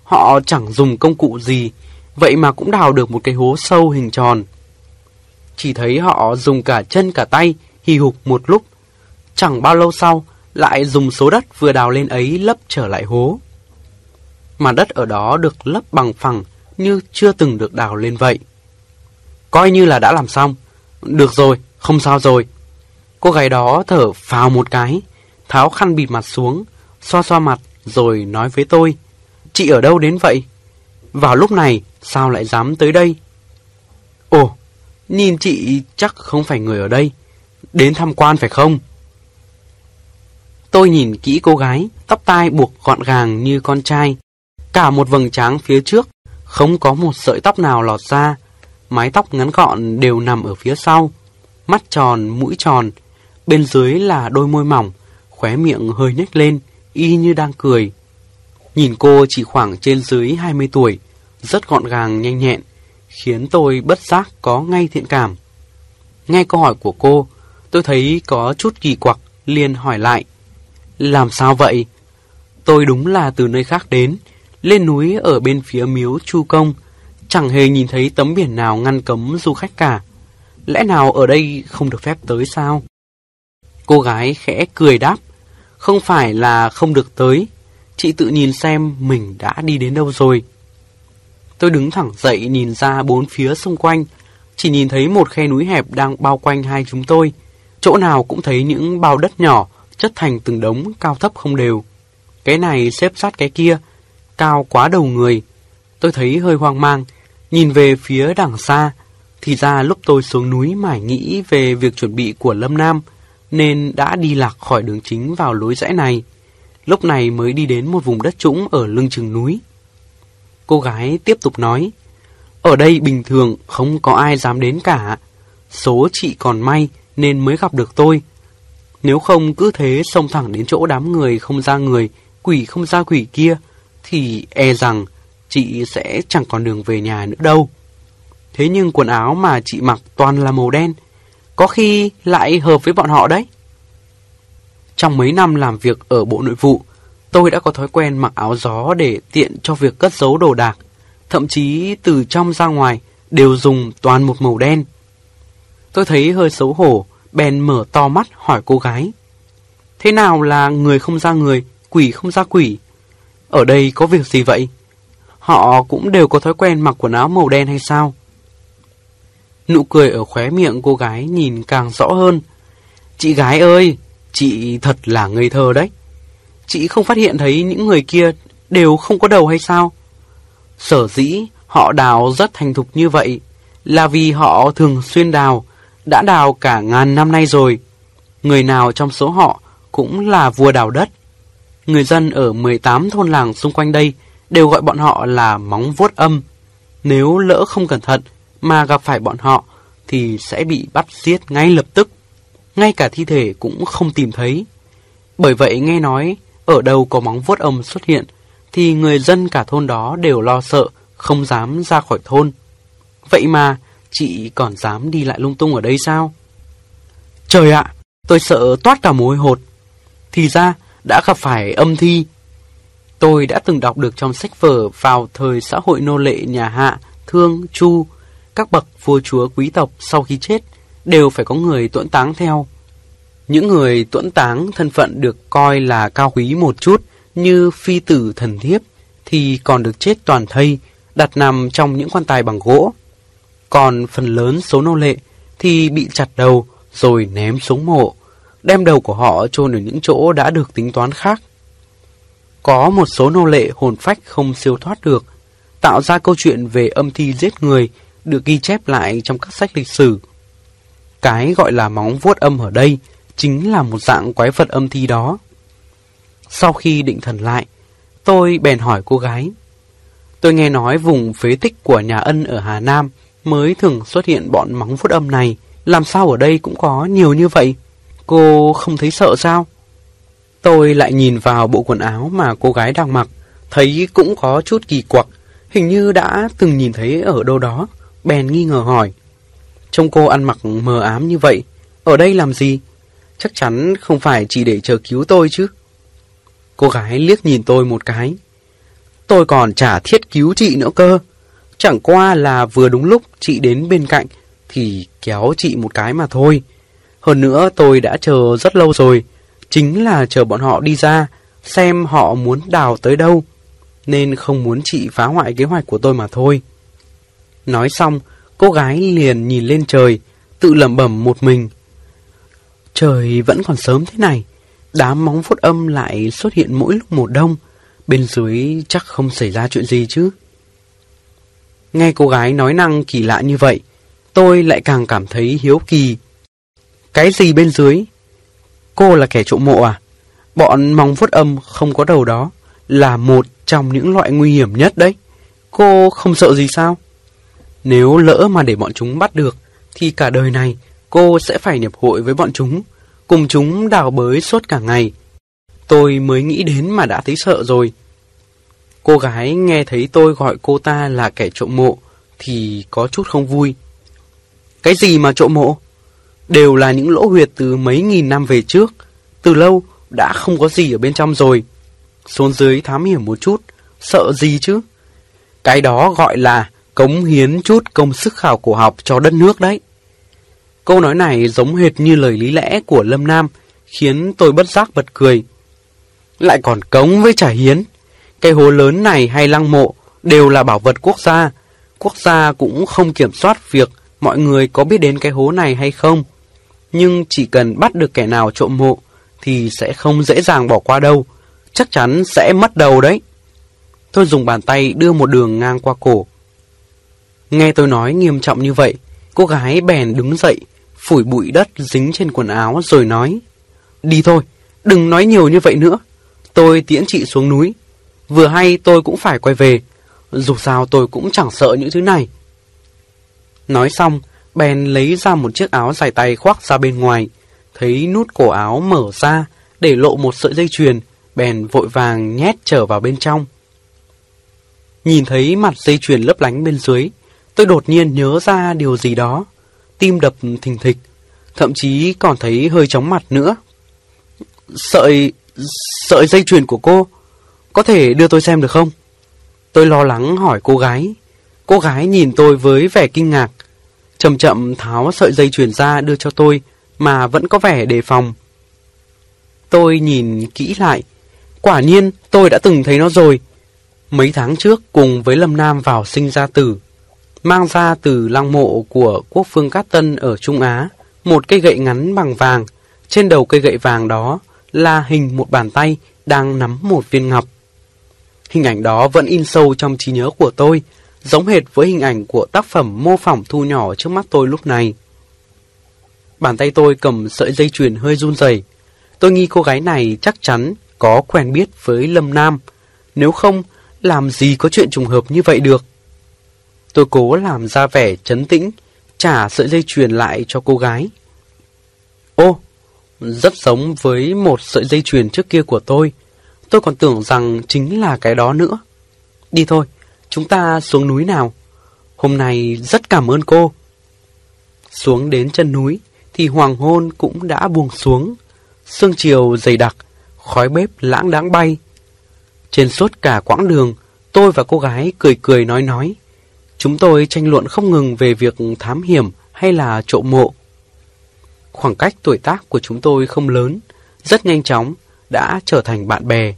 Speaker 1: Họ chẳng dùng công cụ gì, vậy mà cũng đào được một cái hố sâu hình tròn. Chỉ thấy họ dùng cả chân cả tay, hì hục một lúc. Chẳng bao lâu sau, lại dùng số đất vừa đào lên ấy lấp trở lại hố. Mà đất ở đó được lấp bằng phẳng như chưa từng được đào lên vậy. Coi như là đã làm xong. Được rồi, không sao rồi. Cô gái đó thở phào một cái, tháo khăn bịt mặt xuống, xoa xoa mặt rồi nói với tôi. Chị ở đâu đến vậy? Vào lúc này, sao lại dám tới đây? Ồ, nhìn chị chắc không phải người ở đây. Đến tham quan phải không? Tôi nhìn kỹ cô gái, tóc tai buộc gọn gàng như con trai. Cả một vầng trán phía trước, không có một sợi tóc nào lọt ra. Mái tóc ngắn gọn đều nằm ở phía sau. Mắt tròn, mũi tròn. Bên dưới là đôi môi mỏng, khóe miệng hơi nhếch lên, y như đang cười. Nhìn cô chỉ khoảng trên dưới 20 tuổi, rất gọn gàng nhanh nhẹn, khiến tôi bất giác có ngay thiện cảm. Nghe câu hỏi của cô, tôi thấy có chút kỳ quặc, liền hỏi lại. Làm sao vậy? Tôi đúng là từ nơi khác đến, lên núi ở bên phía miếu Chu Công, chẳng hề nhìn thấy tấm biển nào ngăn cấm du khách cả. Lẽ nào ở đây không được phép tới sao? Cô gái khẽ cười đáp, không phải là không được tới, chị tự nhìn xem mình đã đi đến đâu rồi. Tôi đứng thẳng dậy nhìn ra bốn phía xung quanh, chỉ nhìn thấy một khe núi hẹp đang bao quanh hai chúng tôi. Chỗ nào cũng thấy những bao đất nhỏ chất thành từng đống cao thấp không đều. Cái này xếp sát cái kia, cao quá đầu người. Tôi thấy hơi hoang mang, nhìn về phía đằng xa. Thì ra lúc tôi xuống núi mải nghĩ về việc chuẩn bị của Lâm Nam, nên đã đi lạc khỏi đường chính vào lối rẽ này. Lúc này mới đi đến một vùng đất trũng ở lưng chừng núi. Cô gái tiếp tục nói, ở đây bình thường không có ai dám đến cả. Số chị còn may nên mới gặp được tôi. Nếu không cứ thế xông thẳng đến chỗ đám người không ra người, quỷ không ra quỷ kia, thì e rằng chị sẽ chẳng còn đường về nhà nữa đâu. Thế nhưng quần áo mà chị mặc toàn là màu đen, có khi lại hợp với bọn họ đấy. Trong mấy năm làm việc ở Bộ Nội vụ, tôi đã có thói quen mặc áo gió để tiện cho việc cất giấu đồ đạc. Thậm chí từ trong ra ngoài đều dùng toàn một màu đen. Tôi thấy hơi xấu hổ, bèn mở to mắt hỏi cô gái. Thế nào là người không ra người, quỷ không ra quỷ? Ở đây có việc gì vậy? Họ cũng đều có thói quen mặc quần áo màu đen hay sao? Nụ cười ở khóe miệng cô gái nhìn càng rõ hơn. Chị gái ơi, chị thật là ngây thơ đấy. Chị không phát hiện thấy những người kia đều không có đầu hay sao? Sở dĩ họ đào rất thành thục như vậy là vì họ thường xuyên đào, đã đào cả ngàn năm nay rồi. Người nào trong số họ cũng là vua đào đất. Người dân ở 18 thôn làng xung quanh đây đều gọi bọn họ là móng vuốt âm. Nếu lỡ không cẩn thận mà gặp phải bọn họ thì sẽ bị bắt giết ngay lập tức. Ngay cả thi thể cũng không tìm thấy. Bởi vậy nghe nói ở đâu có móng vuốt âm xuất hiện thì người dân cả thôn đó đều lo sợ, không dám ra khỏi thôn. Vậy mà chị còn dám đi lại lung tung ở đây sao? Trời ạ, tôi sợ toát cả mối hột. Thì ra đã gặp phải âm thi. Tôi đã từng đọc được trong sách vở vào thời xã hội nô lệ nhà Hạ, Thương, Chu, các bậc vua chúa quý tộc sau khi chết đều phải có người tuẫn táng theo. Những người tuẫn táng thân phận được coi là cao quý một chút như phi tử thần thiếp thì còn được chết toàn thây, đặt nằm trong những quan tài bằng gỗ. Còn phần lớn số nô lệ thì bị chặt đầu rồi ném xuống mộ, đem đầu của họ chôn ở những chỗ đã được tính toán khác. Có một số nô lệ hồn phách không siêu thoát được, tạo ra câu chuyện về âm thi giết người được ghi chép lại trong các sách lịch sử. Cái gọi là móng vuốt âm ở đây chính là một dạng quái vật âm thi đó. Sau khi định thần lại, tôi bèn hỏi cô gái. Tôi nghe nói vùng phế tích của nhà ân ở Hà Nam mới thường xuất hiện bọn móng vuốt âm này. Làm sao ở đây cũng có nhiều như vậy? Cô không thấy sợ sao? Tôi lại nhìn vào bộ quần áo mà cô gái đang mặc, thấy cũng có chút kỳ quặc, hình như đã từng nhìn thấy ở đâu đó, bèn nghi ngờ hỏi. Trông cô ăn mặc mờ ám như vậy, ở đây làm gì? Chắc chắn không phải chỉ để chờ cứu tôi chứ. Cô gái liếc nhìn tôi một cái. Tôi còn chả thiết cứu chị nữa cơ. Chẳng qua là vừa đúng lúc chị đến bên cạnh thì kéo chị một cái mà thôi. Hơn nữa tôi đã chờ rất lâu rồi. Chính là chờ bọn họ đi ra, xem họ muốn đào tới đâu. Nên không muốn chị phá hoại kế hoạch của tôi mà thôi. Nói xong, cô gái liền nhìn lên trời, tự lẩm bẩm một mình. Trời vẫn còn sớm thế này, đám móng vuốt âm lại xuất hiện mỗi lúc một đông, bên dưới chắc không xảy ra chuyện gì chứ. Nghe cô gái nói năng kỳ lạ như vậy, tôi lại càng cảm thấy hiếu kỳ. Cái gì bên dưới? Cô là kẻ trộm mộ à? Bọn móng vuốt âm không có đầu đó là một trong những loại nguy hiểm nhất đấy. Cô không sợ gì sao? Nếu lỡ mà để bọn chúng bắt được, thì cả đời này cô sẽ phải nhập hội với bọn chúng, cùng chúng đào bới suốt cả ngày. Tôi mới nghĩ đến mà đã thấy sợ rồi. Cô gái nghe thấy tôi gọi cô ta là kẻ trộm mộ, thì có chút không vui. Cái gì mà trộm mộ? Đều là những lỗ huyệt từ mấy nghìn năm về trước, từ lâu đã không có gì ở bên trong rồi. Xuống dưới thám hiểm một chút, sợ gì chứ? Cái đó gọi là cống hiến chút công sức khảo cổ học cho đất nước đấy. Câu nói này giống hệt như lời lý lẽ của Lâm Nam, khiến tôi bất giác bật cười. Lại còn cống với trả hiến. Cái hố lớn này hay lăng mộ đều là bảo vật quốc gia. Quốc gia cũng không kiểm soát việc mọi người có biết đến cái hố này hay không. Nhưng chỉ cần bắt được kẻ nào trộm mộ thì sẽ không dễ dàng bỏ qua đâu. Chắc chắn sẽ mất đầu đấy. Tôi dùng bàn tay đưa một đường ngang qua cổ. Nghe tôi nói nghiêm trọng như vậy, cô gái bèn đứng dậy, phủi bụi đất dính trên quần áo rồi nói. Đi thôi, đừng nói nhiều như vậy nữa. Tôi tiễn chị xuống núi. Vừa hay tôi cũng phải quay về. Dù sao tôi cũng chẳng sợ những thứ này. Nói xong, bèn lấy ra một chiếc áo dài tay khoác ra bên ngoài. Thấy nút cổ áo mở ra, để lộ một sợi dây chuyền, bèn vội vàng nhét trở vào bên trong. Nhìn thấy mặt dây chuyền lấp lánh bên dưới, tôi đột nhiên nhớ ra điều gì đó. Tim đập thình thịch, thậm chí còn thấy hơi chóng mặt nữa. Sợi... sợi dây chuyền của cô, có thể đưa tôi xem được không? Tôi lo lắng hỏi cô gái. Cô gái nhìn tôi với vẻ kinh ngạc, chậm chậm tháo sợi dây chuyền ra đưa cho tôi, mà vẫn có vẻ đề phòng. Tôi nhìn kỹ lại, quả nhiên tôi đã từng thấy nó rồi. Mấy tháng trước cùng với Lâm Nam vào sinh ra tử, mang ra từ lăng mộ của quốc phương Cát Tân ở Trung Á, một cây gậy ngắn bằng vàng. Trên đầu cây gậy vàng đó là hình một bàn tay đang nắm một viên ngọc. Hình ảnh đó vẫn in sâu trong trí nhớ của tôi, giống hệt với hình ảnh của tác phẩm mô phỏng thu nhỏ trước mắt tôi lúc này. Bàn tay tôi cầm sợi dây chuyền hơi run rẩy. Tôi nghi cô gái này chắc chắn có quen biết với Lâm Nam. Nếu không, làm gì có chuyện trùng hợp như vậy được. Tôi cố làm ra vẻ chấn tĩnh, trả sợi dây chuyền lại cho cô gái. Ô, rất giống với một sợi dây chuyền trước kia của tôi. Tôi còn tưởng rằng chính là cái đó nữa. Đi thôi, chúng ta xuống núi nào. Hôm nay rất cảm ơn cô. Xuống đến chân núi thì hoàng hôn cũng đã buông xuống. Sương chiều dày đặc, khói bếp lãng đáng bay. Trên suốt cả quãng đường, tôi và cô gái cười cười nói nói. Chúng tôi tranh luận không ngừng về việc thám hiểm hay là trộm mộ. Khoảng cách tuổi tác của chúng tôi không lớn, rất nhanh chóng đã trở thành bạn bè.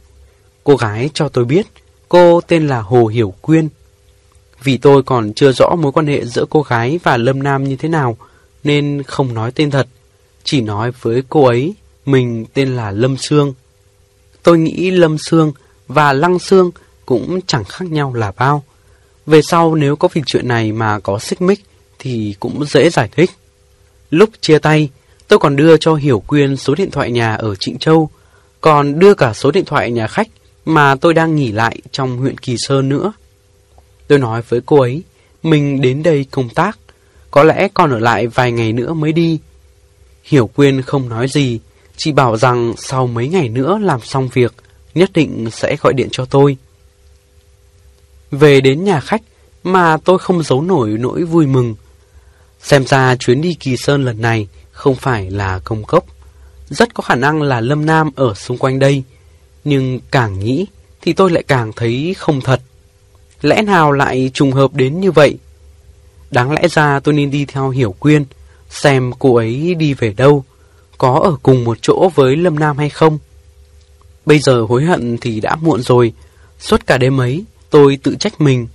Speaker 1: Cô gái cho tôi biết cô tên là Hồ Hiểu Quyên. Vì tôi còn chưa rõ mối quan hệ giữa cô gái và Lâm Nam như thế nào, nên không nói tên thật, chỉ nói với cô ấy mình tên là Lâm Sương. Tôi nghĩ Lâm Sương và Lăng Sương cũng chẳng khác nhau là bao. Về sau nếu có việc chuyện này mà có xích mích thì cũng dễ giải thích. Lúc chia tay, tôi còn đưa cho Hiểu Quyên số điện thoại nhà ở Trịnh Châu, còn đưa cả số điện thoại nhà khách mà tôi đang nghỉ lại trong huyện Kỳ Sơn nữa. Tôi nói với cô ấy, mình đến đây công tác, có lẽ còn ở lại vài ngày nữa mới đi. Hiểu Quyên không nói gì, chỉ bảo rằng sau mấy ngày nữa làm xong việc, nhất định sẽ gọi điện cho tôi. Về đến nhà khách mà tôi không giấu nổi nỗi vui mừng. Xem ra chuyến đi Kỳ Sơn lần này không phải là công cốc. Rất có khả năng là Lâm Nam ở xung quanh đây. Nhưng càng nghĩ thì tôi lại càng thấy không thật. Lẽ nào lại trùng hợp đến như vậy? Đáng lẽ ra tôi nên đi theo Hiểu Quyên, xem cô ấy đi về đâu, có ở cùng một chỗ với Lâm Nam hay không. Bây giờ hối hận thì đã muộn rồi, suốt cả đêm ấy tôi tự trách mình.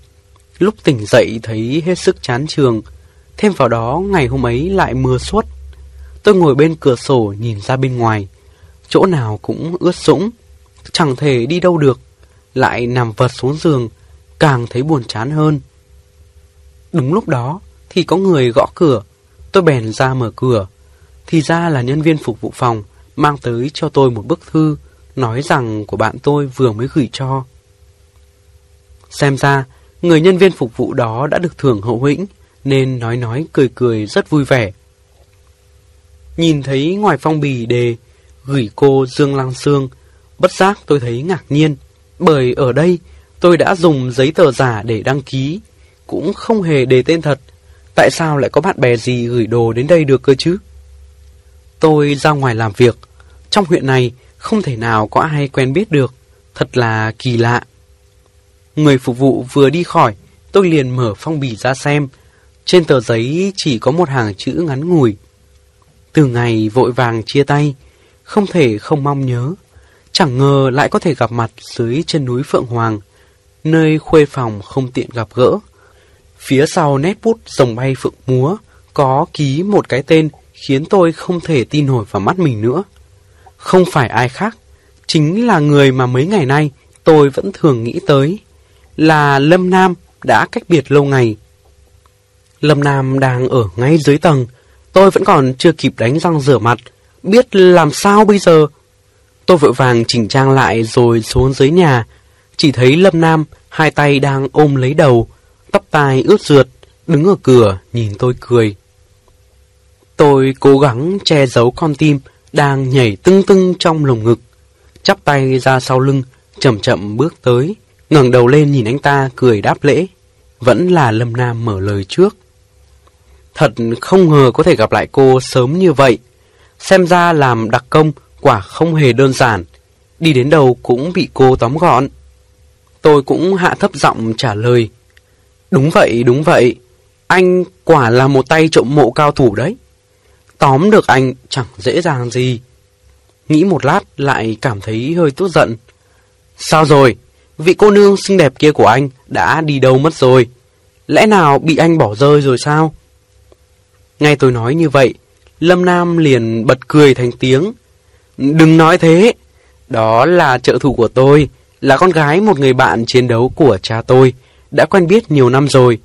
Speaker 1: Lúc tỉnh dậy thấy hết sức chán trường, thêm vào đó ngày hôm ấy lại mưa suốt. Tôi ngồi bên cửa sổ nhìn ra bên ngoài, chỗ nào cũng ướt sũng, chẳng thể đi đâu được, lại nằm vật xuống giường, càng thấy buồn chán hơn. Đúng lúc đó thì có người gõ cửa, tôi bèn ra mở cửa. Thì ra là nhân viên phục vụ phòng mang tới cho tôi một bức thư nói rằng của bạn tôi vừa mới gửi cho. Xem ra, người nhân viên phục vụ đó đã được thưởng hậu hĩnh, nên nói nói cười cười rất vui vẻ. Nhìn thấy ngoài phong bì đề gửi cô Dương Lăng Sương, bất giác tôi thấy ngạc nhiên, bởi ở đây tôi đã dùng giấy tờ giả để đăng ký, cũng không hề đề tên thật. Tại sao lại có bạn bè gì gửi đồ đến đây được cơ chứ? Tôi ra ngoài làm việc, trong huyện này không thể nào có ai quen biết được, thật là kỳ lạ. Người phục vụ vừa đi khỏi, tôi liền mở phong bì ra xem. Trên tờ giấy chỉ có một hàng chữ ngắn ngủi. Từ ngày vội vàng chia tay, không thể không mong nhớ. Chẳng ngờ lại có thể gặp mặt dưới chân núi Phượng Hoàng, nơi khuê phòng không tiện gặp gỡ. Phía sau nét bút rồng bay phượng múa, có ký một cái tên khiến tôi không thể tin nổi vào mắt mình nữa. Không phải ai khác, chính là người mà mấy ngày nay tôi vẫn thường nghĩ tới, là Lâm Nam đã cách biệt lâu ngày. Lâm Nam đang ở ngay dưới tầng, tôi vẫn còn chưa kịp đánh răng rửa mặt, biết làm sao bây giờ. Tôi vội vàng chỉnh trang lại rồi xuống dưới nhà, chỉ thấy Lâm Nam hai tay đang ôm lấy đầu, tóc tai ướt rượt, đứng ở cửa nhìn tôi cười. Tôi cố gắng che giấu con tim đang nhảy tưng tưng trong lồng ngực, chắp tay ra sau lưng, chậm chậm bước tới, ngẩng đầu lên nhìn anh ta cười đáp lễ. Vẫn là Lâm Nam mở lời trước. Thật không ngờ có thể gặp lại cô sớm như vậy. Xem ra làm đặc công quả không hề đơn giản. Đi đến đâu cũng bị cô tóm gọn. Tôi cũng hạ thấp giọng trả lời. Đúng vậy, đúng vậy. Anh quả là một tay trộm mộ cao thủ đấy. Tóm được anh chẳng dễ dàng gì. Nghĩ một lát lại cảm thấy hơi tức giận. Sao rồi? Vị cô nương xinh đẹp kia của anh đã đi đâu mất rồi? Lẽ nào bị anh bỏ rơi rồi sao? Ngay tôi nói như vậy, Lâm Nam liền bật cười thành tiếng. Đừng nói thế, đó là trợ thủ của tôi, là con gái một người bạn chiến đấu của cha tôi, đã quen biết nhiều năm rồi.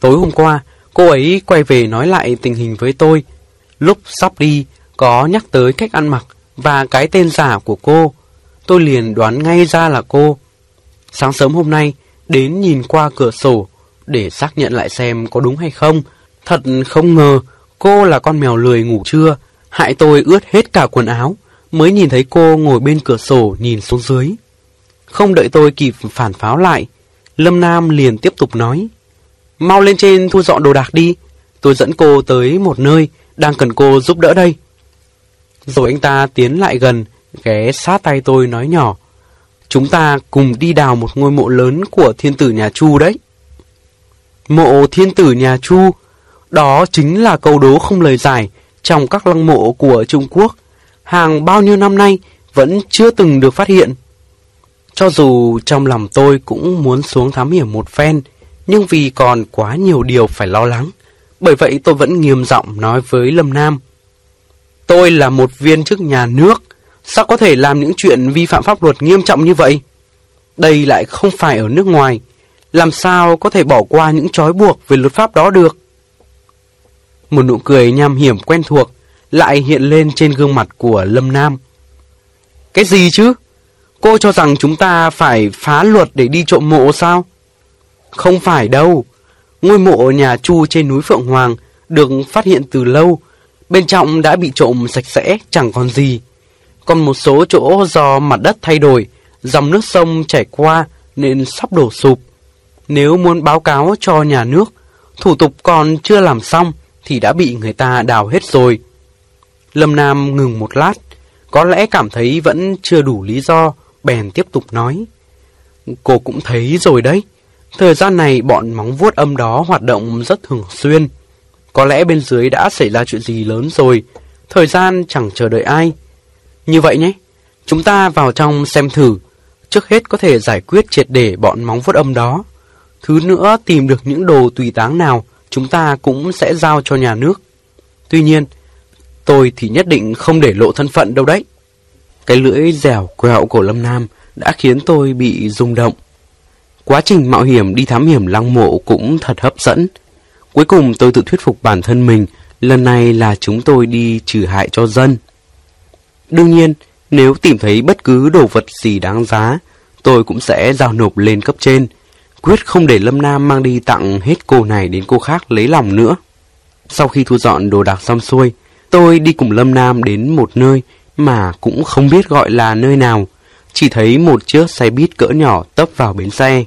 Speaker 1: Tối hôm qua, cô ấy quay về nói lại tình hình với tôi. Lúc sắp đi, có nhắc tới cách ăn mặc và cái tên giả của cô. Tôi liền đoán ngay ra là cô. Sáng sớm hôm nay, đến nhìn qua cửa sổ để xác nhận lại xem có đúng hay không. Thật không ngờ, cô là con mèo lười ngủ trưa, hại tôi ướt hết cả quần áo, mới nhìn thấy cô ngồi bên cửa sổ nhìn xuống dưới. Không đợi tôi kịp phản pháo lại, Lâm Nam liền tiếp tục nói. Mau lên trên thu dọn đồ đạc đi, tôi dẫn cô tới một nơi đang cần cô giúp đỡ đây. Rồi anh ta tiến lại gần, ghé sát tay tôi nói nhỏ. Chúng ta cùng đi đào một ngôi mộ lớn của thiên tử nhà Chu đấy. Mộ thiên tử nhà Chu, đó chính là câu đố không lời giải trong các lăng mộ của Trung Quốc. Hàng bao nhiêu năm nay vẫn chưa từng được phát hiện. Cho dù trong lòng tôi cũng muốn xuống thám hiểm một phen, nhưng vì còn quá nhiều điều phải lo lắng. Bởi vậy tôi vẫn nghiêm giọng nói với Lâm Nam. Tôi là một viên chức nhà nước, sao có thể làm những chuyện vi phạm pháp luật nghiêm trọng như vậy? Đây lại không phải ở nước ngoài, làm sao có thể bỏ qua những trói buộc về luật pháp đó được? Một nụ cười nham hiểm quen thuộc lại hiện lên trên gương mặt của Lâm Nam. Cái gì chứ? Cô cho rằng chúng ta phải phá luật để đi trộm mộ sao? Không phải đâu. Ngôi mộ nhà Chu trên núi Phượng Hoàng được phát hiện từ lâu. Bên trong đã bị trộm sạch sẽ, chẳng còn gì. Còn một số chỗ do mặt đất thay đổi, dòng nước sông chảy qua nên sắp đổ sụp. Nếu muốn báo cáo cho nhà nước, thủ tục còn chưa làm xong thì đã bị người ta đào hết rồi. Lâm Nam ngừng một lát, có lẽ cảm thấy vẫn chưa đủ lý do, bèn tiếp tục nói. Cô cũng thấy rồi đấy, thời gian này bọn móng vuốt âm đó hoạt động rất thường xuyên. Có lẽ bên dưới đã xảy ra chuyện gì lớn rồi, thời gian chẳng chờ đợi ai. Như vậy nhé, chúng ta vào trong xem thử, trước hết có thể giải quyết triệt để bọn móng vuốt âm đó. Thứ nữa tìm được những đồ tùy táng nào, chúng ta cũng sẽ giao cho nhà nước. Tuy nhiên, tôi thì nhất định không để lộ thân phận đâu đấy. Cái lưỡi dẻo quẹo của Lâm Nam đã khiến tôi bị rung động. Quá trình mạo hiểm đi thám hiểm lăng mộ cũng thật hấp dẫn. Cuối cùng tôi tự thuyết phục bản thân mình, lần này là chúng tôi đi trừ hại cho dân. Đương nhiên, nếu tìm thấy bất cứ đồ vật gì đáng giá, tôi cũng sẽ giao nộp lên cấp trên. Quyết không để Lâm Nam mang đi tặng hết cô này đến cô khác lấy lòng nữa. Sau khi thu dọn đồ đạc xong xuôi, tôi đi cùng Lâm Nam đến một nơi mà cũng không biết gọi là nơi nào. Chỉ thấy một chiếc xe buýt cỡ nhỏ tấp vào bến xe.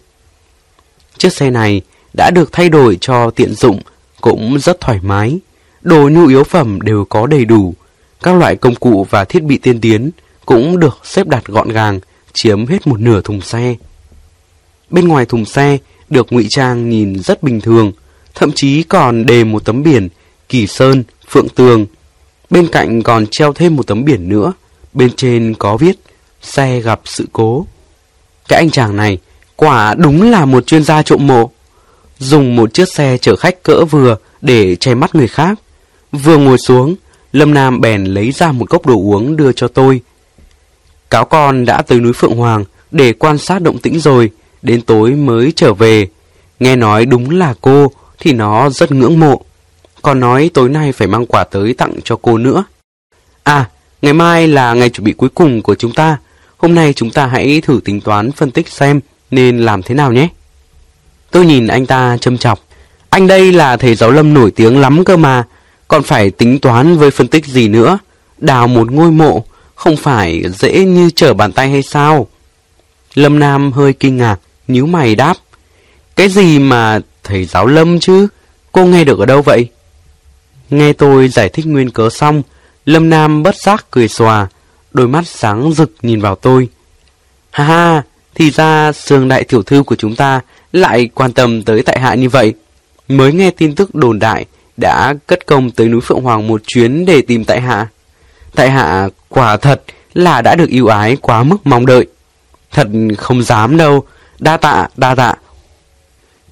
Speaker 1: Chiếc xe này đã được thay đổi cho tiện dụng, cũng rất thoải mái. Đồ nhu yếu phẩm đều có đầy đủ. Các loại công cụ và thiết bị tiên tiến cũng được xếp đặt gọn gàng, chiếm hết một nửa thùng xe. Bên ngoài thùng xe được ngụy trang nhìn rất bình thường, thậm chí còn đề một tấm biển Kỳ Sơn, Phượng Tường. Bên cạnh còn treo thêm một tấm biển nữa, bên trên có viết xe gặp sự cố. Cái anh chàng này quả đúng là một chuyên gia trộm mộ. Dùng một chiếc xe chở khách cỡ vừa để che mắt người khác. Vừa ngồi xuống, Lâm Nam bèn lấy ra một cốc đồ uống đưa cho tôi. Cáo con đã tới núi Phượng Hoàng để quan sát động tĩnh rồi, đến tối mới trở về. Nghe nói đúng là cô thì nó rất ngưỡng mộ. Còn nói tối nay phải mang quà tới tặng cho cô nữa. À, ngày mai là ngày chuẩn bị cuối cùng của chúng ta. Hôm nay chúng ta hãy thử tính toán phân tích xem nên làm thế nào nhé. Tôi nhìn anh ta châm chọc. Anh đây là thầy giáo lâm nổi tiếng lắm cơ mà. Còn phải tính toán với phân tích gì nữa. Đào một ngôi mộ không phải dễ như trở bàn tay hay sao? Lâm Nam hơi kinh ngạc, nhíu mày đáp. Cái gì mà thầy giáo Lâm chứ? Cô nghe được ở đâu vậy? Nghe tôi giải thích nguyên cớ xong, Lâm Nam bất giác cười xòa, đôi mắt sáng rực nhìn vào tôi. Ha ha, thì ra sương đại tiểu thư của chúng ta lại quan tâm tới tại hạ như vậy. Mới nghe tin tức đồn đại đã cất công tới núi Phượng Hoàng một chuyến để tìm tại hạ. Tại hạ quả thật là đã được yêu ái quá mức mong đợi. Thật không dám đâu, đa tạ, đa tạ.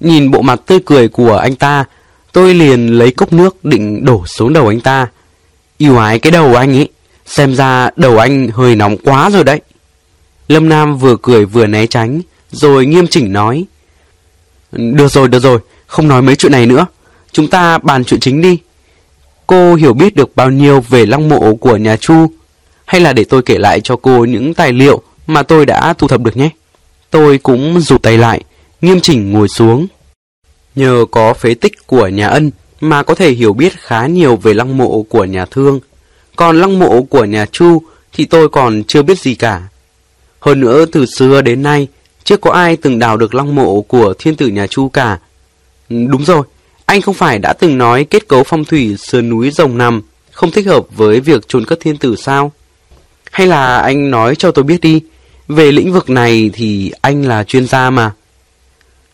Speaker 1: Nhìn bộ mặt tươi cười của anh ta, tôi liền lấy cốc nước định đổ xuống đầu anh ta. Yêu ái cái đầu anh ấy, xem ra đầu anh hơi nóng quá rồi đấy. Lâm Nam vừa cười vừa né tránh, rồi nghiêm chỉnh nói. Được rồi, được rồi, không nói mấy chuyện này nữa. Chúng ta bàn chuyện chính đi. Cô hiểu biết được bao nhiêu về lăng mộ của nhà Chu? Hay là để tôi kể lại cho cô những tài liệu mà tôi đã thu thập được nhé? Tôi cũng rụt tay lại, nghiêm chỉnh ngồi xuống. Nhờ có phế tích của nhà ân mà có thể hiểu biết khá nhiều về lăng mộ của nhà thương. Còn lăng mộ của nhà Chu thì tôi còn chưa biết gì cả. Hơn nữa từ xưa đến nay, chưa có ai từng đào được lăng mộ của thiên tử nhà Chu cả. Đúng rồi, anh không phải đã từng nói kết cấu phong thủy sườn núi rồng nằm không thích hợp với việc chôn cất thiên tử sao? Hay là anh nói cho tôi biết đi, về lĩnh vực này thì anh là chuyên gia mà.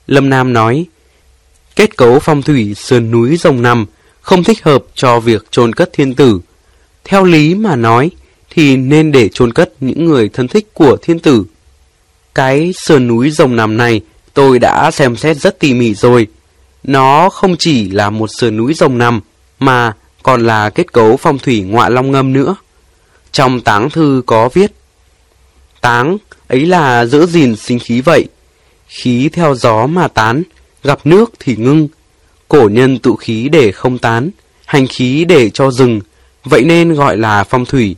Speaker 1: Lâm Nam nói, kết cấu phong thủy sườn núi rồng nằm không thích hợp cho việc chôn cất thiên tử. Theo lý mà nói, thì nên để chôn cất những người thân thích của thiên tử. Cái sườn núi rồng nằm này tôi đã xem xét rất tỉ mỉ rồi. Nó không chỉ là một sườn núi rồng nằm, mà còn là kết cấu phong thủy ngọa long ngâm nữa. Trong táng thư có viết, Táng ấy là giữ gìn sinh khí vậy, khí theo gió mà tán, gặp nước thì ngưng. Cổ nhân tụ khí để không tán, hành khí để cho rừng, vậy nên gọi là phong thủy.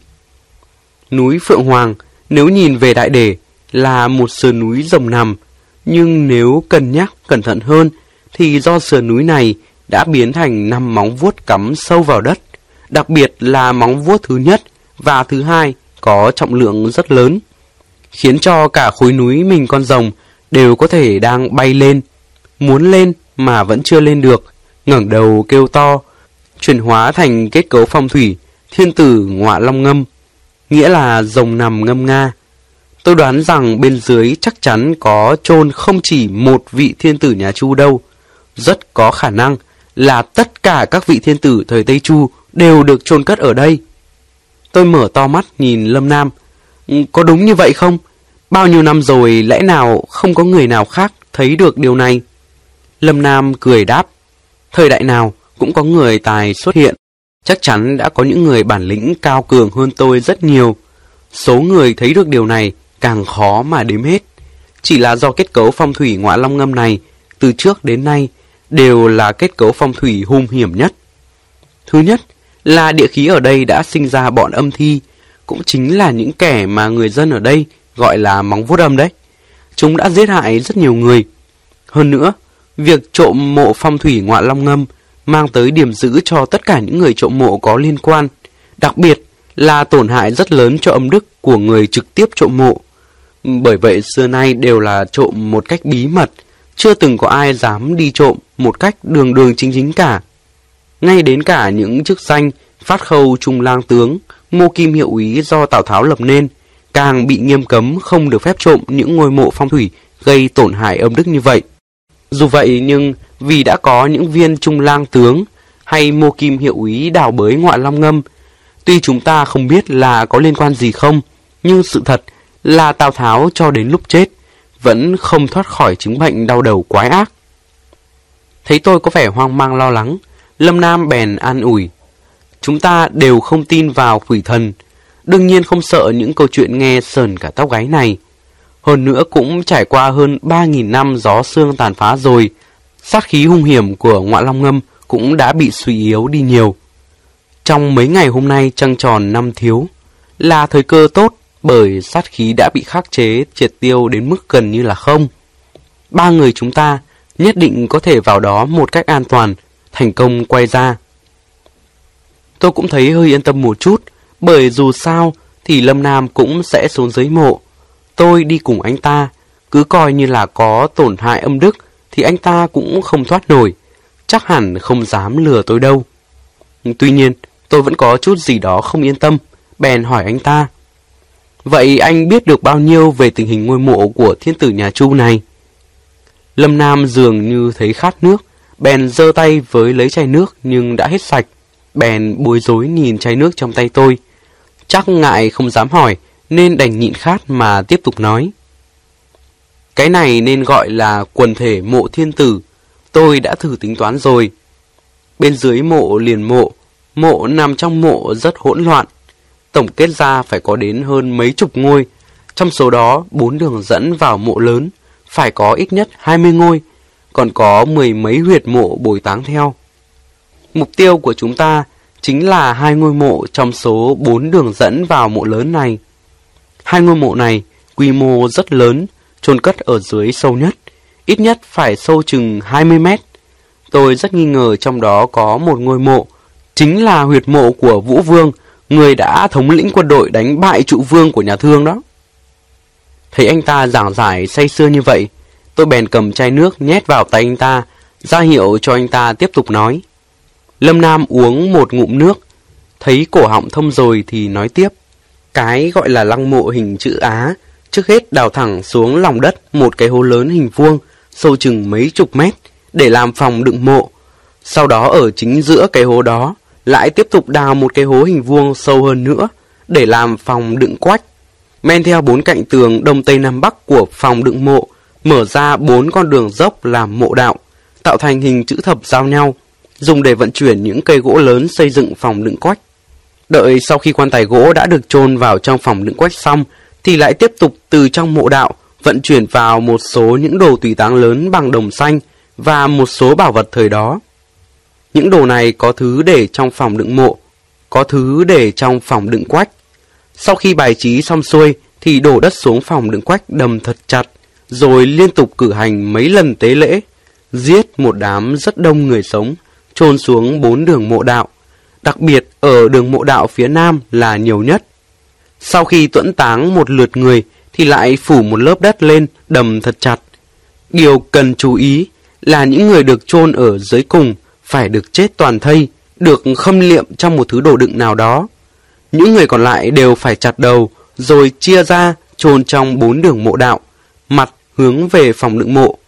Speaker 1: Núi Phượng Hoàng, nếu nhìn về đại đề, là một sườn núi rồng nằm, nhưng nếu cân nhắc cẩn thận hơn, thì do sườn núi này đã biến thành năm móng vuốt cắm sâu vào đất, đặc biệt là móng vuốt thứ nhất và thứ hai có trọng lượng rất lớn, khiến cho cả khối núi mình con rồng đều có thể đang bay lên, muốn lên mà vẫn chưa lên được, ngẩng đầu kêu to, chuyển hóa thành kết cấu phong thủy, thiên tử ngọa long ngâm, nghĩa là rồng nằm ngâm nga. Tôi đoán rằng bên dưới chắc chắn có chôn không chỉ một vị thiên tử nhà Chu đâu, rất có khả năng là tất cả các vị thiên tử thời Tây Chu đều được chôn cất ở đây. Tôi mở to mắt nhìn Lâm Nam. Ừ, có đúng như vậy không? Bao nhiêu năm rồi, lẽ nào không có người nào khác thấy được điều này? Lâm Nam cười đáp. Thời đại nào cũng có người tài xuất hiện. Chắc chắn đã có những người bản lĩnh cao cường hơn tôi rất nhiều. Số người thấy được điều này càng khó mà đếm hết. Chỉ là do kết cấu phong thủy ngọa long ngâm này, từ trước đến nay đều là kết cấu phong thủy hung hiểm nhất. Thứ nhất là địa khí ở đây đã sinh ra bọn âm thi, cũng chính là những kẻ mà người dân ở đây gọi là móng vuốt âm đấy. Chúng đã giết hại rất nhiều người. Hơn nữa, việc trộm mộ phong thủy ngoại long ngâm mang tới điểm giữ cho tất cả những người trộm mộ có liên quan, đặc biệt là tổn hại rất lớn cho âm đức của người trực tiếp trộm mộ. Bởi vậy xưa nay đều là trộm một cách bí mật, chưa từng có ai dám đi trộm một cách đường đường chính chính cả. Ngay đến cả những chức danh phát khâu trung lang tướng, mô kim hiệu úy do Tào Tháo lập nên, càng bị nghiêm cấm không được phép trộm những ngôi mộ phong thủy gây tổn hại âm đức như vậy. Dù vậy nhưng vì đã có những viên trung lang tướng hay mô kim hiệu úy đào bới ngoại long ngâm, tuy chúng ta không biết là có liên quan gì không, nhưng sự thật là Tào Tháo cho đến lúc chết vẫn không thoát khỏi chứng bệnh đau đầu quái ác. Thấy tôi có vẻ hoang mang lo lắng, Lâm Nam bèn an ủi. Chúng ta đều không tin vào quỷ thần, đương nhiên không sợ những câu chuyện nghe sờn cả tóc gáy này. Hơn nữa cũng trải qua hơn 3.000 năm gió xương tàn phá rồi, sát khí hung hiểm của ngọa long ngâm cũng đã bị suy yếu đi nhiều. Trong mấy ngày hôm nay trăng tròn năm thiếu, là thời cơ tốt bởi sát khí đã bị khắc chế triệt tiêu đến mức gần như là không. Ba người chúng ta nhất định có thể vào đó một cách an toàn, thành công quay ra. Tôi cũng thấy hơi yên tâm một chút, bởi dù sao thì Lâm Nam cũng sẽ xuống dưới mộ. Tôi đi cùng anh ta, cứ coi như là có tổn hại âm đức thì anh ta cũng không thoát nổi, chắc hẳn không dám lừa tôi đâu. Tuy nhiên, tôi vẫn có chút gì đó không yên tâm, bèn hỏi anh ta. Vậy anh biết được bao nhiêu về tình hình ngôi mộ của thiên tử nhà Chu này? Lâm Nam dường như thấy khát nước, bèn giơ tay với lấy chai nước nhưng đã hết sạch. Bèn bối rối nhìn chai nước trong tay tôi. Chắc ngại không dám hỏi, nên đành nhịn khát mà tiếp tục nói. Cái này nên gọi là quần thể mộ thiên tử. Tôi đã thử tính toán rồi. Bên dưới mộ liền mộ, mộ nằm trong mộ rất hỗn loạn. Tổng kết ra phải có đến hơn mấy chục ngôi. Trong số đó, bốn đường dẫn vào mộ lớn, phải có ít nhất 20 ngôi, còn có mười mấy huyệt mộ bồi táng theo. Mục tiêu của chúng ta chính là hai ngôi mộ trong số bốn đường dẫn vào mộ lớn này. Hai ngôi mộ này quy mô rất lớn, chôn cất ở dưới sâu nhất, ít nhất phải sâu chừng 20 mét. Tôi rất nghi ngờ trong đó có một ngôi mộ, chính là huyệt mộ của Vũ Vương, người đã thống lĩnh quân đội đánh bại trụ vương của nhà thương đó. Thấy anh ta giảng giải say sưa như vậy, tôi bèn cầm chai nước nhét vào tay anh ta, ra hiệu cho anh ta tiếp tục nói. Lâm Nam uống một ngụm nước, thấy cổ họng thông rồi thì nói tiếp. Cái gọi là lăng mộ hình chữ Á, trước hết đào thẳng xuống lòng đất một cái hố lớn hình vuông, sâu chừng mấy chục mét, để làm phòng đựng mộ. Sau đó ở chính giữa cái hố đó, lại tiếp tục đào một cái hố hình vuông sâu hơn nữa, để làm phòng đựng quách. Men theo bốn cạnh tường đông tây nam bắc của phòng đựng mộ, mở ra bốn con đường dốc làm mộ đạo, tạo thành hình chữ thập giao nhau, dùng để vận chuyển những cây gỗ lớn xây dựng phòng đựng quách. Đợi sau khi quan tài gỗ đã được chôn vào trong phòng đựng quách xong, thì lại tiếp tục từ trong mộ đạo vận chuyển vào một số những đồ tùy táng lớn bằng đồng xanh và một số bảo vật thời đó. Những đồ này có thứ để trong phòng đựng mộ, có thứ để trong phòng đựng quách. Sau khi bài trí xong xuôi thì đổ đất xuống phòng đựng quách đầm thật chặt, rồi liên tục cử hành mấy lần tế lễ, giết một đám rất đông người sống, chôn xuống bốn đường mộ đạo, đặc biệt ở đường mộ đạo phía nam là nhiều nhất. Sau khi tuẫn táng một lượt người thì lại phủ một lớp đất lên đầm thật chặt. Điều cần chú ý là những người được chôn ở dưới cùng phải được chết toàn thây, được khâm liệm trong một thứ đồ đựng nào đó. Những người còn lại đều phải chặt đầu rồi chia ra chôn trong bốn đường mộ đạo, mặt hướng về phòng đựng mộ.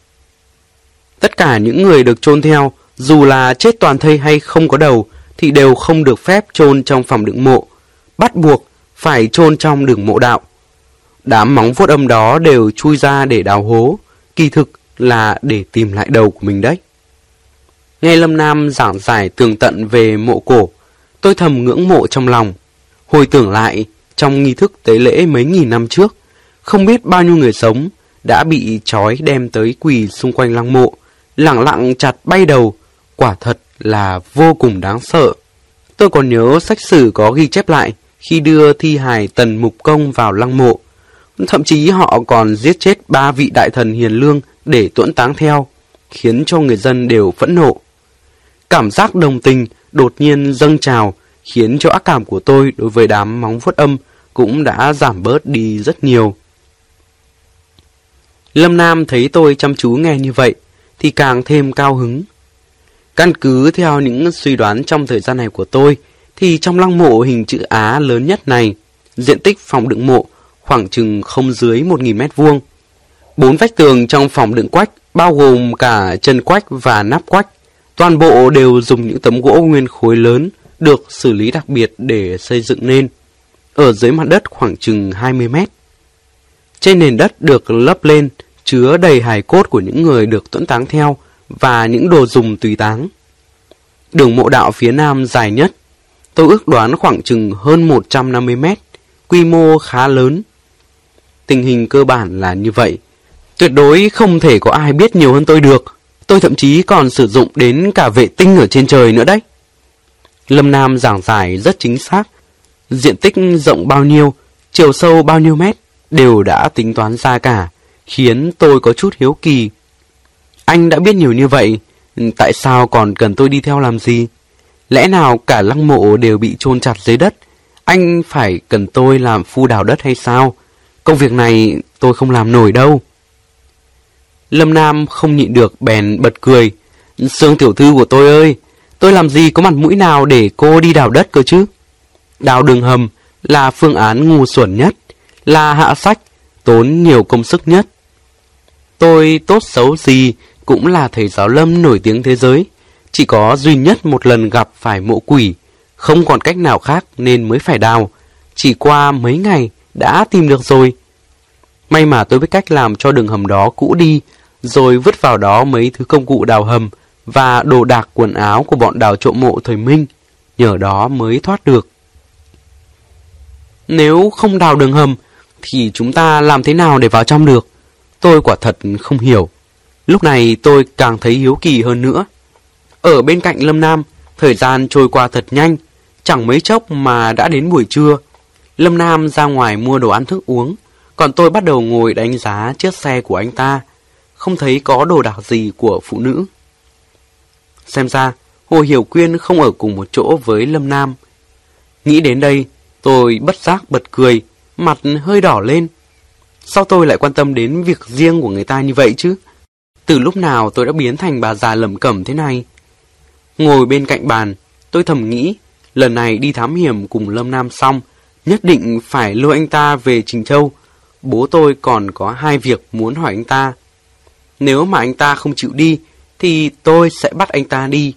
Speaker 1: Tất cả những người được chôn theo, dù là chết toàn thây hay không có đầu, thì đều không được phép chôn trong phòng đựng mộ, bắt buộc phải chôn trong đường mộ đạo. Đám móng vuốt âm đó đều chui ra để đào hố, kỳ thực là để tìm lại đầu của mình đấy. Nghe Lâm Nam giảng giải tường tận về mộ cổ, tôi thầm ngưỡng mộ trong lòng. Hồi tưởng lại, trong nghi thức tế lễ mấy nghìn năm trước, không biết bao nhiêu người sống đã bị trói đem tới quỳ xung quanh lăng mộ, lặng lặng chặt bay đầu, quả thật là vô cùng đáng sợ. Tôi còn nhớ sách sử có ghi chép lại khi đưa thi hài tần mục công vào lăng mộ. Thậm chí họ còn giết chết ba vị đại thần hiền lương để tuẫn táng theo, khiến cho người dân đều phẫn nộ. Cảm giác đồng tình đột nhiên dâng trào, khiến cho ác cảm của tôi đối với đám móng vuốt âm cũng đã giảm bớt đi rất nhiều. Lâm Nam thấy tôi chăm chú nghe như vậy, thì càng thêm cao hứng. Căn cứ theo những suy đoán trong thời gian này của tôi, thì trong lăng mộ hình chữ Á lớn nhất này, diện tích phòng đựng mộ khoảng chừng không dưới 1.000 mét vuông. Bốn vách tường trong phòng đựng quách bao gồm cả chân quách và nắp quách. Toàn bộ đều dùng những tấm gỗ nguyên khối lớn được xử lý đặc biệt để xây dựng nên. Ở dưới mặt đất khoảng chừng 20 mét. Trên nền đất được lấp lên chứa đầy hài cốt của những người được tuẫn táng theo và những đồ dùng tùy táng. Đường mộ đạo phía nam dài nhất, tôi ước đoán khoảng chừng hơn 150 mét, quy mô khá lớn. Tình hình cơ bản là như vậy. Tuyệt đối không thể có ai biết nhiều hơn tôi được. Tôi thậm chí còn sử dụng đến cả vệ tinh ở trên trời nữa đấy. Lâm Nam giảng giải rất chính xác. Diện tích rộng bao nhiêu, chiều sâu bao nhiêu mét đều đã tính toán ra cả, khiến tôi có chút hiếu kỳ. Anh đã biết nhiều như vậy, tại sao còn cần tôi đi theo làm gì? Lẽ nào cả lăng mộ đều bị chôn chặt dưới đất? Anh phải cần tôi làm phu đào đất hay sao? Công việc này tôi không làm nổi đâu. Lâm Nam không nhịn được bèn bật cười. Sương tiểu thư của tôi ơi, tôi làm gì có mặt mũi nào để cô đi đào đất cơ chứ? Đào đường hầm là phương án ngu xuẩn nhất, là hạ sách, tốn nhiều công sức nhất. Tôi tốt xấu gì cũng là thầy giáo lâm nổi tiếng thế giới. Chỉ có duy nhất một lần gặp phải mộ quỷ, không còn cách nào khác nên mới phải đào. Chỉ qua mấy ngày đã tìm được rồi. May mà tôi biết cách làm cho đường hầm đó cũ đi, rồi vứt vào đó mấy thứ công cụ đào hầm và đồ đạc quần áo của bọn đào trộm mộ thời Minh, nhờ đó mới thoát được. Nếu không đào đường hầm, thì chúng ta làm thế nào để vào trong được? Tôi quả thật không hiểu. Lúc này tôi càng thấy hiếu kỳ hơn nữa. Ở bên cạnh Lâm Nam, thời gian trôi qua thật nhanh, chẳng mấy chốc mà đã đến buổi trưa. Lâm Nam ra ngoài mua đồ ăn thức uống, còn tôi bắt đầu ngồi đánh giá chiếc xe của anh ta, không thấy có đồ đạc gì của phụ nữ. Xem ra, Hồ Hiểu Quyên không ở cùng một chỗ với Lâm Nam. Nghĩ đến đây, tôi bất giác bật cười, mặt hơi đỏ lên. Sao tôi lại quan tâm đến việc riêng của người ta như vậy chứ? Từ lúc nào tôi đã biến thành bà già lẩm cẩm thế này? Ngồi bên cạnh bàn, tôi thầm nghĩ, lần này đi thám hiểm cùng Lâm Nam xong, nhất định phải lôi anh ta về Trình Châu. Bố tôi còn có hai việc muốn hỏi anh ta. Nếu mà anh ta không chịu đi, thì tôi sẽ bắt anh ta đi.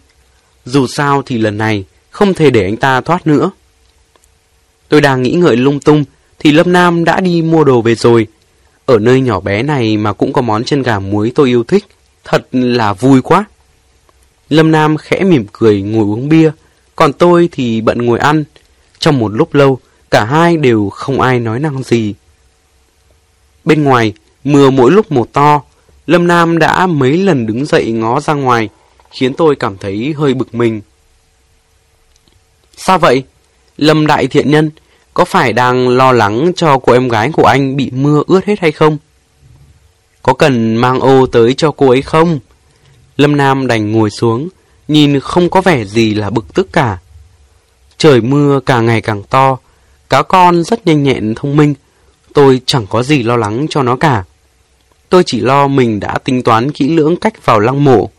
Speaker 1: Dù sao thì lần này không thể để anh ta thoát nữa. Tôi đang nghĩ ngợi lung tung thì Lâm Nam đã đi mua đồ về rồi. Ở nơi nhỏ bé này mà cũng có món chân gà muối tôi yêu thích, thật là vui quá. Lâm Nam khẽ mỉm cười ngồi uống bia, còn tôi thì bận ngồi ăn. Trong một lúc lâu, cả hai đều không ai nói năng gì. Bên ngoài, mưa mỗi lúc một to, Lâm Nam đã mấy lần đứng dậy ngó ra ngoài, khiến tôi cảm thấy hơi bực mình. Sao vậy? Lâm Đại Thiện Nhân, có phải đang lo lắng cho cô em gái của anh bị mưa ướt hết hay không? Có cần mang ô tới cho cô ấy không? Lâm Nam đành ngồi xuống, nhìn không có vẻ gì là bực tức cả. Trời mưa càng ngày càng to, cá con rất nhanh nhẹn thông minh, tôi chẳng có gì lo lắng cho nó cả. Tôi chỉ lo mình đã tính toán kỹ lưỡng cách vào lăng mộ,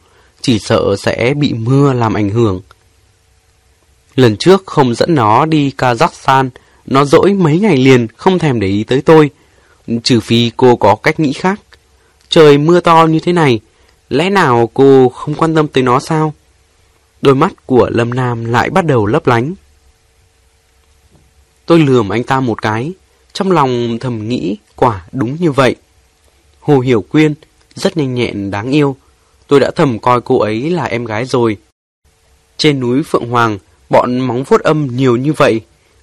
Speaker 1: chỉ sợ sẽ bị mưa làm ảnh hưởng. Lần trước không dẫn nó đi Kazakhstan, nó dỗi mấy ngày liền không thèm để ý tới tôi, trừ phi cô có cách nghĩ khác. Trời mưa to như thế này, lẽ nào cô không quan tâm tới nó sao? Đôi mắt của Lâm Nam lại bắt đầu lấp lánh. Tôi lườm anh ta một cái, trong lòng thầm nghĩ quả đúng như vậy. Hồ Hiểu Quyên, rất nhanh nhẹn đáng yêu. Tôi đã thầm coi cô ấy là em gái rồi. Trên núi Phượng Hoàng, bọn móng vuốt âm nhiều như vậy,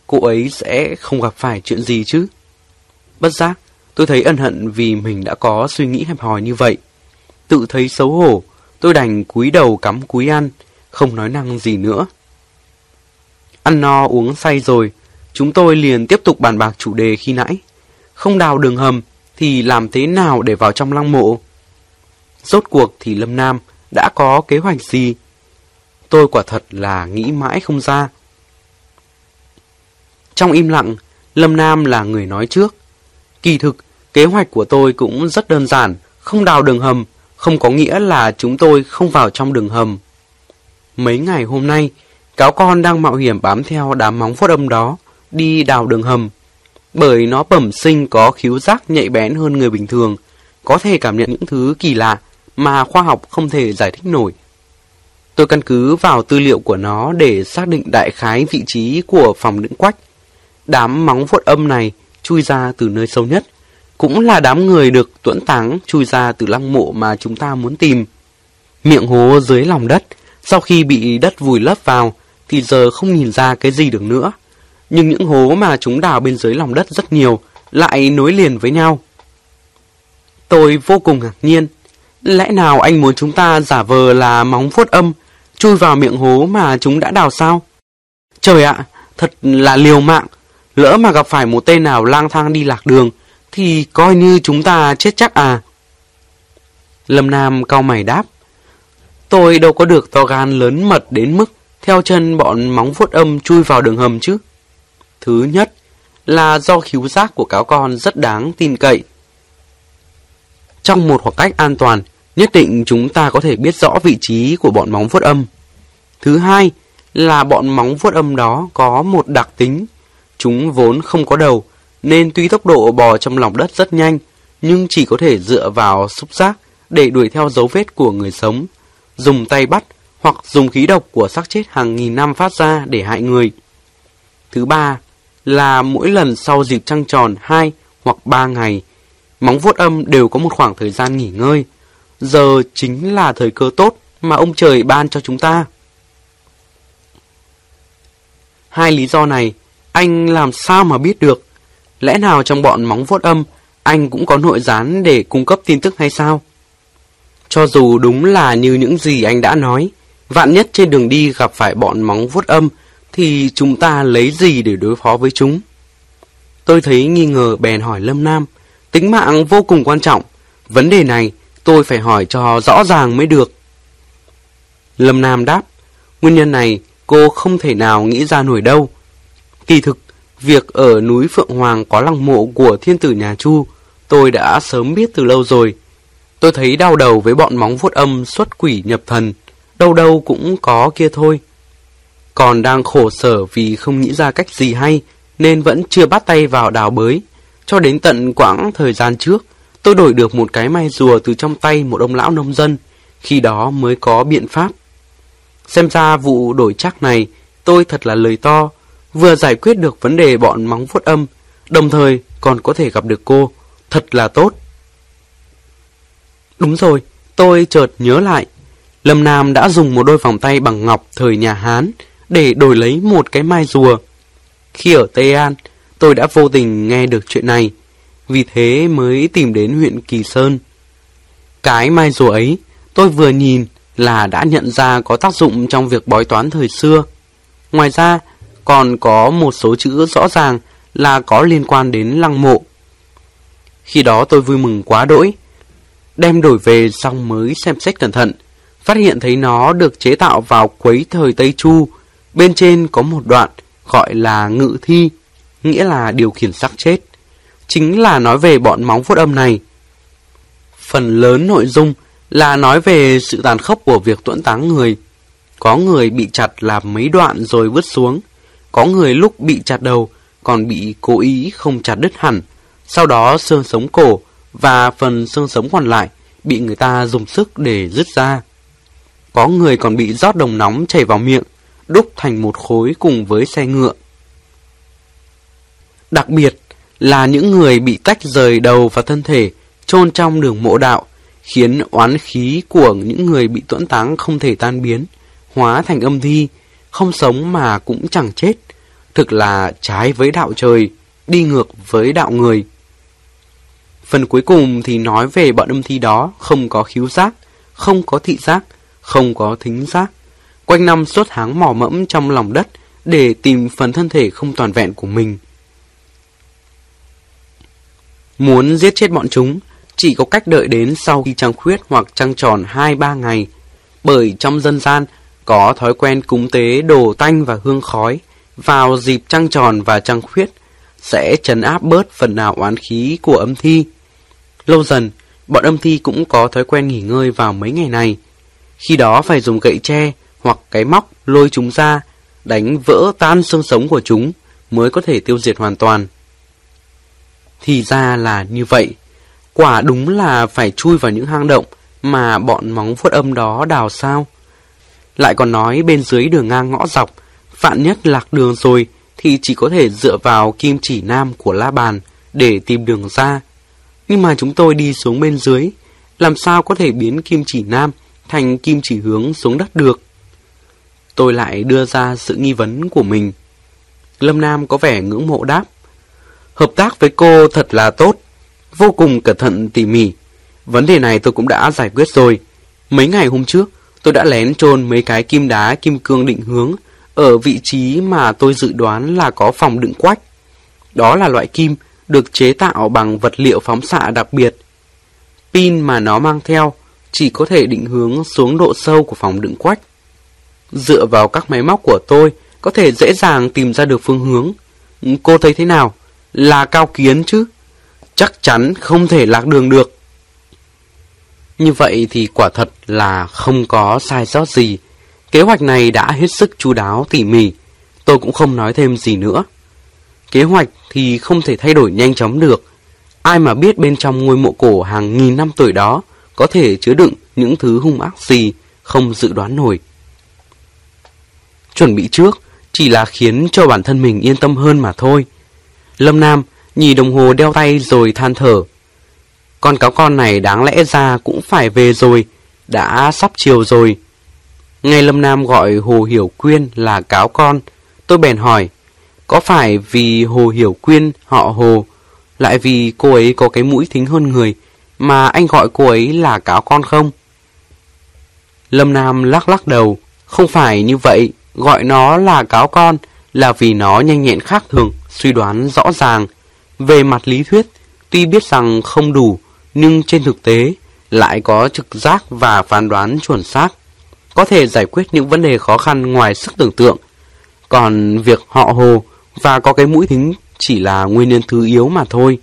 Speaker 1: cô ấy sẽ không gặp phải chuyện gì chứ. Bất giác, tôi thấy ân hận vì mình đã có suy nghĩ hẹp hòi như vậy. Tự thấy xấu hổ, tôi đành cúi đầu cắm cúi ăn, không nói năng gì nữa. Ăn no uống say rồi, chúng tôi liền tiếp tục bàn bạc chủ đề khi nãy. Không đào đường hầm, thì làm thế nào để vào trong lăng mộ? Rốt cuộc thì Lâm Nam đã có kế hoạch gì? Tôi quả thật là nghĩ mãi không ra. Trong im lặng, Lâm Nam là người nói trước. Kỳ thực, kế hoạch của tôi cũng rất đơn giản, không đào đường hầm, không có nghĩa là chúng tôi không vào trong đường hầm. Mấy ngày hôm nay, cáo con đang mạo hiểm bám theo đám móng phốt âm đó, đi đào đường hầm. Bởi nó bẩm sinh có khiếu giác nhạy bén hơn người bình thường, có thể cảm nhận những thứ kỳ lạ mà khoa học không thể giải thích nổi. Tôi căn cứ vào tư liệu của nó để xác định đại khái vị trí của phòng đựng quách. Đám móng vuốt âm này chui ra từ nơi sâu nhất, cũng là đám người được tuẫn táng chui ra từ lăng mộ mà chúng ta muốn tìm. Miệng hố dưới lòng đất, sau khi bị đất vùi lấp vào, thì giờ không nhìn ra cái gì được nữa. Nhưng những hố mà chúng đào bên dưới lòng đất rất nhiều, lại nối liền với nhau. Tôi vô cùng ngạc nhiên. Lẽ nào anh muốn chúng ta giả vờ là móng vuốt âm, chui vào miệng hố mà chúng đã đào sao? Trời ạ, thật là liều mạng. Lỡ mà gặp phải một tên nào lang thang đi lạc đường, thì coi như chúng ta chết chắc à. Lâm Nam cau mày đáp. Tôi đâu có được to gan lớn mật đến mức theo chân bọn móng vuốt âm chui vào đường hầm chứ. Thứ nhất là do khiếu giác của cáo con rất đáng tin cậy. Trong một khoảng cách an toàn, nhất định chúng ta có thể biết rõ vị trí của bọn móng vuốt âm. Thứ hai là bọn móng vuốt âm đó có một đặc tính. Chúng vốn không có đầu, nên tuy tốc độ bò trong lòng đất rất nhanh, nhưng chỉ có thể dựa vào xúc giác để đuổi theo dấu vết của người sống, dùng tay bắt hoặc dùng khí độc của xác chết hàng nghìn năm phát ra để hại người. Thứ ba là mỗi lần sau dịp trăng tròn 2 hoặc 3 ngày, móng vuốt âm đều có một khoảng thời gian nghỉ ngơi. Giờ chính là thời cơ tốt mà ông trời ban cho chúng ta. Hai lý do này, anh làm sao mà biết được? Lẽ nào trong bọn móng vuốt âm, anh cũng có nội gián để cung cấp tin tức hay sao? Cho dù đúng là như những gì anh đã nói, vạn nhất trên đường đi gặp phải bọn móng vuốt âm, thì chúng ta lấy gì để đối phó với chúng? Tôi thấy nghi ngờ bèn hỏi Lâm Nam, tính mạng vô cùng quan trọng, vấn đề này tôi phải hỏi cho rõ ràng mới được. Lâm Nam đáp, nguyên nhân này cô không thể nào nghĩ ra nổi đâu. Kỳ thực, việc ở núi Phượng Hoàng có lăng mộ của thiên tử nhà Chu, tôi đã sớm biết từ lâu rồi. Tôi thấy đau đầu với bọn móng vuốt âm xuất quỷ nhập thần, đâu đâu cũng có kia thôi. Còn đang khổ sở vì không nghĩ ra cách gì hay, nên vẫn chưa bắt tay vào đào bới. Cho đến tận quãng thời gian trước, tôi đổi được một cái mai rùa từ trong tay một ông lão nông dân, khi đó mới có biện pháp. Xem ra vụ đổi chắc này, tôi thật là lời to, vừa giải quyết được vấn đề bọn móng vuốt âm, đồng thời còn có thể gặp được cô, thật là tốt. Đúng rồi, tôi chợt nhớ lại, Lâm Nam đã dùng một đôi vòng tay bằng ngọc thời nhà Hán để đổi lấy một cái mai rùa. Khi ở Tây An, tôi đã vô tình nghe được chuyện này, vì thế mới tìm đến huyện Kỳ Sơn. Cái mai rùa ấy, tôi vừa nhìn là đã nhận ra có tác dụng trong việc bói toán thời xưa. Ngoài ra, còn có một số chữ rõ ràng là có liên quan đến lăng mộ. Khi đó tôi vui mừng quá đỗi. Đem đổi về xong mới xem xét cẩn thận, phát hiện thấy nó được chế tạo vào quấy thời Tây Chu. Bên trên có một đoạn gọi là ngự thi, nghĩa là điều khiển xác chết. Chính là nói về bọn móng vuốt âm này. Phần lớn nội dung là nói về sự tàn khốc của việc tuẫn táng người. Có người bị chặt làm mấy đoạn rồi vứt xuống. Có người lúc bị chặt đầu còn bị cố ý không chặt đứt hẳn. Sau đó xương sống cổ và phần xương sống còn lại bị người ta dùng sức để rứt ra. Có người còn bị rót đồng nóng chảy vào miệng, đúc thành một khối cùng với xe ngựa. Đặc biệt là những người bị tách rời đầu và thân thể chôn trong đường mộ đạo khiến oán khí của những người bị tuẫn táng không thể tan biến, hóa thành âm thi, không sống mà cũng chẳng chết, thực là trái với đạo trời, đi ngược với đạo người. Phần cuối cùng thì nói về bọn âm thi đó không có khiếu giác, không có thị giác, không có thính giác. Quanh năm suốt tháng mò mẫm trong lòng đất để tìm phần thân thể không toàn vẹn của mình. Muốn giết chết bọn chúng, chỉ có cách đợi đến sau khi trăng khuyết hoặc trăng tròn 2-3 ngày. Bởi trong dân gian có thói quen cúng tế đồ tanh và hương khói vào dịp trăng tròn và trăng khuyết sẽ trấn áp bớt phần nào oán khí của âm thi. Lâu dần, bọn âm thi cũng có thói quen nghỉ ngơi vào mấy ngày này. Khi đó phải dùng gậy tre hoặc cái móc lôi chúng ra, đánh vỡ tan xương sống của chúng mới có thể tiêu diệt hoàn toàn. Thì ra là như vậy. Quả đúng là phải chui vào những hang động mà bọn móng vuốt âm đó đào sao. Lại còn nói bên dưới đường ngang ngõ dọc, vạn nhất lạc đường rồi thì chỉ có thể dựa vào kim chỉ nam của la bàn để tìm đường ra. Nhưng mà chúng tôi đi xuống bên dưới, làm sao có thể biến kim chỉ nam thành kim chỉ hướng xuống đất được? Tôi lại đưa ra sự nghi vấn của mình. Lâm Nam có vẻ ngưỡng mộ đáp. Hợp tác với cô thật là tốt vô cùng cẩn thận tỉ mỉ. Vấn đề này tôi cũng đã giải quyết rồi. Mấy ngày hôm trước, tôi đã lén trôn mấy cái kim đá kim cương định hướng ở vị trí mà tôi dự đoán là có phòng đựng quách. Đó là loại kim được chế tạo bằng vật liệu phóng xạ đặc biệt. Pin mà nó mang theo chỉ có thể định hướng xuống độ sâu của phòng đựng quách. Dựa vào các máy móc của tôi, có thể dễ dàng tìm ra được phương hướng. Cô thấy thế nào? Là cao kiến chứ? chắc chắn không thể lạc đường được. Như vậy thì quả thật là không có sai sót gì. Kế hoạch này đã hết sức chú đáo tỉ mỉ. Tôi cũng không nói thêm gì nữa. Kế hoạch thì không thể thay đổi nhanh chóng được. Ai mà biết bên trong ngôi mộ cổ hàng nghìn năm tuổi đó có thể chứa đựng những thứ hung ác gì không dự đoán nổi. Chuẩn bị trước chỉ là khiến cho bản thân mình yên tâm hơn mà thôi. Lâm Nam Nhìn đồng hồ đeo tay rồi than thở. Con cáo con này đáng lẽ ra cũng phải về rồi, đã sắp chiều rồi. Nghe Lâm Nam gọi Hồ Hiểu Quyên là cáo con, tôi bèn hỏi, có phải vì Hồ Hiểu Quyên họ Hồ, lại vì cô ấy có cái mũi thính hơn người, mà anh gọi cô ấy là cáo con không? Lâm Nam lắc lắc đầu, không phải như vậy, gọi nó là cáo con là vì nó nhanh nhẹn khác thường, suy đoán rõ ràng. Về mặt lý thuyết, tuy biết rằng không đủ, nhưng trên thực tế lại có trực giác và phán đoán chuẩn xác, có thể giải quyết những vấn đề khó khăn ngoài sức tưởng tượng. Còn việc họ hồ và có cái mũi thính chỉ là nguyên nhân thứ yếu mà thôi.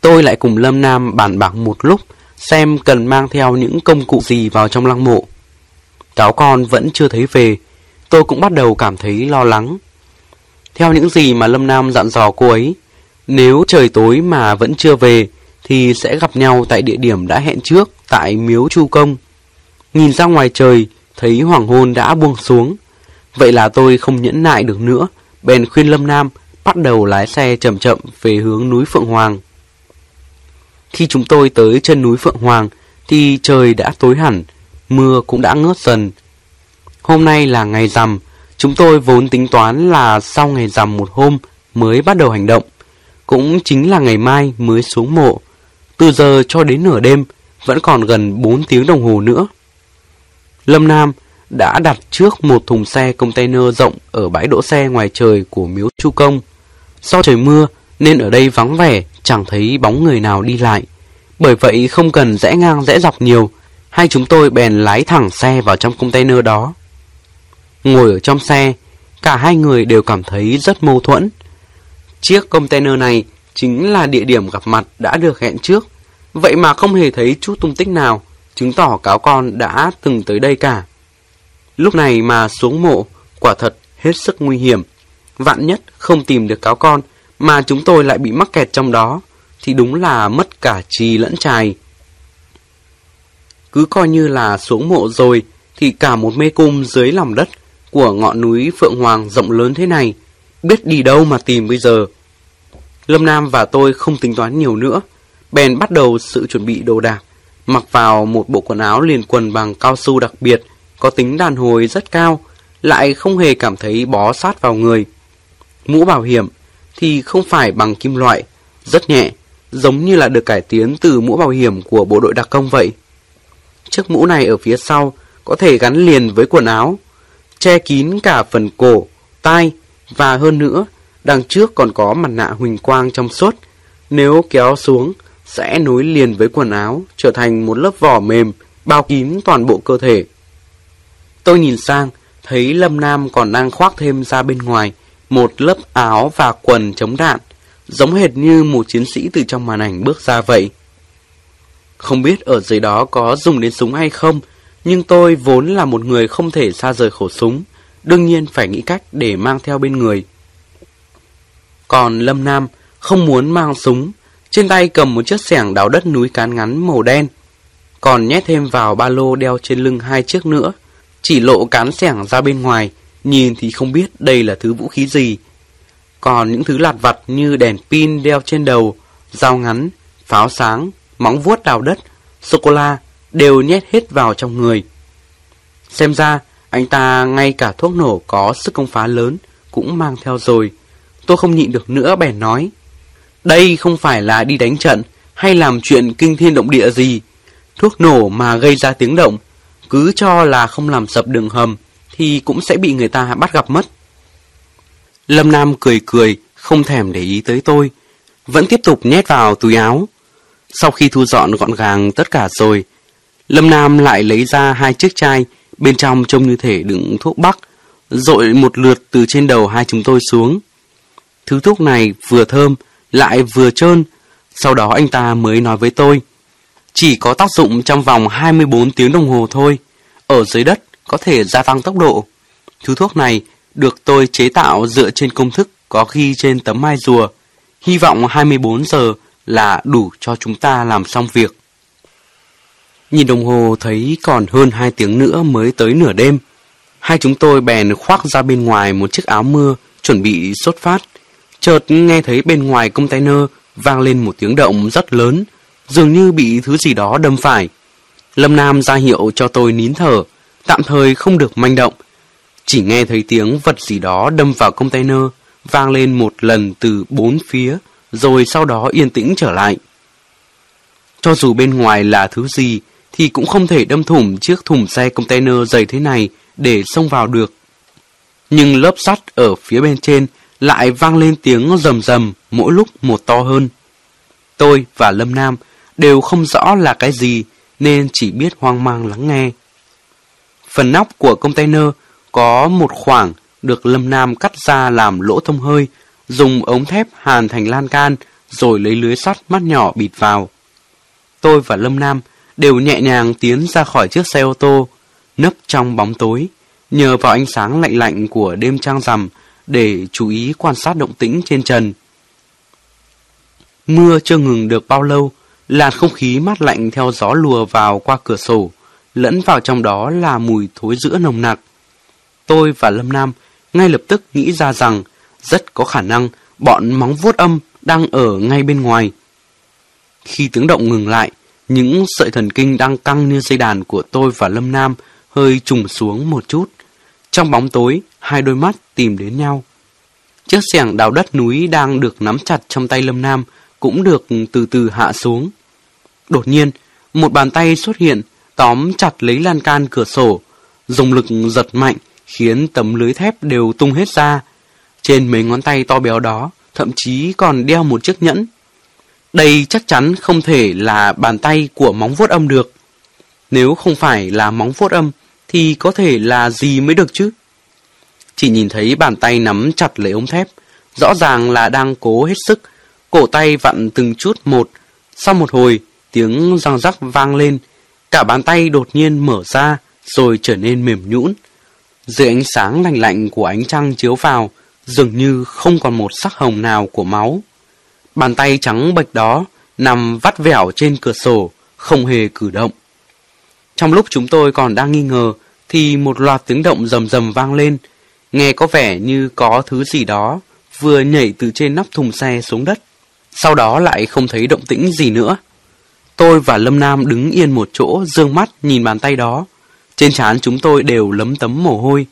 Speaker 1: Tôi lại cùng Lâm Nam bàn bạc một lúc xem cần mang theo những công cụ gì vào trong lăng mộ. cáo con vẫn chưa thấy về, tôi cũng bắt đầu cảm thấy lo lắng. Theo những gì mà Lâm Nam dặn dò cô ấy, nếu trời tối mà vẫn chưa về, thì sẽ gặp nhau tại địa điểm đã hẹn trước, tại miếu Chu Công. Nhìn ra ngoài trời, thấy hoàng hôn đã buông xuống. Vậy là tôi không nhẫn nại được nữa, bèn khuyên Lâm Nam bắt đầu lái xe chậm chậm về hướng núi Phượng Hoàng. Khi chúng tôi tới chân núi Phượng Hoàng, thì trời đã tối hẳn, mưa cũng đã ngớt dần. Hôm nay là ngày rằm, chúng tôi vốn tính toán là sau ngày rằm một hôm mới bắt đầu hành động. Cũng chính là ngày mai mới xuống mộ. Từ giờ cho đến nửa đêm, vẫn còn gần 4 tiếng đồng hồ nữa. Lâm Nam đã đặt trước một thùng xe container rộng ở bãi đỗ xe ngoài trời của miếu Chu Công. Do trời mưa nên ở đây vắng vẻ, chẳng thấy bóng người nào đi lại. Bởi vậy không cần rẽ ngang rẽ dọc nhiều, hai chúng tôi bèn lái thẳng xe vào trong container đó. Ngồi ở trong xe, cả hai người đều cảm thấy rất mâu thuẫn. Chiếc container này chính là địa điểm gặp mặt đã được hẹn trước, vậy mà không hề thấy chút tung tích nào, chứng tỏ cáo con đã từng tới đây cả. Lúc này mà xuống mộ, quả thật hết sức nguy hiểm. Vạn nhất không tìm được cáo con, mà chúng tôi lại bị mắc kẹt trong đó, thì đúng là mất cả trì lẫn trài. Cứ coi như là xuống mộ rồi, thì cả một mê cung dưới lòng đất của ngọn núi Phượng Hoàng rộng lớn thế này, biết đi đâu mà tìm bây giờ. Lâm Nam và tôi không tính toán nhiều nữa, bèn bắt đầu sự chuẩn bị đồ đạc, mặc vào một bộ quần áo liền quần bằng cao su đặc biệt, có tính đàn hồi rất cao, lại không hề cảm thấy bó sát vào người. Mũ bảo hiểm thì không phải bằng kim loại, rất nhẹ, giống như là được cải tiến từ mũ bảo hiểm của bộ đội đặc công vậy. Chiếc mũ này ở phía sau có thể gắn liền với quần áo, che kín cả phần cổ, tai và hơn nữa, đằng trước còn có mặt nạ huỳnh quang trong suốt. Nếu kéo xuống, sẽ nối liền với quần áo, trở thành một lớp vỏ mềm, bao kín toàn bộ cơ thể. Tôi nhìn sang, thấy Lâm Nam còn đang khoác thêm ra bên ngoài một lớp áo và quần chống đạn, giống hệt như một chiến sĩ từ trong màn ảnh bước ra vậy. Không biết ở dưới đó có dùng đến súng hay không, nhưng tôi vốn là một người không thể xa rời khẩu súng, đương nhiên phải nghĩ cách để mang theo bên người. Còn Lâm Nam không muốn mang súng, trên tay cầm một chiếc xẻng đào đất núi cán ngắn màu đen, còn nhét thêm vào ba lô đeo trên lưng hai chiếc nữa, chỉ lộ cán xẻng ra bên ngoài, nhìn thì không biết đây là thứ vũ khí gì. Còn những thứ lặt vặt như đèn pin đeo trên đầu, dao ngắn, pháo sáng, móng vuốt đào đất, sô-cô-la đều nhét hết vào trong người. Xem ra, anh ta ngay cả thuốc nổ có sức công phá lớn cũng mang theo rồi. Tôi không nhịn được nữa bèn nói. Đây không phải là đi đánh trận hay làm chuyện kinh thiên động địa gì. Thuốc nổ mà gây ra tiếng động, cứ cho là không làm sập đường hầm thì cũng sẽ bị người ta bắt gặp mất. Lâm Nam cười cười, không thèm để ý tới tôi, vẫn tiếp tục nhét vào túi áo. Sau khi thu dọn gọn gàng tất cả rồi, Lâm Nam lại lấy ra hai chiếc chai, bên trong trông như thể đựng thuốc bắc, rội một lượt từ trên đầu hai chúng tôi xuống. Thứ thuốc này vừa thơm, lại vừa trơn, sau đó anh ta mới nói với tôi. Chỉ có tác dụng trong vòng 24 tiếng đồng hồ thôi, ở dưới đất có thể gia tăng tốc độ. Thứ thuốc này được tôi chế tạo dựa trên công thức có ghi trên tấm mai rùa. Hy vọng 24 giờ là đủ cho chúng ta làm xong việc. Nhìn đồng hồ thấy còn hơn 2 tiếng nữa mới tới nửa đêm. Hai chúng tôi bèn khoác ra bên ngoài một chiếc áo mưa, chuẩn bị xuất phát. Chợt nghe thấy bên ngoài container vang lên một tiếng động rất lớn, dường như bị thứ gì đó đâm phải. Lâm Nam ra hiệu cho tôi nín thở, tạm thời không được manh động. Chỉ nghe thấy tiếng vật gì đó đâm vào container, vang lên một lần từ bốn phía, rồi sau đó yên tĩnh trở lại. Cho dù bên ngoài là thứ gì, thì cũng không thể đâm thủng chiếc thùng xe container dày thế này để xông vào được. Nhưng lớp sắt ở phía bên trên lại vang lên tiếng rầm rầm mỗi lúc một to hơn. Tôi và Lâm Nam đều không rõ là cái gì nên chỉ biết hoang mang lắng nghe. Phần nóc của container có một khoảng được Lâm Nam cắt ra làm lỗ thông hơi, dùng ống thép hàn thành lan can rồi lấy lưới sắt mắt nhỏ bịt vào. Tôi và Lâm Nam đều nhẹ nhàng tiến ra khỏi chiếc xe ô tô, nấp trong bóng tối, nhờ vào ánh sáng lạnh lạnh của đêm trăng rằm để chú ý quan sát động tĩnh trên trần. Mưa chưa ngừng được bao lâu, làn không khí mát lạnh theo gió lùa vào qua cửa sổ, lẫn vào trong đó là mùi thối giữa nồng nặc. Tôi và Lâm Nam ngay lập tức nghĩ ra rằng rất có khả năng bọn móng vuốt âm đang ở ngay bên ngoài. Khi tiếng động ngừng lại, những sợi thần kinh đang căng như dây đàn của tôi và Lâm Nam hơi trùng xuống một chút. Trong bóng tối, hai đôi mắt tìm đến nhau. Chiếc xẻng đào đất núi đang được nắm chặt trong tay Lâm Nam cũng được từ từ hạ xuống. Đột nhiên, một bàn tay xuất hiện, tóm chặt lấy lan can cửa sổ, dùng lực giật mạnh, khiến tấm lưới thép đều tung hết ra. Trên mấy ngón tay to béo đó, thậm chí còn đeo một chiếc nhẫn. Đây chắc chắn không thể là bàn tay của móng vuốt âm được. Nếu không phải là móng vuốt âm, thì có thể là gì mới được chứ? Chỉ nhìn thấy bàn tay nắm chặt lấy ống thép, rõ ràng là đang cố hết sức, cổ tay vặn từng chút một. Sau một hồi, tiếng răng rắc vang lên, cả bàn tay đột nhiên mở ra, rồi trở nên mềm nhũn. Dưới ánh sáng lạnh lạnh của ánh trăng chiếu vào, dường như không còn một sắc hồng nào của máu. Bàn tay trắng bệch đó nằm vắt vẻo trên cửa sổ, không hề cử động. Trong lúc chúng tôi còn đang nghi ngờ, thì một loạt tiếng động rầm rầm vang lên, nghe có vẻ như có thứ gì đó vừa nhảy từ trên nóc thùng xe xuống đất. Sau đó lại không thấy động tĩnh gì nữa. Tôi và Lâm Nam đứng yên một chỗ, dương mắt nhìn bàn tay đó. Trên trán chúng tôi đều lấm tấm mồ hôi.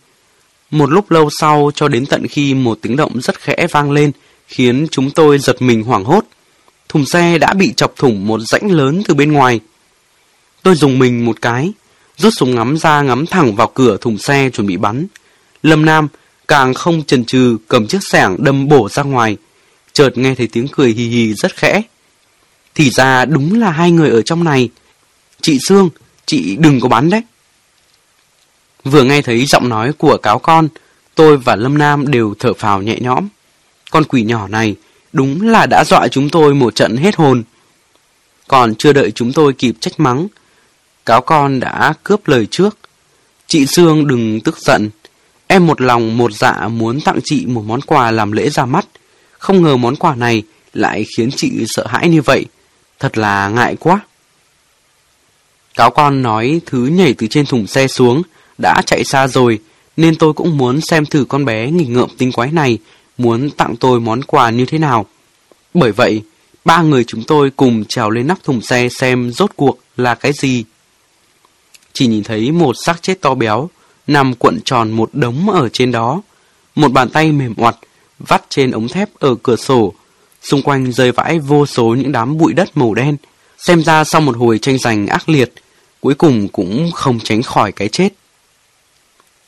Speaker 1: Một lúc lâu sau cho đến tận khi một tiếng động rất khẽ vang lên, khiến chúng tôi giật mình hoảng hốt. Thùng xe đã bị chọc thủng một rãnh lớn từ bên ngoài. Tôi dùng mình một cái, rút súng ngắm ra ngắm thẳng vào cửa thùng xe chuẩn bị bắn. Lâm Nam càng không chần chừ cầm chiếc sẻng đâm bổ ra ngoài, chợt nghe thấy tiếng cười hì hì rất khẽ. Thì ra đúng là hai người ở trong này. Chị Sương, chị đừng có bắn đấy. Vừa nghe thấy giọng nói của cáo con, tôi và Lâm Nam đều thở phào nhẹ nhõm. Con quỷ nhỏ này đúng là đã dọa chúng tôi một trận hết hồn. Còn chưa đợi chúng tôi kịp trách mắng, cáo con đã cướp lời trước. Chị Sương đừng tức giận. Em một lòng một dạ muốn tặng chị một món quà làm lễ ra mắt. Không ngờ món quà này lại khiến chị sợ hãi như vậy. Thật là ngại quá. Cáo con nói thứ nhảy từ trên thùng xe xuống đã chạy xa rồi, nên tôi cũng muốn xem thử con bé nghịch ngợm tinh quái này muốn tặng tôi món quà như thế nào. Bởi vậy, ba người chúng tôi cùng trèo lên nắp thùng xe xem rốt cuộc là cái gì. Chỉ nhìn thấy một xác chết to béo, nằm cuộn tròn một đống ở trên đó. Một bàn tay mềm oặt, vắt trên ống thép ở cửa sổ. Xung quanh rơi vãi vô số những đám bụi đất màu đen. Xem ra sau một hồi tranh giành ác liệt, cuối cùng cũng không tránh khỏi cái chết.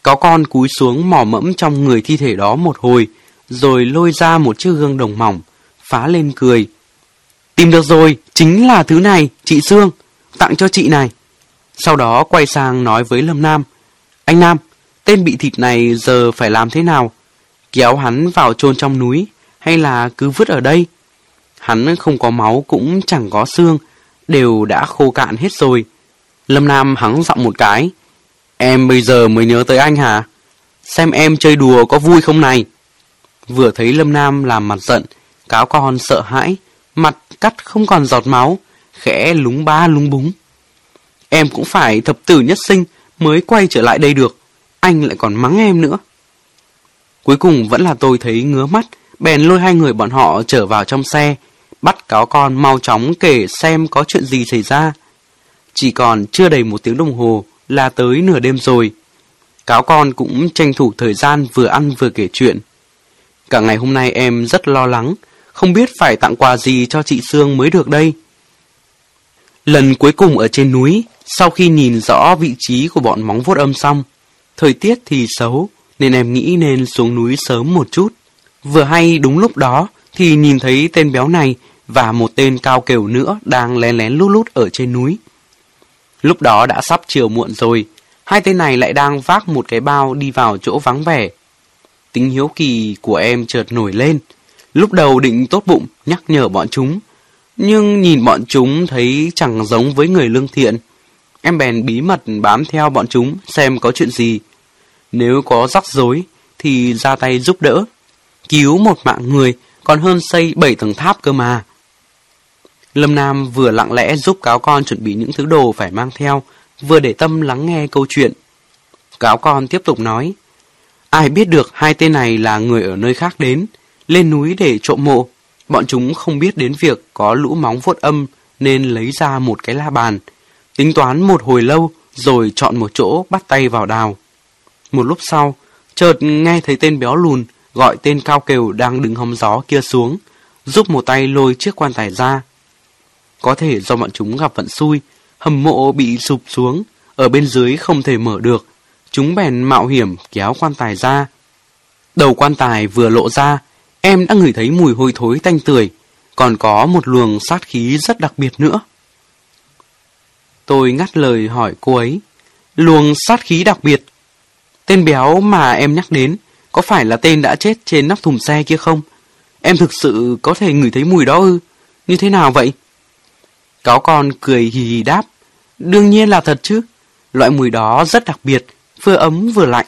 Speaker 1: Có con cúi xuống mò mẫm trong người thi thể đó một hồi, rồi lôi ra một chiếc gương đồng mỏng, phá lên cười. Tìm được rồi, chính là thứ này, chị Sương, tặng cho chị này. Sau đó quay sang nói với Lâm Nam, anh Nam, tên bị thịt này giờ phải làm thế nào? Kéo hắn vào chôn trong núi, hay là cứ vứt ở đây? Hắn không có máu cũng chẳng có xương, đều đã khô cạn hết rồi. Lâm Nam hắng giọng một cái, Em bây giờ mới nhớ tới anh hả? Xem em chơi đùa có vui không này? Vừa thấy Lâm Nam làm mặt giận, cáo con sợ hãi, mặt cắt không còn giọt máu, khẽ lúng ba lúng búng. Em cũng phải thập tử nhất sinh mới quay trở lại đây được, anh lại còn mắng em nữa. Cuối cùng vẫn là tôi thấy ngứa mắt, bèn lôi hai người bọn họ trở vào trong xe, bắt cáo con mau chóng kể xem có chuyện gì xảy ra. Chỉ còn chưa đầy một tiếng đồng hồ là tới nửa đêm rồi. Cáo con cũng tranh thủ thời gian vừa ăn vừa kể chuyện. Cả ngày hôm nay em rất lo lắng, không biết phải tặng quà gì cho chị Sương mới được đây. Lần cuối cùng ở trên núi, sau khi nhìn rõ vị trí của bọn móng vuốt âm xong, thời tiết thì xấu, nên em nghĩ nên xuống núi sớm một chút. Vừa hay đúng lúc đó thì nhìn thấy tên béo này và một tên cao kiều nữa đang lén lén lút lút ở trên núi. Lúc đó đã sắp chiều muộn rồi, hai tên này lại đang vác một cái bao đi vào chỗ vắng vẻ. Tính hiếu kỳ của em chợt nổi lên. Lúc đầu định tốt bụng nhắc nhở bọn chúng, nhưng nhìn bọn chúng thấy chẳng giống với người lương thiện. Em bèn bí mật bám theo bọn chúng xem có chuyện gì. Nếu có rắc rối thì ra tay giúp đỡ. Cứu một mạng người còn hơn xây bảy tầng tháp cơ mà. Lâm Nam vừa lặng lẽ giúp cáo con chuẩn bị những thứ đồ phải mang theo, vừa để tâm lắng nghe câu chuyện. Cáo con tiếp tục nói, ai biết được hai tên này là người ở nơi khác đến, lên núi để trộm mộ. Bọn chúng không biết đến việc có lũ móng vuốt âm nên lấy ra một cái la bàn, tính toán một hồi lâu rồi chọn một chỗ bắt tay vào đào. Một lúc sau, chợt nghe thấy tên béo lùn gọi tên cao kều đang đứng hóng gió kia xuống, giúp một tay lôi chiếc quan tài ra. Có thể do bọn chúng gặp vận xui, hầm mộ bị sụp xuống, ở bên dưới không thể mở được. Chúng bèn mạo hiểm kéo quan tài ra. Đầu quan tài vừa lộ ra, em đã ngửi thấy mùi hôi thối tanh tưởi, còn có một luồng sát khí rất đặc biệt nữa. Tôi ngắt lời hỏi cô ấy, luồng sát khí đặc biệt. Tên béo mà em nhắc đến, có phải là tên đã chết trên nắp thùng xe kia không? Em thực sự có thể ngửi thấy mùi đó ư? Như thế nào vậy? Cáo con cười hì hì đáp. Đương nhiên là thật chứ. Loại mùi đó rất đặc biệt, vừa ấm vừa lạnh.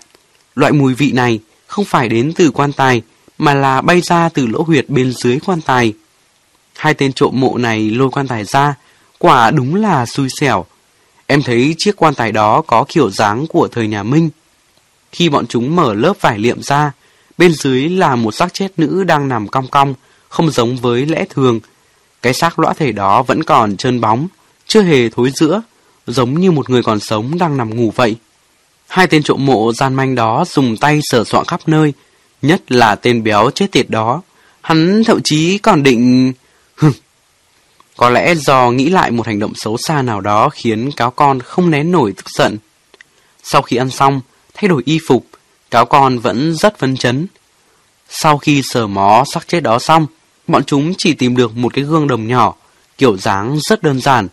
Speaker 1: Loại mùi vị này không phải đến từ quan tài, mà là bay ra từ lỗ huyệt bên dưới quan tài. Hai tên trộm mộ này lôi quan tài ra, quả đúng là xui xẻo. Em thấy chiếc quan tài đó có kiểu dáng của thời nhà Minh. Khi bọn chúng mở lớp vải liệm ra, bên dưới là một xác chết nữ đang nằm cong cong, không giống với lẽ thường. Cái xác lõa thể đó vẫn còn trơn bóng, chưa hề thối giữa, giống như một người còn sống đang nằm ngủ vậy. Hai tên trộm mộ gian manh đó dùng tay sờ soạn khắp nơi, nhất là tên béo chết tiệt đó. Hắn thậm chí còn định... Hừm. Có lẽ do nghĩ lại một hành động xấu xa nào đó khiến cáo con không nén nổi tức giận. Sau khi ăn xong, thay đổi y phục, cáo con vẫn rất phấn chấn. Sau khi sờ mó xác chết đó xong, bọn chúng chỉ tìm được một cái gương đồng nhỏ, kiểu dáng rất đơn giản.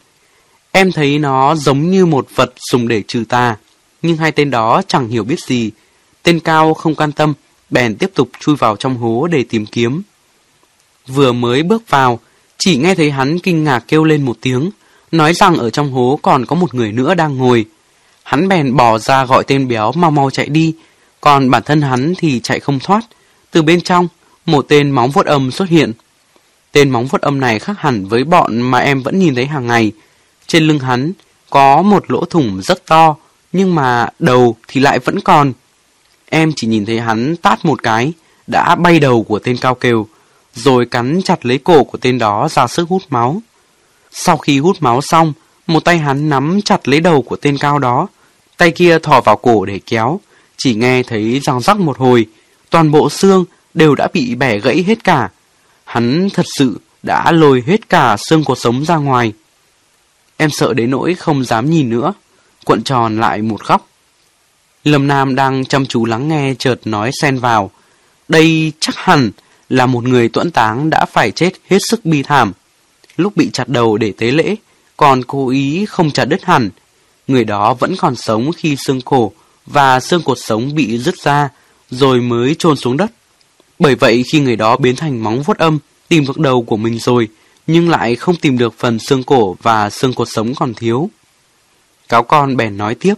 Speaker 1: Em thấy nó giống như một vật dùng để trừ tà, nhưng hai tên đó chẳng hiểu biết gì. Tên cao không quan tâm, bèn tiếp tục chui vào trong hố để tìm kiếm. Vừa mới bước vào, chỉ nghe thấy hắn kinh ngạc kêu lên một tiếng, nói rằng ở trong hố còn có một người nữa đang ngồi. Hắn bèn bỏ ra gọi tên béo mau mau chạy đi, còn bản thân hắn thì chạy không thoát. Từ bên trong, một tên móng vuốt âm xuất hiện. Tên móng vuốt âm này khác hẳn với bọn mà em vẫn nhìn thấy hàng ngày. Trên lưng hắn có một lỗ thủng rất to, nhưng mà đầu thì lại vẫn còn. Em chỉ nhìn thấy hắn tát một cái, đã bay đầu của tên cao kêu, rồi cắn chặt lấy cổ của tên đó ra sức hút máu. Sau khi hút máu xong, một tay hắn nắm chặt lấy đầu của tên cao đó, tay kia thò vào cổ để kéo, chỉ nghe thấy răng rắc một hồi, toàn bộ xương đều đã bị bẻ gãy hết cả. Hắn thật sự đã lôi hết cả xương cột sống ra ngoài. Em sợ đến nỗi không dám nhìn nữa, cuộn tròn lại một góc. Lâm Nam đang chăm chú lắng nghe chợt nói xen vào. Đây chắc hẳn là một người tuẫn táng đã phải chết hết sức bi thảm. Lúc bị chặt đầu để tế lễ, còn cố ý không chặt đứt hẳn. Người đó vẫn còn sống khi xương cổ và xương cột sống bị rứt ra, rồi mới chôn xuống đất. Bởi vậy khi người đó biến thành móng vuốt âm, tìm được đầu của mình rồi, nhưng lại không tìm được phần xương cổ và xương cột sống còn thiếu. Cáo con bèn nói tiếp,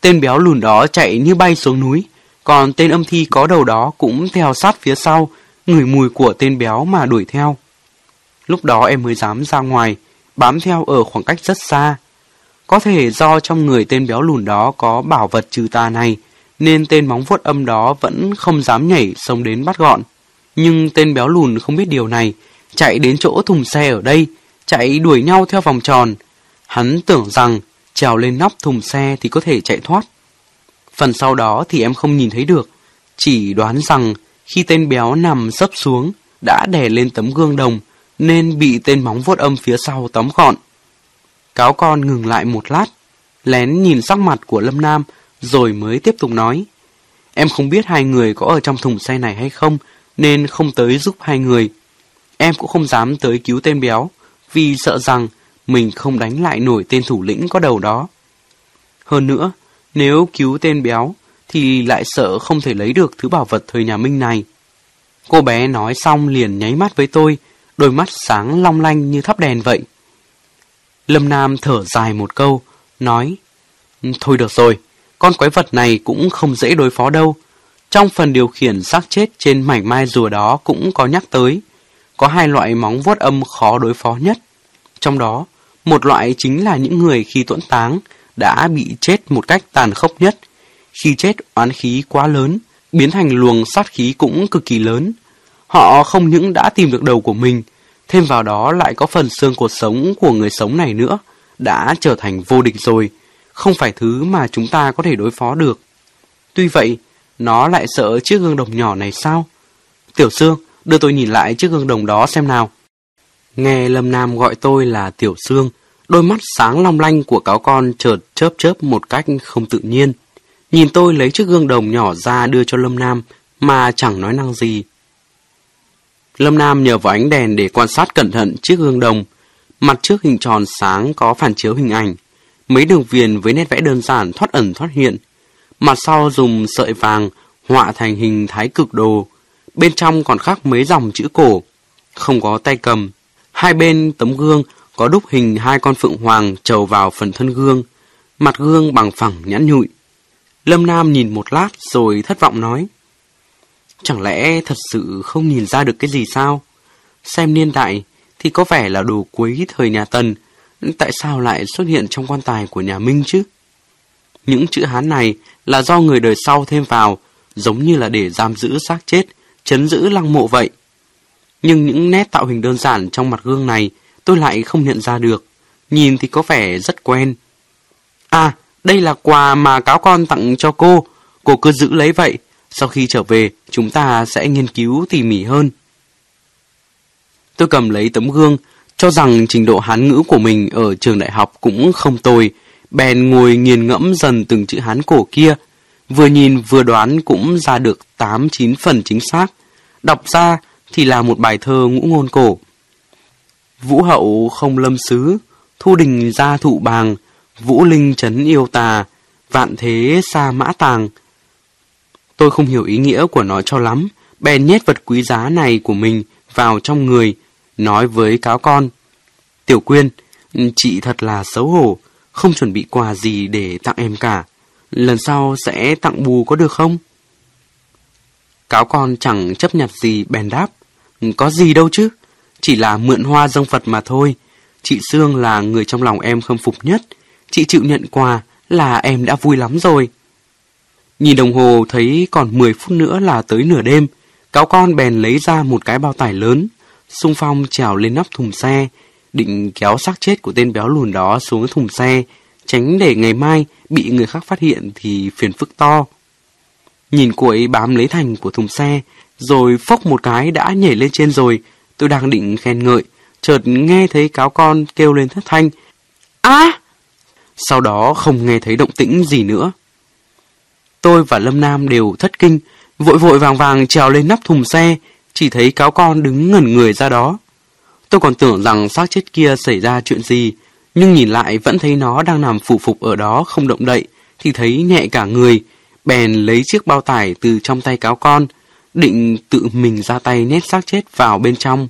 Speaker 1: tên béo lùn đó chạy như bay xuống núi, còn tên âm thi có đầu đó cũng theo sát phía sau, ngửi mùi của tên béo mà đuổi theo. Lúc đó em mới dám ra ngoài, bám theo ở khoảng cách rất xa. Có thể do trong người tên béo lùn đó có bảo vật trừ tà này, nên tên móng vuốt âm đó vẫn không dám nhảy xông đến bắt gọn. Nhưng tên béo lùn không biết điều này, chạy đến chỗ thùng xe ở đây, chạy đuổi nhau theo vòng tròn. Hắn tưởng rằng trèo lên nóc thùng xe thì có thể chạy thoát. Phần sau đó thì em không nhìn thấy được, chỉ đoán rằng khi tên béo nằm sấp xuống đã đè lên tấm gương đồng nên bị tên móng vuốt âm phía sau tóm gọn. Cáo con ngừng lại một lát, lén nhìn sắc mặt của Lâm Nam rồi mới tiếp tục nói. Em không biết hai người có ở trong thùng xe này hay không nên không tới giúp hai người. Em cũng không dám tới cứu tên béo vì sợ rằng mình không đánh lại nổi tên thủ lĩnh có đầu đó. Hơn nữa, nếu cứu tên béo thì lại sợ không thể lấy được thứ bảo vật thời nhà Minh này. Cô bé nói xong liền nháy mắt với tôi, đôi mắt sáng long lanh như thắp đèn vậy. Lâm Nam thở dài một câu, nói, Thôi được rồi, con quái vật này cũng không dễ đối phó đâu. Trong phần điều khiển xác chết trên mảnh mai rùa đó cũng có nhắc tới, có hai loại móng vuốt âm khó đối phó nhất. Trong đó, một loại chính là những người khi tuẫn táng đã bị chết một cách tàn khốc nhất. Khi chết oán khí quá lớn, biến thành luồng sát khí cũng cực kỳ lớn. Họ không những đã tìm được đầu của mình, thêm vào đó lại có phần xương cột sống của người sống này nữa, đã trở thành vô địch rồi, không phải thứ mà chúng ta có thể đối phó được. Tuy vậy, nó lại sợ chiếc gương đồng nhỏ này sao? Tiểu Sương, đưa tôi nhìn lại chiếc gương đồng đó xem nào. Nghe Lâm Nam gọi tôi là Tiểu Sương, đôi mắt sáng long lanh của cáo con chợt chớp chớp một cách không tự nhiên. Nhìn tôi lấy chiếc gương đồng nhỏ ra đưa cho Lâm Nam mà chẳng nói năng gì. Lâm Nam nhờ vào ánh đèn để quan sát cẩn thận chiếc gương đồng. Mặt trước hình tròn sáng có phản chiếu hình ảnh. Mấy đường viền với nét vẽ đơn giản thoát ẩn thoát hiện. Mặt sau dùng sợi vàng họa thành hình thái cực đồ. Bên trong còn khắc mấy dòng chữ cổ. Không có tay cầm. Hai bên tấm gương có đúc hình hai con phượng hoàng trầu vào phần thân gương. Mặt gương bằng phẳng nhẵn nhụi. Lâm Nam nhìn một lát rồi thất vọng nói. Chẳng lẽ thật sự không nhìn ra được cái gì sao? Xem niên đại thì có vẻ là đồ cuối thời nhà Tần, tại sao lại xuất hiện trong quan tài của nhà Minh chứ? Những chữ Hán này là do người đời sau thêm vào, giống như là để giam giữ xác chết, chấn giữ lăng mộ vậy. Nhưng những nét tạo hình đơn giản trong mặt gương này tôi lại không nhận ra được, nhìn thì có vẻ rất quen. À, đây là quà mà cáo con tặng cho cô, cô cứ giữ lấy vậy, sau khi trở về, chúng ta sẽ nghiên cứu tỉ mỉ hơn. Tôi cầm lấy tấm gương, cho rằng trình độ hán ngữ của mình ở trường đại học cũng không tồi, bèn ngồi nghiền ngẫm dần từng chữ hán cổ kia. Vừa nhìn vừa đoán cũng ra được 8-9 phần chính xác. Đọc ra thì là một bài thơ ngũ ngôn cổ. Vũ hậu không lâm sứ, thu đình gia thụ bàng, vũ linh trấn yêu tà, vạn thế xa mã tàng, Tôi không hiểu ý nghĩa của nó cho lắm, bèn nhét vật quý giá này của mình vào trong người, nói với cáo con. Tiểu Quyên, chị thật là xấu hổ, không chuẩn bị quà gì để tặng em cả. Lần sau sẽ tặng bù có được không? Cáo con chẳng chấp nhặt gì bèn đáp. Ừ, có gì đâu chứ, chỉ là mượn hoa dâng Phật mà thôi. Chị Sương là người trong lòng em khâm phục nhất. Chị chịu nhận quà là em đã vui lắm rồi. Nhìn đồng hồ thấy còn 10 phút nữa là tới nửa đêm, cáo con bèn lấy ra một cái bao tải lớn, sung phong trèo lên nắp thùng xe, định kéo xác chết của tên béo lùn đó xuống thùng xe, tránh để ngày mai bị người khác phát hiện thì phiền phức to. Nhìn cô ấy bám lấy thành của thùng xe, rồi phốc một cái đã nhảy lên trên rồi, tôi đang định khen ngợi, chợt nghe thấy cáo con kêu lên thất thanh. À! Sau đó không nghe thấy động tĩnh gì nữa. Tôi và Lâm Nam đều thất kinh, vội vội vàng vàng trèo lên nắp thùng xe, chỉ thấy cáo con đứng ngẩn người ra đó. Tôi còn tưởng rằng xác chết kia xảy ra chuyện gì, nhưng nhìn lại vẫn thấy nó đang nằm phủ phục ở đó không động đậy, thì thấy nhẹ cả người, bèn lấy chiếc bao tải từ trong tay cáo con, định tự mình ra tay nét xác chết vào bên trong.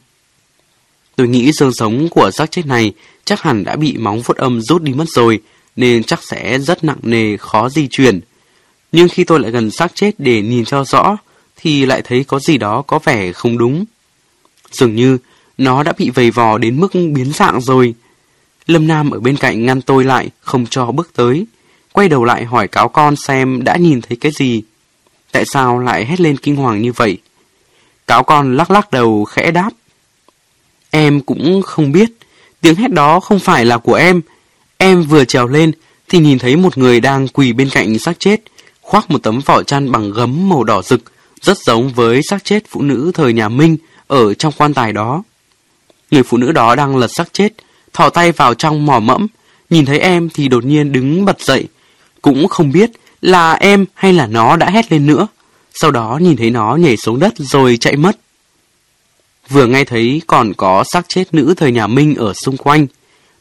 Speaker 1: Tôi nghĩ xương sống của xác chết này chắc hẳn đã bị móng vuốt âm rút đi mất rồi, nên chắc sẽ rất nặng nề, khó di chuyển. Nhưng khi tôi lại gần xác chết để nhìn cho rõ, thì lại thấy có gì đó có vẻ không đúng. Dường như nó đã bị vầy vò đến mức biến dạng rồi. Lâm Nam ở bên cạnh ngăn tôi lại, không cho bước tới. Quay đầu lại hỏi cáo con xem đã nhìn thấy cái gì. Tại sao lại hét lên kinh hoàng như vậy? Cáo con lắc lắc đầu khẽ đáp. Em cũng không biết, tiếng hét đó không phải là của em. Em vừa trèo lên thì nhìn thấy một người đang quỳ bên cạnh xác chết, khoác một tấm vỏ chăn bằng gấm màu đỏ rực, rất giống với xác chết phụ nữ thời nhà Minh ở trong quan tài đó. Người phụ nữ đó đang lật xác chết, thò tay vào trong mò mẫm, nhìn thấy em thì đột nhiên đứng bật dậy. Cũng không biết là em hay là nó đã hét lên nữa. Sau đó nhìn thấy nó nhảy xuống đất rồi chạy mất. Vừa nghe thấy còn có xác chết nữ thời nhà Minh ở xung quanh.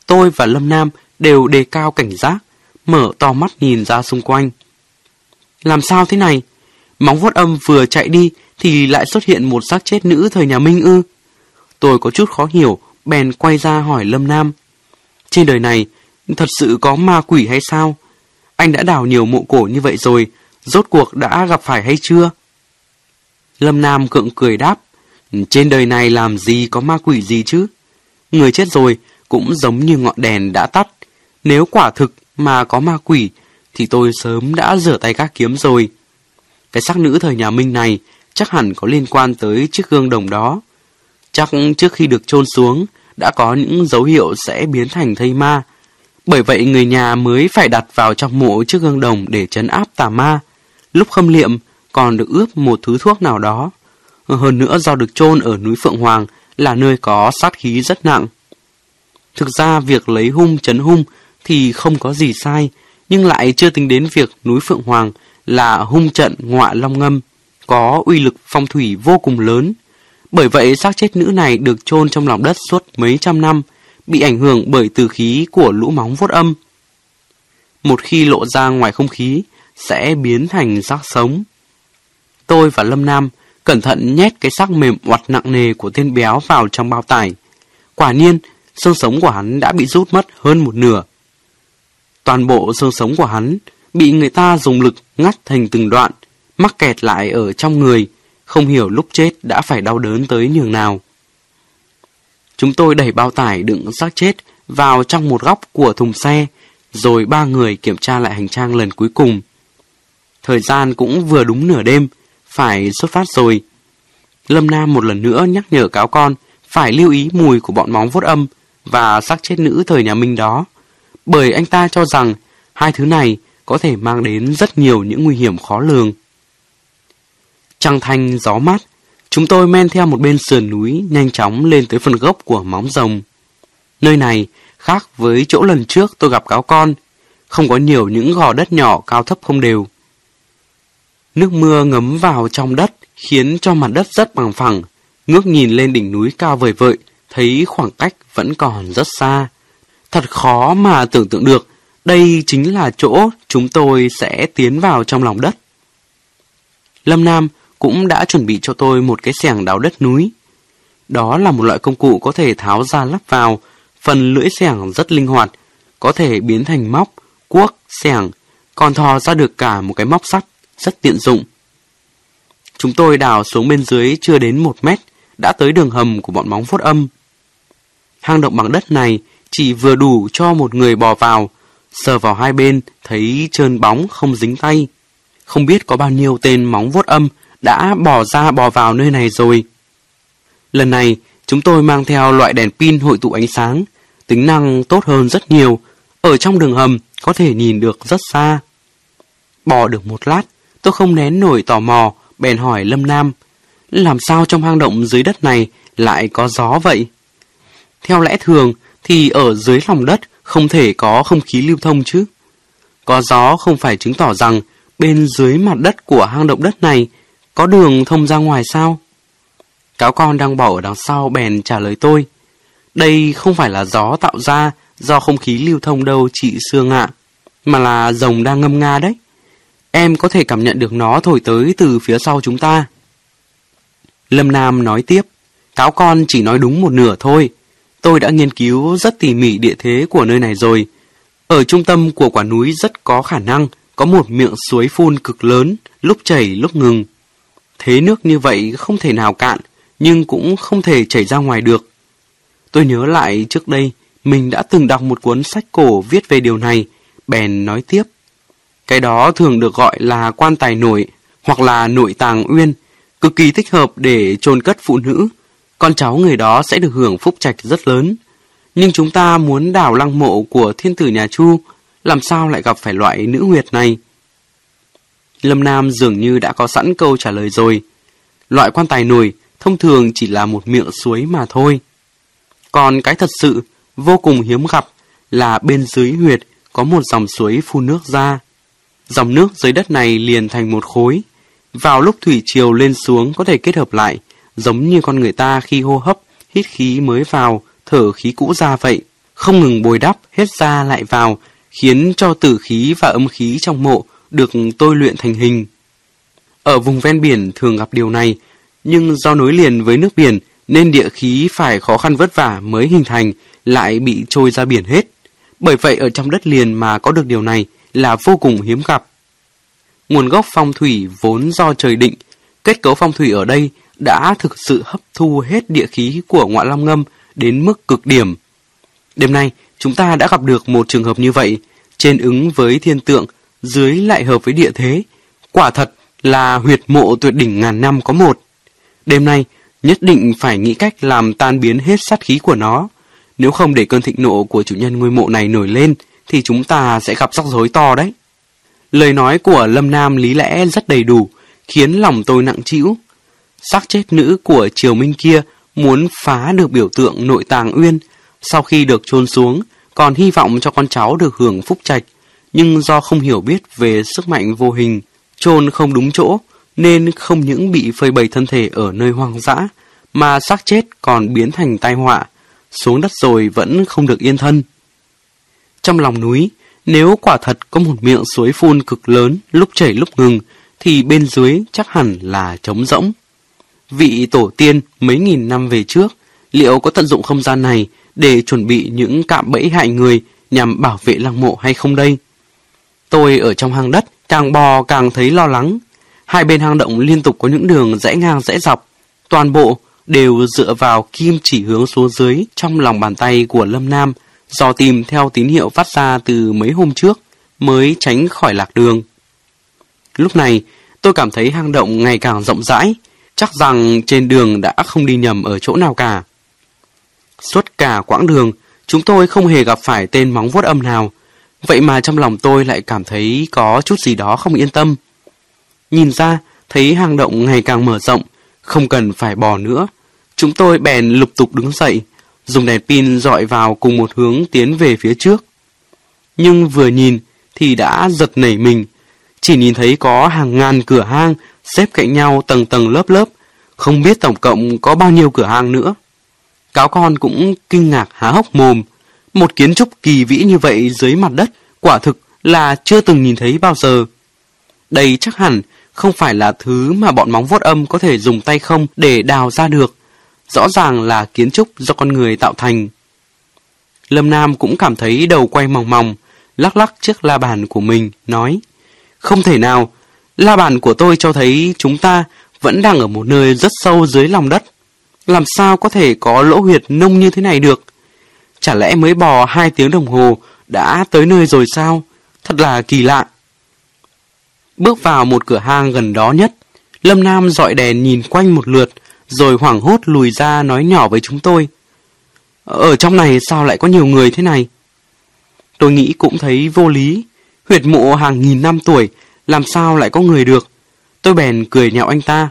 Speaker 1: Tôi và Lâm Nam đều đề cao cảnh giác, mở to mắt nhìn ra xung quanh. Làm sao thế này? Móng vuốt âm vừa chạy đi thì lại xuất hiện một xác chết nữ thời nhà Minh ư. Tôi có chút khó hiểu, bèn quay ra hỏi Lâm Nam. Trên đời này, thật sự có ma quỷ hay sao? Anh đã đào nhiều mộ cổ như vậy rồi, rốt cuộc đã gặp phải hay chưa? Lâm Nam cượng cười đáp, trên đời này làm gì có ma quỷ gì chứ? Người chết rồi cũng giống như ngọn đèn đã tắt. Nếu quả thực mà có ma quỷ, thì tôi sớm đã rửa tay các kiếm rồi. Cái xác nữ thời nhà Minh này chắc hẳn có liên quan tới chiếc gương đồng đó. Chắc trước khi được chôn xuống, đã có những dấu hiệu sẽ biến thành thây ma. Bởi vậy người nhà mới phải đặt vào trong mộ chiếc gương đồng để chấn áp tà ma. Lúc khâm liệm còn được ướp một thứ thuốc nào đó. Hơn nữa do được chôn ở núi Phượng Hoàng là nơi có sát khí rất nặng. Thực ra việc lấy hung chấn hung thì không có gì sai, nhưng lại chưa tính đến việc núi Phượng Hoàng là hung trận ngọa long ngâm, có uy lực phong thủy vô cùng lớn. Bởi vậy xác chết nữ này được chôn trong lòng đất suốt mấy trăm năm, bị ảnh hưởng bởi từ khí của lũ móng vuốt âm. Một khi lộ ra ngoài không khí, sẽ biến thành xác sống. Tôi và Lâm Nam cẩn thận nhét cái xác mềm oặt nặng nề của tên béo vào trong bao tải. Quả nhiên, xương sống của hắn đã bị rút mất hơn một nửa. Toàn bộ xương sống của hắn bị người ta dùng lực ngắt thành từng đoạn, mắc kẹt lại ở trong người, không hiểu lúc chết đã phải đau đớn tới nhường nào. Chúng tôi đẩy bao tải đựng xác chết vào trong một góc của thùng xe, rồi ba người kiểm tra lại hành trang lần cuối cùng. Thời gian cũng vừa đúng nửa đêm, phải xuất phát rồi. Lâm Nam một lần nữa nhắc nhở cáo con phải lưu ý mùi của bọn móng vuốt âm và xác chết nữ thời nhà Minh đó, bởi anh ta cho rằng hai thứ này có thể mang đến rất nhiều những nguy hiểm khó lường. Trăng thanh gió mát, chúng tôi men theo một bên sườn núi nhanh chóng lên tới phần gốc của móng rồng. Nơi này khác với chỗ lần trước tôi gặp cáo con, không có nhiều những gò đất nhỏ cao thấp không đều. Nước mưa ngấm vào trong đất khiến cho mặt đất rất bằng phẳng, ngước nhìn lên đỉnh núi cao vời vợi, thấy khoảng cách vẫn còn rất xa. Thật khó mà tưởng tượng được, đây chính là chỗ chúng tôi sẽ tiến vào trong lòng đất. Lâm Nam cũng đã chuẩn bị cho tôi một cái xẻng đào đất núi. Đó là một loại công cụ có thể tháo ra lắp vào, phần lưỡi xẻng rất linh hoạt, có thể biến thành móc, cuốc, xẻng, còn thò ra được cả một cái móc sắt, rất tiện dụng. Chúng tôi đào xuống bên dưới chưa đến một mét, đã tới đường hầm của bọn móng vuốt âm. Hang động bằng đất này chỉ vừa đủ cho một người bò vào, sờ vào hai bên thấy trơn bóng không dính tay. Không biết có bao nhiêu tên móng vuốt âm đã bỏ ra bỏ vào nơi này rồi. Lần này, chúng tôi mang theo loại đèn pin hội tụ ánh sáng, tính năng tốt hơn rất nhiều. Ở trong đường hầm có thể nhìn được rất xa. Bò được một lát, tôi không nén nổi tò mò, bèn hỏi Lâm Nam. Làm sao trong hang động dưới đất này lại có gió vậy? Theo lẽ thường thì ở dưới lòng đất không thể có không khí lưu thông chứ. Có gió không phải chứng tỏ rằng bên dưới mặt đất của hang động đất này có đường thông ra ngoài sao? Cáo con đang bỏ ở đằng sau bèn trả lời tôi. Đây không phải là gió tạo ra do không khí lưu thông đâu chị Sương ạ, mà là rồng đang ngâm nga đấy. Em có thể cảm nhận được nó thổi tới từ phía sau chúng ta. Lâm Nam nói tiếp, cáo con chỉ nói đúng một nửa thôi. Tôi đã nghiên cứu rất tỉ mỉ địa thế của nơi này rồi. Ở trung tâm của quả núi rất có khả năng có một miệng suối phun cực lớn, lúc chảy lúc ngừng. Thế nước như vậy không thể nào cạn, nhưng cũng không thể chảy ra ngoài được. Tôi nhớ lại trước đây, mình đã từng đọc một cuốn sách cổ viết về điều này, bèn nói tiếp. Cái đó thường được gọi là quan tài nổi, hoặc là nội tàng uyên, cực kỳ thích hợp để chôn cất phụ nữ. con cháu người đó sẽ được hưởng phúc trạch rất lớn. Nhưng chúng ta muốn đào lăng mộ của thiên tử nhà Chu, làm sao lại gặp phải loại nữ huyệt này? Lâm Nam dường như đã có sẵn câu trả lời rồi. Loại quan tài nổi thông thường chỉ là một miệng suối mà thôi. Còn cái thật sự vô cùng hiếm gặp là bên dưới huyệt có một dòng suối phun nước ra. Dòng nước dưới đất này liền thành một khối. Vào lúc thủy triều lên xuống có thể kết hợp lại, giống như con người ta khi hô hấp, hít khí mới vào, thở khí cũ ra vậy. Không ngừng bồi đắp, hết ra lại vào, khiến cho tử khí và âm khí trong mộ được tôi luyện thành hình. Ở vùng ven biển thường gặp điều này, nhưng do nối liền với nước biển nên địa khí phải khó khăn vất vả mới hình thành, lại bị trôi ra biển hết. Bởi vậy ở trong đất liền mà có được điều này là vô cùng hiếm gặp. Nguồn gốc phong thủy vốn do trời định, kết cấu phong thủy ở đây đã thực sự hấp thu hết địa khí của ngoại long ngâm đến mức cực điểm. Đêm nay, chúng ta đã gặp được một trường hợp như vậy, trên ứng với thiên tượng, dưới lại hợp với địa thế. Quả thật là huyệt mộ tuyệt đỉnh ngàn năm có một. Đêm nay, nhất định phải nghĩ cách làm tan biến hết sát khí của nó. Nếu không để cơn thịnh nộ của chủ nhân ngôi mộ này nổi lên, thì chúng ta sẽ gặp rắc rối to đấy. Lời nói của Lâm Nam lý lẽ rất đầy đủ, khiến lòng tôi nặng trĩu. Xác chết nữ của Triều Minh kia muốn phá được biểu tượng nội tàng uyên, sau khi được chôn xuống, còn hy vọng cho con cháu được hưởng phúc trạch, nhưng do không hiểu biết về sức mạnh vô hình, chôn không đúng chỗ, nên không những bị phơi bày thân thể ở nơi hoang dã, mà xác chết còn biến thành tai họa, xuống đất rồi vẫn không được yên thân. Trong lòng núi, nếu quả thật có một miệng suối phun cực lớn, lúc chảy lúc ngừng, thì bên dưới chắc hẳn là trống rỗng. Vị tổ tiên mấy nghìn năm về trước, liệu có tận dụng không gian này để chuẩn bị những cạm bẫy hại người nhằm bảo vệ lăng mộ hay không đây? Tôi ở trong hang đất, càng bò càng thấy lo lắng. Hai bên hang động liên tục có những đường rẽ ngang rẽ dọc. Toàn bộ đều dựa vào kim chỉ hướng xuống dưới trong lòng bàn tay của Lâm Nam, dò tìm theo tín hiệu phát ra từ mấy hôm trước, mới tránh khỏi lạc đường. Lúc này, tôi cảm thấy hang động ngày càng rộng rãi, chắc rằng trên đường đã không đi nhầm ở chỗ nào cả. Suốt cả quãng đường, chúng tôi không hề gặp phải tên móng vuốt âm nào, vậy mà trong lòng tôi lại cảm thấy có chút gì đó không yên tâm. Nhìn ra, thấy hang động ngày càng mở rộng, không cần phải bò nữa. Chúng tôi bèn lục tục đứng dậy, dùng đèn pin dọi vào cùng một hướng tiến về phía trước. Nhưng vừa nhìn thì đã giật nảy mình, chỉ nhìn thấy có hàng ngàn cửa hang xếp cạnh nhau tầng tầng lớp lớp, không biết tổng cộng có bao nhiêu cửa hang nữa. Cáo con cũng kinh ngạc há hốc mồm, một kiến trúc kỳ vĩ như vậy dưới mặt đất quả thực là chưa từng nhìn thấy bao giờ. Đây chắc hẳn không phải là thứ mà bọn móng vuốt âm có thể dùng tay không để đào ra được. Rõ ràng là kiến trúc do con người tạo thành. Lâm Nam cũng cảm thấy đầu quay mòng mòng, lắc lắc chiếc la bàn của mình, nói Không thể nào, la bàn của tôi cho thấy chúng ta vẫn đang ở một nơi rất sâu dưới lòng đất. Làm sao có thể có lỗ huyệt nông như thế này được? Chả lẽ mới bò hai tiếng đồng hồ đã tới nơi rồi sao? Thật là kỳ lạ. Bước vào một cửa hang gần đó nhất, Lâm Nam dọi đèn nhìn quanh một lượt, rồi hoảng hốt lùi ra nói nhỏ với chúng tôi. Ở trong này sao lại có nhiều người thế này? Tôi nghĩ cũng thấy vô lý. Huyệt mộ hàng nghìn năm tuổi, làm sao lại có người được? Tôi bèn cười nhạo anh ta.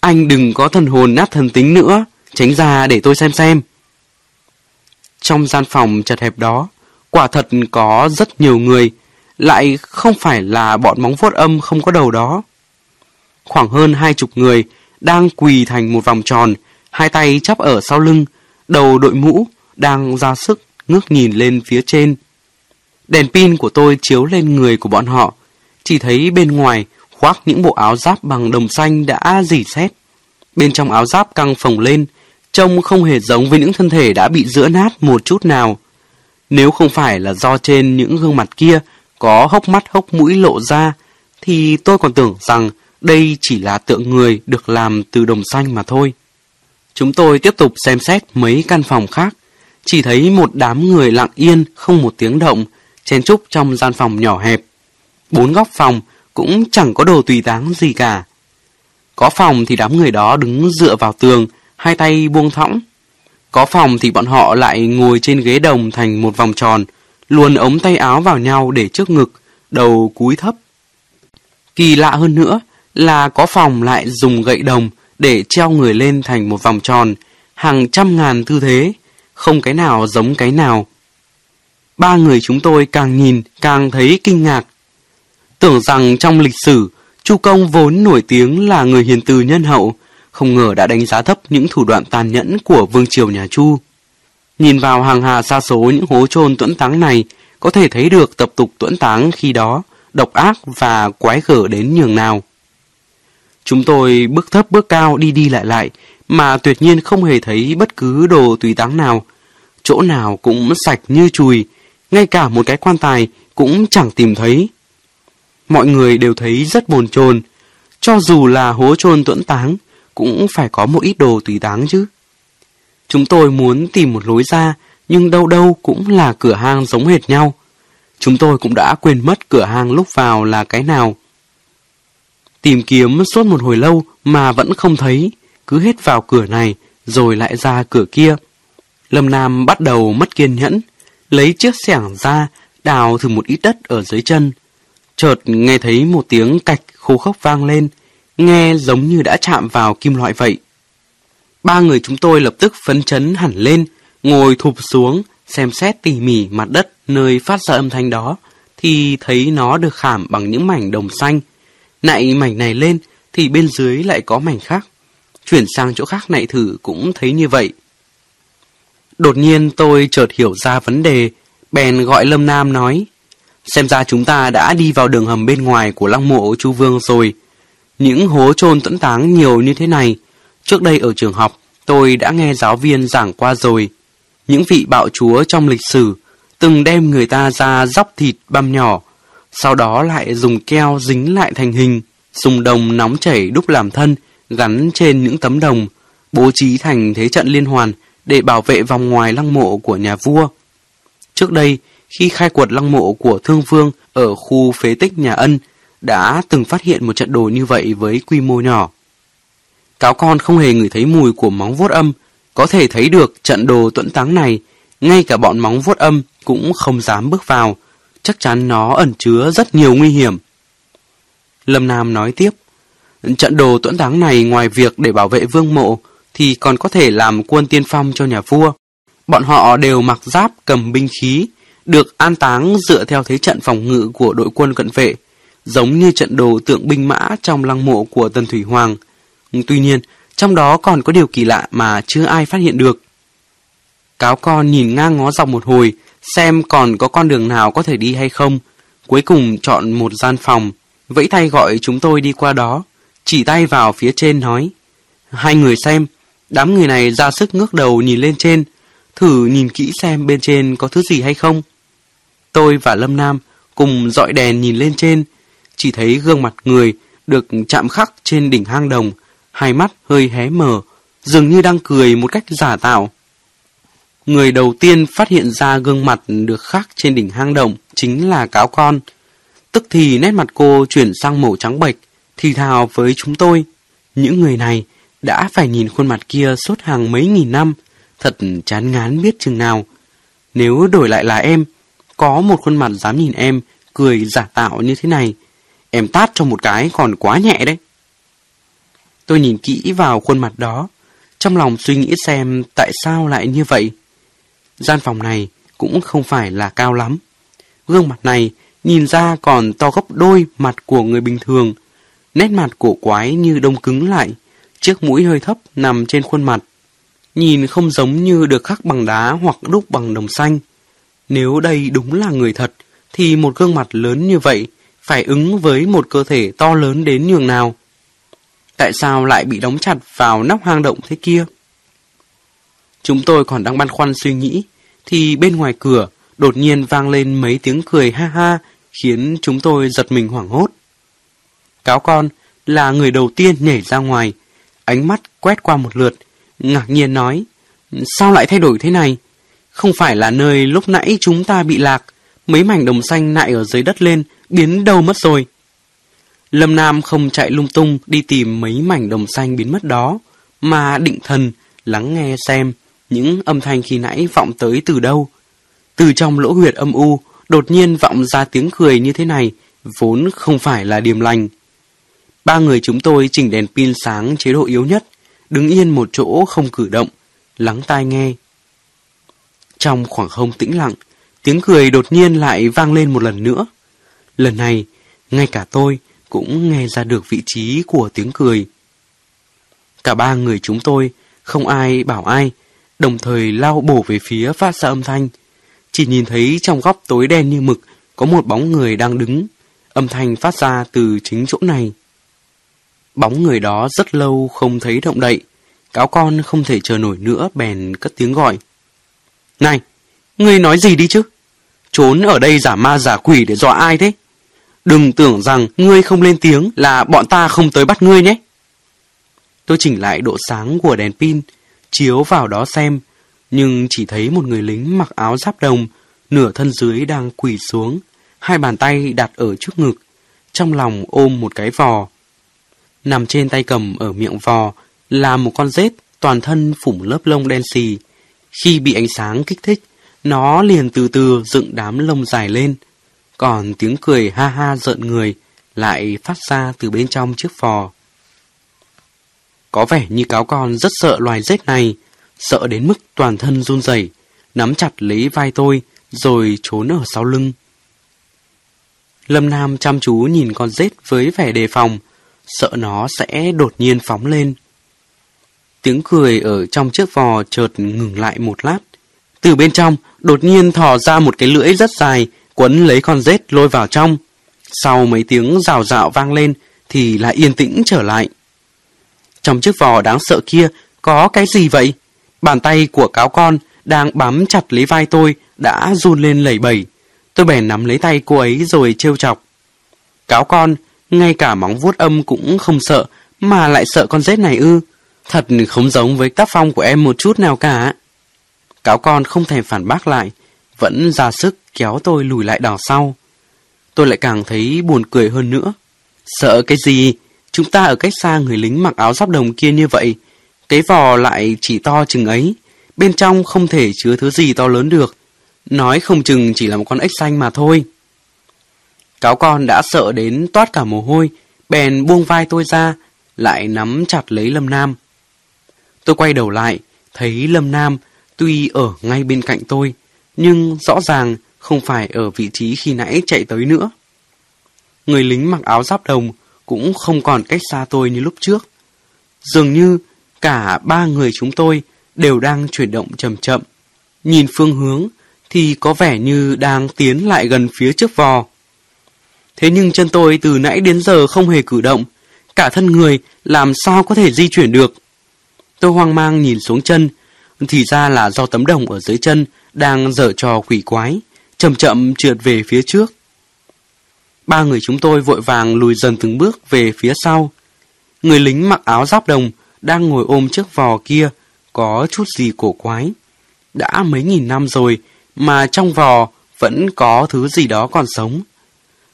Speaker 1: Anh đừng có thần hồn nát thần tính nữa, tránh ra để tôi xem xem. Trong gian phòng chật hẹp đó, quả thật có rất nhiều người, lại không phải là bọn móng vuốt âm không có đầu đó. Khoảng hơn hai chục người đang quỳ thành một vòng tròn, hai tay chắp ở sau lưng, đầu đội mũ, đang ra sức ngước nhìn lên phía trên. Đèn pin của tôi chiếu lên người của bọn họ, chỉ thấy bên ngoài khoác những bộ áo giáp bằng đồng xanh đã dỉ xét. Bên trong áo giáp căng phồng lên, trông không hề giống với những thân thể đã bị giữa nát một chút nào. Nếu không phải là do trên những gương mặt kia có hốc mắt hốc mũi lộ ra, thì tôi còn tưởng rằng đây chỉ là tượng người được làm từ đồng xanh mà thôi. Chúng tôi tiếp tục xem xét mấy căn phòng khác, chỉ thấy một đám người lặng yên không một tiếng động, chen chúc trong gian phòng nhỏ hẹp. Bốn góc phòng cũng chẳng có đồ tùy táng gì cả. Có phòng thì đám người đó đứng dựa vào tường, hai tay buông thõng. Có phòng thì bọn họ lại ngồi trên ghế đồng thành một vòng tròn, luồn ống tay áo vào nhau để trước ngực, đầu cúi thấp. Kỳ lạ hơn nữa là có phòng lại dùng gậy đồng để treo người lên thành một vòng tròn, hàng trăm ngàn tư thế, không cái nào giống cái nào. Ba người chúng tôi càng nhìn càng thấy kinh ngạc. Tưởng rằng trong lịch sử, Chu Công vốn nổi tiếng là người hiền từ nhân hậu, không ngờ đã đánh giá thấp những thủ đoạn tàn nhẫn của vương triều nhà Chu. Nhìn vào hàng hà xa số những hố chôn tuẫn táng này, có thể thấy được tập tục tuẫn táng khi đó độc ác và quái gở đến nhường nào. Chúng tôi bước thấp bước cao đi đi lại lại, mà tuyệt nhiên không hề thấy bất cứ đồ tùy táng nào. Chỗ nào cũng sạch như chùi, ngay cả một cái quan tài cũng chẳng tìm thấy. Mọi người đều thấy rất bồn chồn, cho dù là hố chôn tuẫn táng, cũng phải có một ít đồ tùy táng chứ. Chúng tôi muốn tìm một lối ra, nhưng đâu đâu cũng là cửa hang giống hệt nhau. Chúng tôi cũng đã quên mất cửa hang lúc vào là cái nào. Tìm kiếm suốt một hồi lâu mà vẫn không thấy, cứ hết vào cửa này rồi lại ra cửa kia. Lâm Nam bắt đầu mất kiên nhẫn, lấy chiếc xẻng ra, đào thử một ít đất ở dưới chân. Chợt nghe thấy một tiếng cạch khô khốc vang lên, nghe giống như đã chạm vào kim loại vậy. Ba người chúng tôi lập tức phấn chấn hẳn lên, ngồi thụp xuống, xem xét tỉ mỉ mặt đất nơi phát ra âm thanh đó, thì thấy nó được khảm bằng những mảnh đồng xanh. Nạy mảnh này lên, thì bên dưới lại có mảnh khác. Chuyển sang chỗ khác nạy thử cũng thấy như vậy. Đột nhiên tôi chợt hiểu ra vấn đề, bèn gọi Lâm Nam nói, xem ra chúng ta đã đi vào đường hầm bên ngoài của lăng mộ Chu Vương rồi. Những hố chôn tẫn táng nhiều như thế này, trước đây ở trường học tôi đã nghe giáo viên giảng qua rồi. Những vị bạo chúa trong lịch sử từng đem người ta ra dóc thịt băm nhỏ, sau đó lại dùng keo dính lại thành hình, dùng đồng nóng chảy đúc làm thân, gắn trên những tấm đồng, bố trí thành thế trận liên hoàn để bảo vệ vòng ngoài lăng mộ của nhà vua. Trước đây, khi khai quật lăng mộ của Thương Vương ở khu phế tích nhà Ân, đã từng phát hiện một trận đồ như vậy với quy mô nhỏ. Cáo con không hề ngửi thấy mùi của móng vuốt âm, có thể thấy được trận đồ tuẫn táng này, ngay cả bọn móng vuốt âm cũng không dám bước vào, chắc chắn nó ẩn chứa rất nhiều nguy hiểm. Lâm Nam nói tiếp, trận đồ tuẫn táng này ngoài việc để bảo vệ vương mộ, thì còn có thể làm quân tiên phong cho nhà vua. Bọn họ đều mặc giáp cầm binh khí, được an táng dựa theo thế trận phòng ngự của đội quân cận vệ, giống như trận đồ tượng binh mã trong lăng mộ của Tần Thủy Hoàng. Tuy nhiên, trong đó còn có điều kỳ lạ mà chưa ai phát hiện được. Cáo con nhìn ngang ngó dọc một hồi, xem còn có con đường nào có thể đi hay không. Cuối cùng chọn một gian phòng, vẫy tay gọi chúng tôi đi qua đó, chỉ tay vào phía trên nói. Hai người xem, đám người này ra sức ngước đầu nhìn lên trên, thử nhìn kỹ xem bên trên có thứ gì hay không. Tôi và Lâm Nam cùng dọi đèn nhìn lên trên, chỉ thấy gương mặt người được chạm khắc trên đỉnh hang đồng, hai mắt hơi hé mở, dường như đang cười một cách giả tạo. Người đầu tiên phát hiện ra gương mặt được khắc trên đỉnh hang động chính là cáo con. Tức thì nét mặt cô chuyển sang màu trắng bệch, thì thào với chúng tôi. Những người này đã phải nhìn khuôn mặt kia suốt hàng mấy nghìn năm, thật chán ngán biết chừng nào. Nếu đổi lại là em, có một khuôn mặt dám nhìn em, cười giả tạo như thế này, em tát cho một cái còn quá nhẹ đấy. Tôi nhìn kỹ vào khuôn mặt đó, trong lòng suy nghĩ xem tại sao lại như vậy. Gian phòng này cũng không phải là cao lắm. Gương mặt này nhìn ra còn to gấp đôi mặt của người bình thường. Nét mặt cổ quái như đông cứng lại, chiếc mũi hơi thấp nằm trên khuôn mặt. Nhìn không giống như được khắc bằng đá hoặc đúc bằng đồng xanh. Nếu đây đúng là người thật, thì một gương mặt lớn như vậy phải ứng với một cơ thể to lớn đến nhường nào. Tại sao lại bị đóng chặt vào nóc hang động thế kia? Chúng tôi còn đang băn khoăn suy nghĩ, thì bên ngoài cửa đột nhiên vang lên mấy tiếng cười ha ha, khiến chúng tôi giật mình hoảng hốt. Cáo con là người đầu tiên nhảy ra ngoài, ánh mắt quét qua một lượt, ngạc nhiên nói, sao lại thay đổi thế này? Không phải là nơi lúc nãy chúng ta bị lạc, mấy mảnh đồng xanh nại ở dưới đất lên, biến đâu mất rồi. Lâm Nam không chạy lung tung đi tìm mấy mảnh đồng xanh biến mất đó, mà định thần lắng nghe xem những âm thanh khi nãy vọng tới từ đâu. Từ trong lỗ huyệt âm u, đột nhiên vọng ra tiếng cười như thế này, vốn không phải là điềm lành. Ba người chúng tôi chỉnh đèn pin sáng chế độ yếu nhất, đứng yên một chỗ không cử động, lắng tai nghe. Trong khoảng không tĩnh lặng, tiếng cười đột nhiên lại vang lên một lần nữa. Lần này, ngay cả tôi cũng nghe ra được vị trí của tiếng cười. Cả ba người chúng tôi, không ai bảo ai, đồng thời lao bổ về phía phát ra âm thanh. Chỉ nhìn thấy trong góc tối đen như mực có một bóng người đang đứng, âm thanh phát ra từ chính chỗ này. Bóng người đó rất lâu không thấy động đậy, cáo con không thể chờ nổi nữa bèn cất tiếng gọi. Này, ngươi nói gì đi chứ? Trốn ở đây giả ma giả quỷ để dọa ai thế? Đừng tưởng rằng ngươi không lên tiếng là bọn ta không tới bắt ngươi nhé. Tôi chỉnh lại độ sáng của đèn pin, chiếu vào đó xem, nhưng chỉ thấy một người lính mặc áo giáp đồng, nửa thân dưới đang quỳ xuống, hai bàn tay đặt ở trước ngực, trong lòng ôm một cái vò. Nằm trên tay cầm ở miệng vò là một con rết toàn thân phủ lớp lông đen xì. Khi bị ánh sáng kích thích, nó liền từ từ dựng đám lông dài lên, còn tiếng cười ha ha giận người lại phát ra từ bên trong chiếc phò Có vẻ như cáo con rất sợ loài rết này, sợ đến mức toàn thân run rẩy, nắm chặt lấy vai tôi rồi trốn ở sau lưng. Lâm Nam chăm chú nhìn con rết với vẻ đề phòng, sợ nó sẽ đột nhiên phóng lên. Tiếng cười ở trong chiếc vò chợt ngừng lại một lát. Từ bên trong, đột nhiên thò ra một cái lưỡi rất dài, quấn lấy con rết lôi vào trong. Sau mấy tiếng rào rạo vang lên, thì lại yên tĩnh trở lại. Trong chiếc vò đáng sợ kia, có cái gì vậy? Bàn tay của cáo con đang bám chặt lấy vai tôi đã run lên lẩy bẩy. Tôi bèn nắm lấy tay cô ấy rồi trêu chọc. Cáo con, ngay cả móng vuốt âm cũng không sợ, mà lại sợ con rết này ư. Thật không giống với tác phong của em một chút nào cả. Cáo con không thèm phản bác lại, vẫn ra sức kéo tôi lùi lại đằng sau. Tôi lại càng thấy buồn cười hơn nữa. Sợ cái gì? Chúng ta ở cách xa người lính mặc áo giáp đồng kia như vậy. Cái vò lại chỉ to chừng ấy. Bên trong không thể chứa thứ gì to lớn được. Nói không chừng chỉ là một con ếch xanh mà thôi. Cáo con đã sợ đến toát cả mồ hôi, bèn buông vai tôi ra, lại nắm chặt lấy Lâm Nam. Tôi quay đầu lại, thấy Lâm Nam tuy ở ngay bên cạnh tôi, nhưng rõ ràng không phải ở vị trí khi nãy chạy tới nữa. Người lính mặc áo giáp đồng cũng không còn cách xa tôi như lúc trước. Dường như cả ba người chúng tôi đều đang chuyển động chậm chậm. Nhìn phương hướng thì có vẻ như đang tiến lại gần phía trước vò. Thế nhưng chân tôi từ nãy đến giờ không hề cử động, cả thân người làm sao có thể di chuyển được. Tôi hoang mang nhìn xuống chân, thì ra là do tấm đồng ở dưới chân đang dở trò quỷ quái, chậm chậm trượt về phía trước. Ba người chúng tôi vội vàng lùi dần từng bước về phía sau. Người lính mặc áo giáp đồng đang ngồi ôm chiếc vò kia, có chút gì cổ quái. Đã mấy nghìn năm rồi mà trong vò vẫn có thứ gì đó còn sống.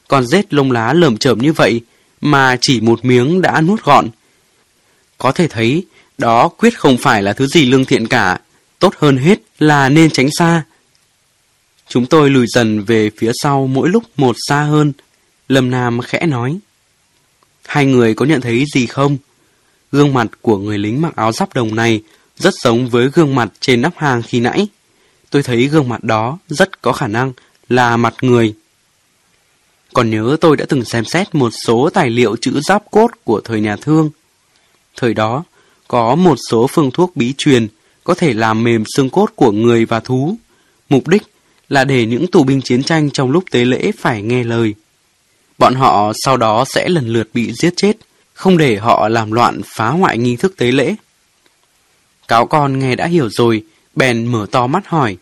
Speaker 1: Còn rết lông lá lởm chởm như vậy mà chỉ một miếng đã nuốt gọn. Có thể thấy đó quyết không phải là thứ gì lương thiện cả, tốt hơn hết là nên tránh xa. Chúng tôi lùi dần về phía sau mỗi lúc một xa hơn. Lâm Nam khẽ nói. Hai người có nhận thấy gì không? Gương mặt của người lính mặc áo giáp đồng này rất giống với gương mặt trên nắp hàng khi nãy. Tôi thấy gương mặt đó rất có khả năng là mặt người. Còn nhớ tôi đã từng xem xét một số tài liệu chữ giáp cốt của thời nhà thương. Thời đó, có một số phương thuốc bí truyền có thể làm mềm xương cốt của người và thú. Mục đích là để những tù binh chiến tranh trong lúc tế lễ phải nghe lời. Bọn họ sau đó sẽ lần lượt bị giết chết, không để họ làm loạn phá hoại nghi thức tế lễ. Cáo con nghe đã hiểu rồi, bèn mở to mắt hỏi.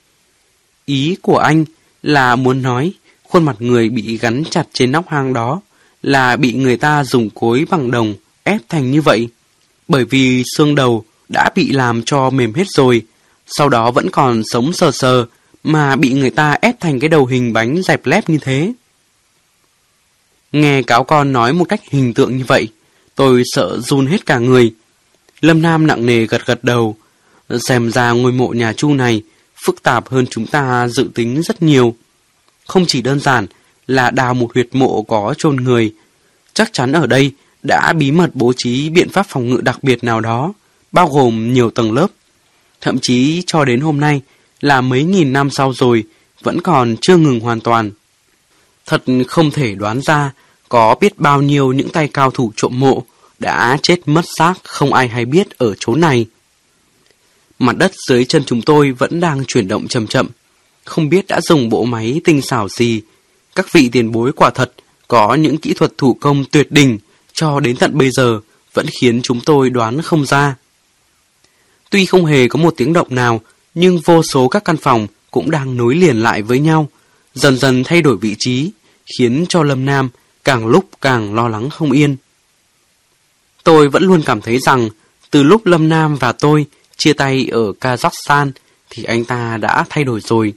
Speaker 1: Ý của anh là muốn nói khuôn mặt người bị gắn chặt trên nóc hang đó là bị người ta dùng cối bằng đồng ép thành như vậy. Bởi vì xương đầu đã bị làm cho mềm hết rồi, sau đó vẫn còn sống sờ sờ mà bị người ta ép thành cái đầu hình bánh dẹp lép như thế. Nghe cáo con nói một cách hình tượng như vậy, tôi sợ run hết cả người. Lâm Nam nặng nề gật gật đầu, Xem ra ngôi mộ nhà Chu này phức tạp hơn chúng ta dự tính rất nhiều. Không chỉ đơn giản là đào một huyệt mộ có chôn người, chắc chắn ở đây đã bí mật bố trí biện pháp phòng ngự đặc biệt nào đó, bao gồm nhiều tầng lớp. Thậm chí cho đến hôm nay là mấy nghìn năm sau rồi, vẫn còn chưa ngừng hoàn toàn. Thật không thể đoán ra có biết bao nhiêu những tay cao thủ trộm mộ đã chết mất xác không ai hay biết ở chỗ này. Mặt đất dưới chân chúng tôi vẫn đang chuyển động chậm chậm, không biết đã dùng bộ máy tinh xảo gì. Các vị tiền bối quả thật có những kỹ thuật thủ công tuyệt đỉnh cho đến tận bây giờ vẫn khiến chúng tôi đoán không ra. Tuy không hề có một tiếng động nào, nhưng vô số các căn phòng cũng đang nối liền lại với nhau, dần dần thay đổi vị trí, khiến cho Lâm Nam càng lúc càng lo lắng không yên. Tôi vẫn luôn cảm thấy rằng, từ lúc Lâm Nam và tôi chia tay ở Kazakhstan, thì anh ta đã thay đổi rồi.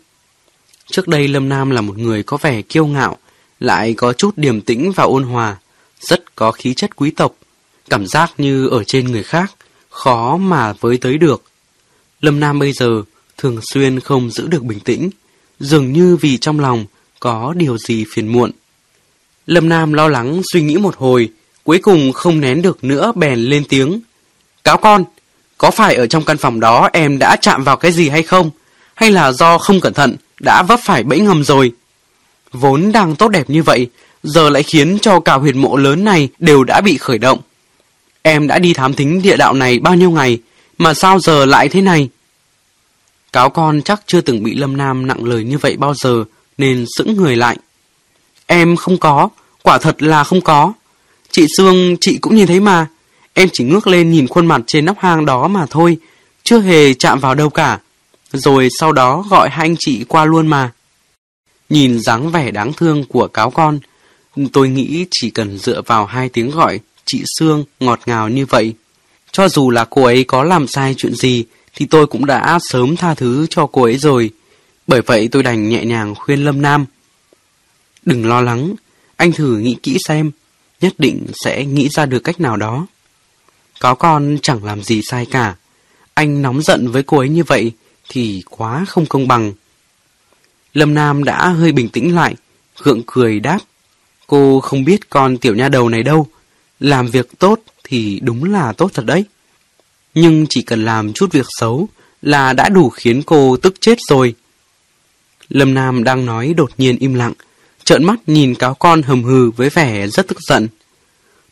Speaker 1: Trước đây Lâm Nam là một người có vẻ kiêu ngạo, lại có chút điềm tĩnh và ôn hòa, rất có khí chất quý tộc, cảm giác như ở trên người khác, khó mà với tới được. Lâm Nam bây giờ thường xuyên không giữ được bình tĩnh, dường như vì trong lòng có điều gì phiền muộn. Lâm Nam lo lắng suy nghĩ một hồi, cuối cùng không nén được nữa bèn lên tiếng. Cáo con, có phải ở trong căn phòng đó em đã chạm vào cái gì hay không? Hay là do không cẩn thận đã vấp phải bẫy ngầm rồi? Vốn đang tốt đẹp như vậy, giờ lại khiến cho cả huyệt mộ lớn này đều đã bị khởi động. Em đã đi thám thính địa đạo này bao nhiêu ngày, mà sao giờ lại thế này? Cáo con chắc chưa từng bị Lâm Nam nặng lời như vậy bao giờ, nên sững người lại. Em không có, quả thật là không có. Chị Sương, chị cũng nhìn thấy mà. Em chỉ ngước lên nhìn khuôn mặt trên nóc hang đó mà thôi, chưa hề chạm vào đâu cả. Rồi sau đó gọi hai anh chị qua luôn mà. Nhìn dáng vẻ đáng thương của cáo con, tôi nghĩ chỉ cần dựa vào hai tiếng gọi chị Sương ngọt ngào như vậy. Cho dù là cô ấy có làm sai chuyện gì, thì tôi cũng đã sớm tha thứ cho cô ấy rồi. Bởi vậy tôi đành nhẹ nhàng khuyên Lâm Nam. Đừng lo lắng, anh thử nghĩ kỹ xem, nhất định sẽ nghĩ ra được cách nào đó. Có con chẳng làm gì sai cả. Anh nóng giận với cô ấy như vậy thì quá không công bằng. Lâm Nam đã hơi bình tĩnh lại, gượng cười đáp. Cô không biết con tiểu nha đầu này đâu. Làm việc tốt thì đúng là tốt thật đấy. Nhưng chỉ cần làm chút việc xấu là đã đủ khiến cô tức chết rồi. Lâm Nam đang nói đột nhiên im lặng, trợn mắt nhìn cáo con hầm hừ với vẻ rất tức giận.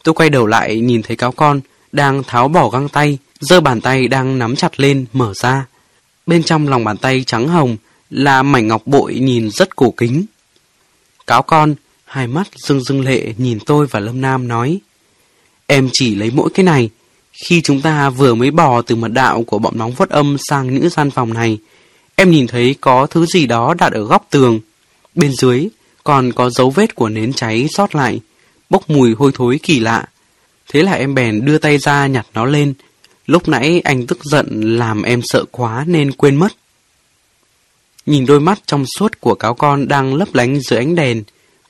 Speaker 1: Tôi quay đầu lại nhìn thấy cáo con đang tháo bỏ găng tay, giơ bàn tay đang nắm chặt lên, mở ra. Bên trong lòng bàn tay trắng hồng là mảnh ngọc bội nhìn rất cổ kính. Cáo con, hai mắt rưng rưng lệ nhìn tôi và Lâm Nam nói. Em chỉ lấy mỗi cái này. Khi chúng ta vừa mới bò từ mật đạo của bọn nóng vất âm sang những gian phòng này, em nhìn thấy có thứ gì đó đặt ở góc tường. Bên dưới còn có dấu vết của nến cháy sót lại, bốc mùi hôi thối kỳ lạ. Thế là em bèn đưa tay ra nhặt nó lên. Lúc nãy anh tức giận làm em sợ quá nên quên mất. Nhìn đôi mắt trong suốt của cáo con đang lấp lánh dưới ánh đèn,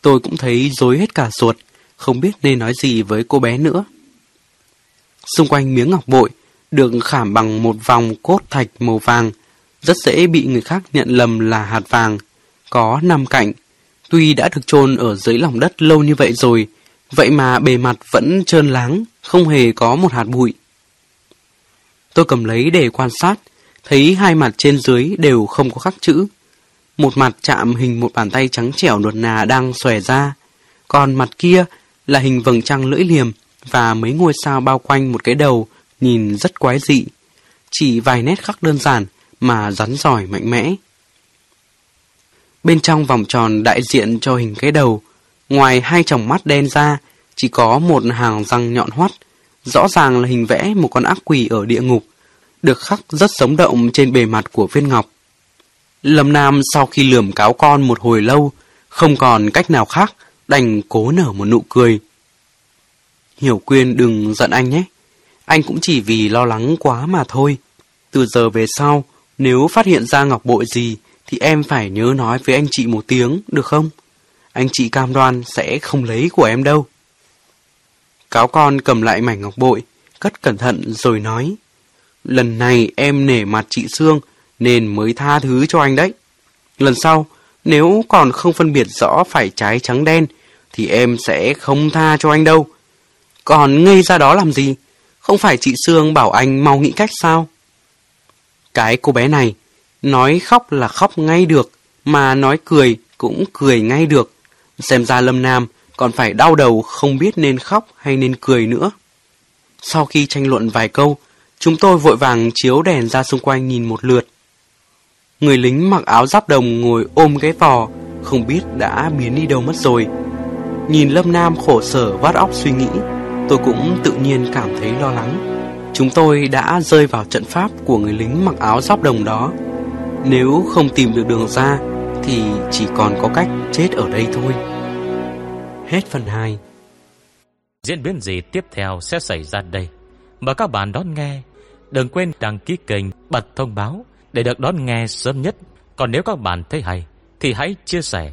Speaker 1: tôi cũng thấy rối hết cả ruột, không biết nên nói gì với cô bé nữa. Xung quanh miếng ngọc bội, được khảm bằng một vòng cốt thạch màu vàng, rất dễ bị người khác nhận lầm là hạt vàng, có năm cạnh. Tuy đã được chôn ở dưới lòng đất lâu như vậy rồi, vậy mà bề mặt vẫn trơn láng, không hề có một hạt bụi. Tôi cầm lấy để quan sát, thấy hai mặt trên dưới đều không có khắc chữ. Một mặt chạm hình một bàn tay trắng trẻo nuột nà đang xòe ra, còn mặt kia là hình vầng trăng lưỡi liềm và mấy ngôi sao bao quanh một cái đầu nhìn rất quái dị. Chỉ vài nét khắc đơn giản mà rắn giỏi mạnh mẽ. Bên trong vòng tròn đại diện cho hình cái đầu, ngoài hai tròng mắt đen ra, chỉ có một hàng răng nhọn hoắt, rõ ràng là hình vẽ một con ác quỷ ở địa ngục, được khắc rất sống động trên bề mặt của viên ngọc. Lâm Nam sau khi lườm cáo con một hồi lâu, không còn cách nào khác, đành cố nở một nụ cười. Hiểu Quyên đừng giận anh nhé, anh cũng chỉ vì lo lắng quá mà thôi. Từ giờ về sau, nếu phát hiện ra ngọc bội gì, thì em phải nhớ nói với anh chị một tiếng, được không? Anh chị cam đoan sẽ không lấy của em đâu. Cáo con cầm lại mảnh ngọc bội, cất cẩn thận rồi nói. Lần này em nể mặt chị Sương nên mới tha thứ cho anh đấy. Lần sau, nếu còn không phân biệt rõ phải trái trắng đen thì em sẽ không tha cho anh đâu. Còn ngây ra đó làm gì? Không phải chị Sương bảo anh mau nghĩ cách sao? Cái cô bé này, nói khóc là khóc ngay được, mà nói cười cũng cười ngay được. Xem ra Lâm Nam còn phải đau đầu không biết nên khóc hay nên cười nữa. Sau khi tranh luận vài câu, chúng tôi vội vàng chiếu đèn ra xung quanh nhìn một lượt. Người lính mặc áo giáp đồng ngồi ôm cái vò, không biết đã biến đi đâu mất rồi. Nhìn Lâm Nam khổ sở vắt óc suy nghĩ, tôi cũng tự nhiên cảm thấy lo lắng. Chúng tôi đã rơi vào trận pháp của người lính mặc áo giáp đồng đó. Nếu không tìm được đường ra, thì chỉ còn có cách chết ở đây thôi. Hết phần 2
Speaker 2: Diễn biến gì tiếp theo sẽ xảy ra đây? Mời các bạn đón nghe. Đừng quên đăng ký kênh, bật thông báo để được đón nghe sớm nhất. Còn nếu các bạn thấy hay, thì hãy chia sẻ